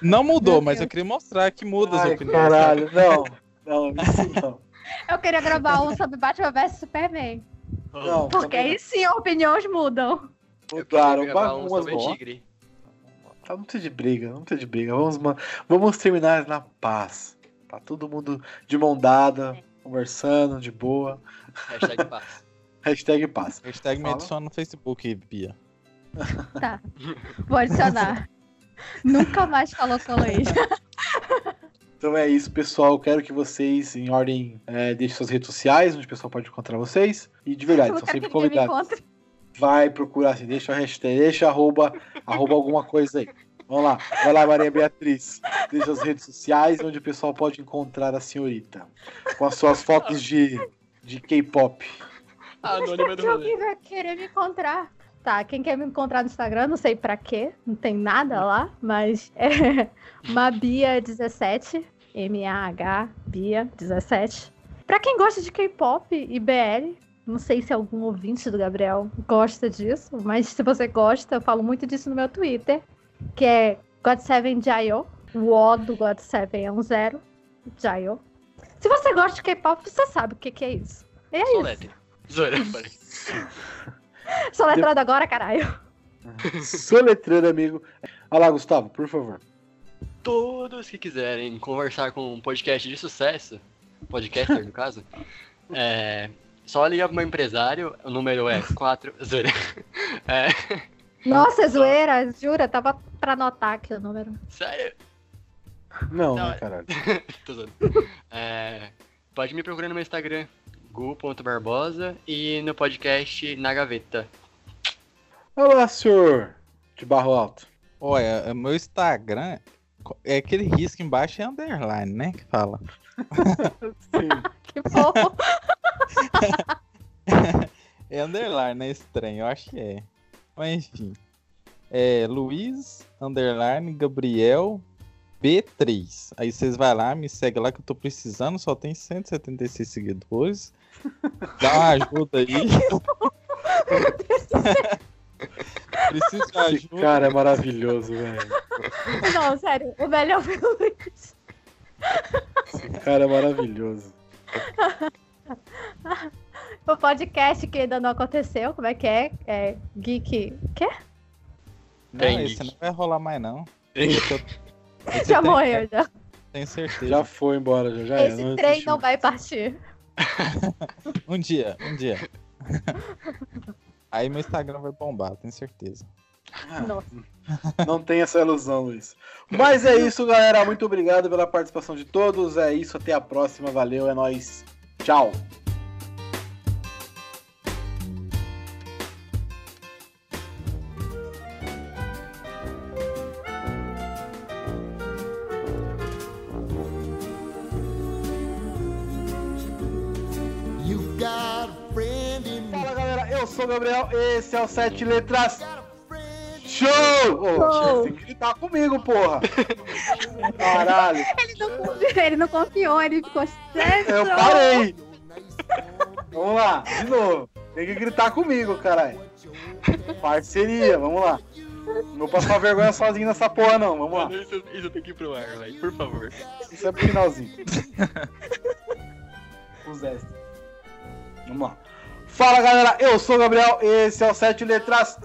Não mudou, mas eu queria mostrar que muda as Ai, opiniões. caralho, não. Não, isso não. Eu queria gravar um sobre Batman vs Superman. Não, Porque aí sim opiniões mudam. não. Eu queria Mudaram, gravar um sobre tigre. Tá, não precisa de briga, não precisa de briga. Vamos, vamos terminar na paz. Tá todo mundo de mão dada, conversando, de boa. Hashtag paz. Hashtag paz. Hashtag me adiciona no Facebook, Bia. Vou adicionar. Nunca mais falou com o Luiz. Então é isso, pessoal. Eu quero que vocês, em ordem, é, deixem suas redes sociais, onde o pessoal pode encontrar vocês. E de verdade, Eu são sempre convidados. Vai procurar assim, deixa a hashtag, deixa arroba, arroba alguma coisa aí. Vamos lá, vai lá, Maria Beatriz. Deixa as redes sociais onde o pessoal pode encontrar a senhorita. Com as suas fotos de, de K-pop. Ah, Anônima do que rolê. alguém vai querer me encontrar. Tá, quem quer me encontrar no Instagram, não sei pra quê, não tem nada lá, mas é Mabia17, M-A-H, Bia17. Pra quem gosta de K-pop e BL, não sei se algum ouvinte do Gabriel gosta disso, mas se você gosta, eu falo muito disso no meu Twitter, que é God7Jayo. O O do God7 é um zero, Jayo. Se você gosta de K-pop, você sabe o que, que é isso. E é isso. Solete. Zoeira, letrado agora, caralho. Soletrando, amigo. Olha lá, Gustavo, por favor. Todos que quiserem conversar com um podcast de sucesso, podcaster no caso, é, só ligar pro meu empresário, o número é 4. Zoeira. É, Nossa, é zoeira, jura? Tava pra anotar aqui o número. sério? Não, Não, né, caralho. Tô zoando. É, pode me procurar no meu Instagram, gu.barbosa e no podcast Na Gaveta. Olá, senhor de barro alto. Olha, o meu Instagram é aquele risco embaixo é underline, né? Que fala. Sim. Que fofo. É underline, né? Estranho, eu acho que é. Mas enfim. É Luiz, underline, Gabriel, B3. Aí vocês vai lá, me segue lá que eu tô precisando, só tem 176 seguidores. Dá uma ajuda aí. Preciso de Esse ajuda. cara é maravilhoso, velho. Não, sério, o melhor foi o Luiz. Esse cara é maravilhoso. O podcast que ainda não aconteceu, como é que é? É Geek. Quê? Não, esse geek. não vai rolar mais, não. Esse Já morreu, já. Tenho certeza. Já foi embora, já, já é. Esse não trem não vai partir. Um dia, um dia. Aí meu Instagram vai bombar, tenho certeza. Nossa. Não tem essa ilusão, Luiz. Mas é isso, galera. Muito obrigado pela participação de todos. É isso, até a próxima. Valeu, é nóis. Tchau. You've got a friend in me. Fala, galera. Eu sou o Gabriel. Esse é o Sete Letras Show! Ô, Show. Tem que gritar comigo, porra. Caralho. Ele não, ele não confiou, ele ficou sério. Eu parei. Vamos lá, de novo. Tem que gritar comigo, caralho. Parceria, vamos lá. Não vou passar vergonha sozinho nessa porra, não. Vamos lá. Isso, isso tem que ir pro ar, velho. Por favor. Isso é pro finalzinho. Os extras. Vamos lá. Fala, galera. Eu sou o Gabriel. Esse é o Sete Letras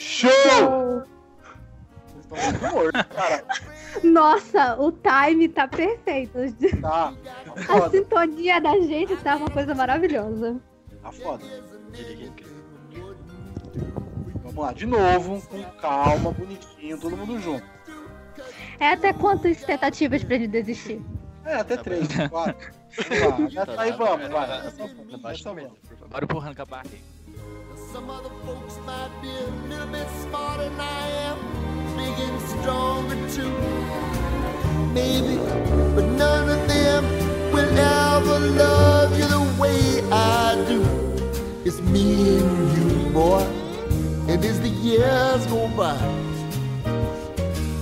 Show! Vocês estão muito mortos, cara. Nossa, o time tá perfeito. Tá. Tá A sintonia da gente tá uma coisa maravilhosa. Tá foda. Vamos lá, de novo, com calma, bonitinho, todo mundo junto. É até quantas tentativas pra ele desistir? É, até Tá três, quatro. Vamos lá, aí vamos, vai. Favor. Bora empurrando com a. Some other folks might be a little bit smarter than I am, and stronger too. Maybe, but none of them will ever love you the way I do. It's me and you, boy, and as the years go by,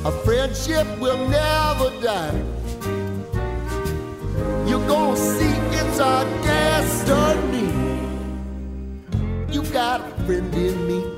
our friendship will never die. You're gonna see it's our destiny. You got a friend in me.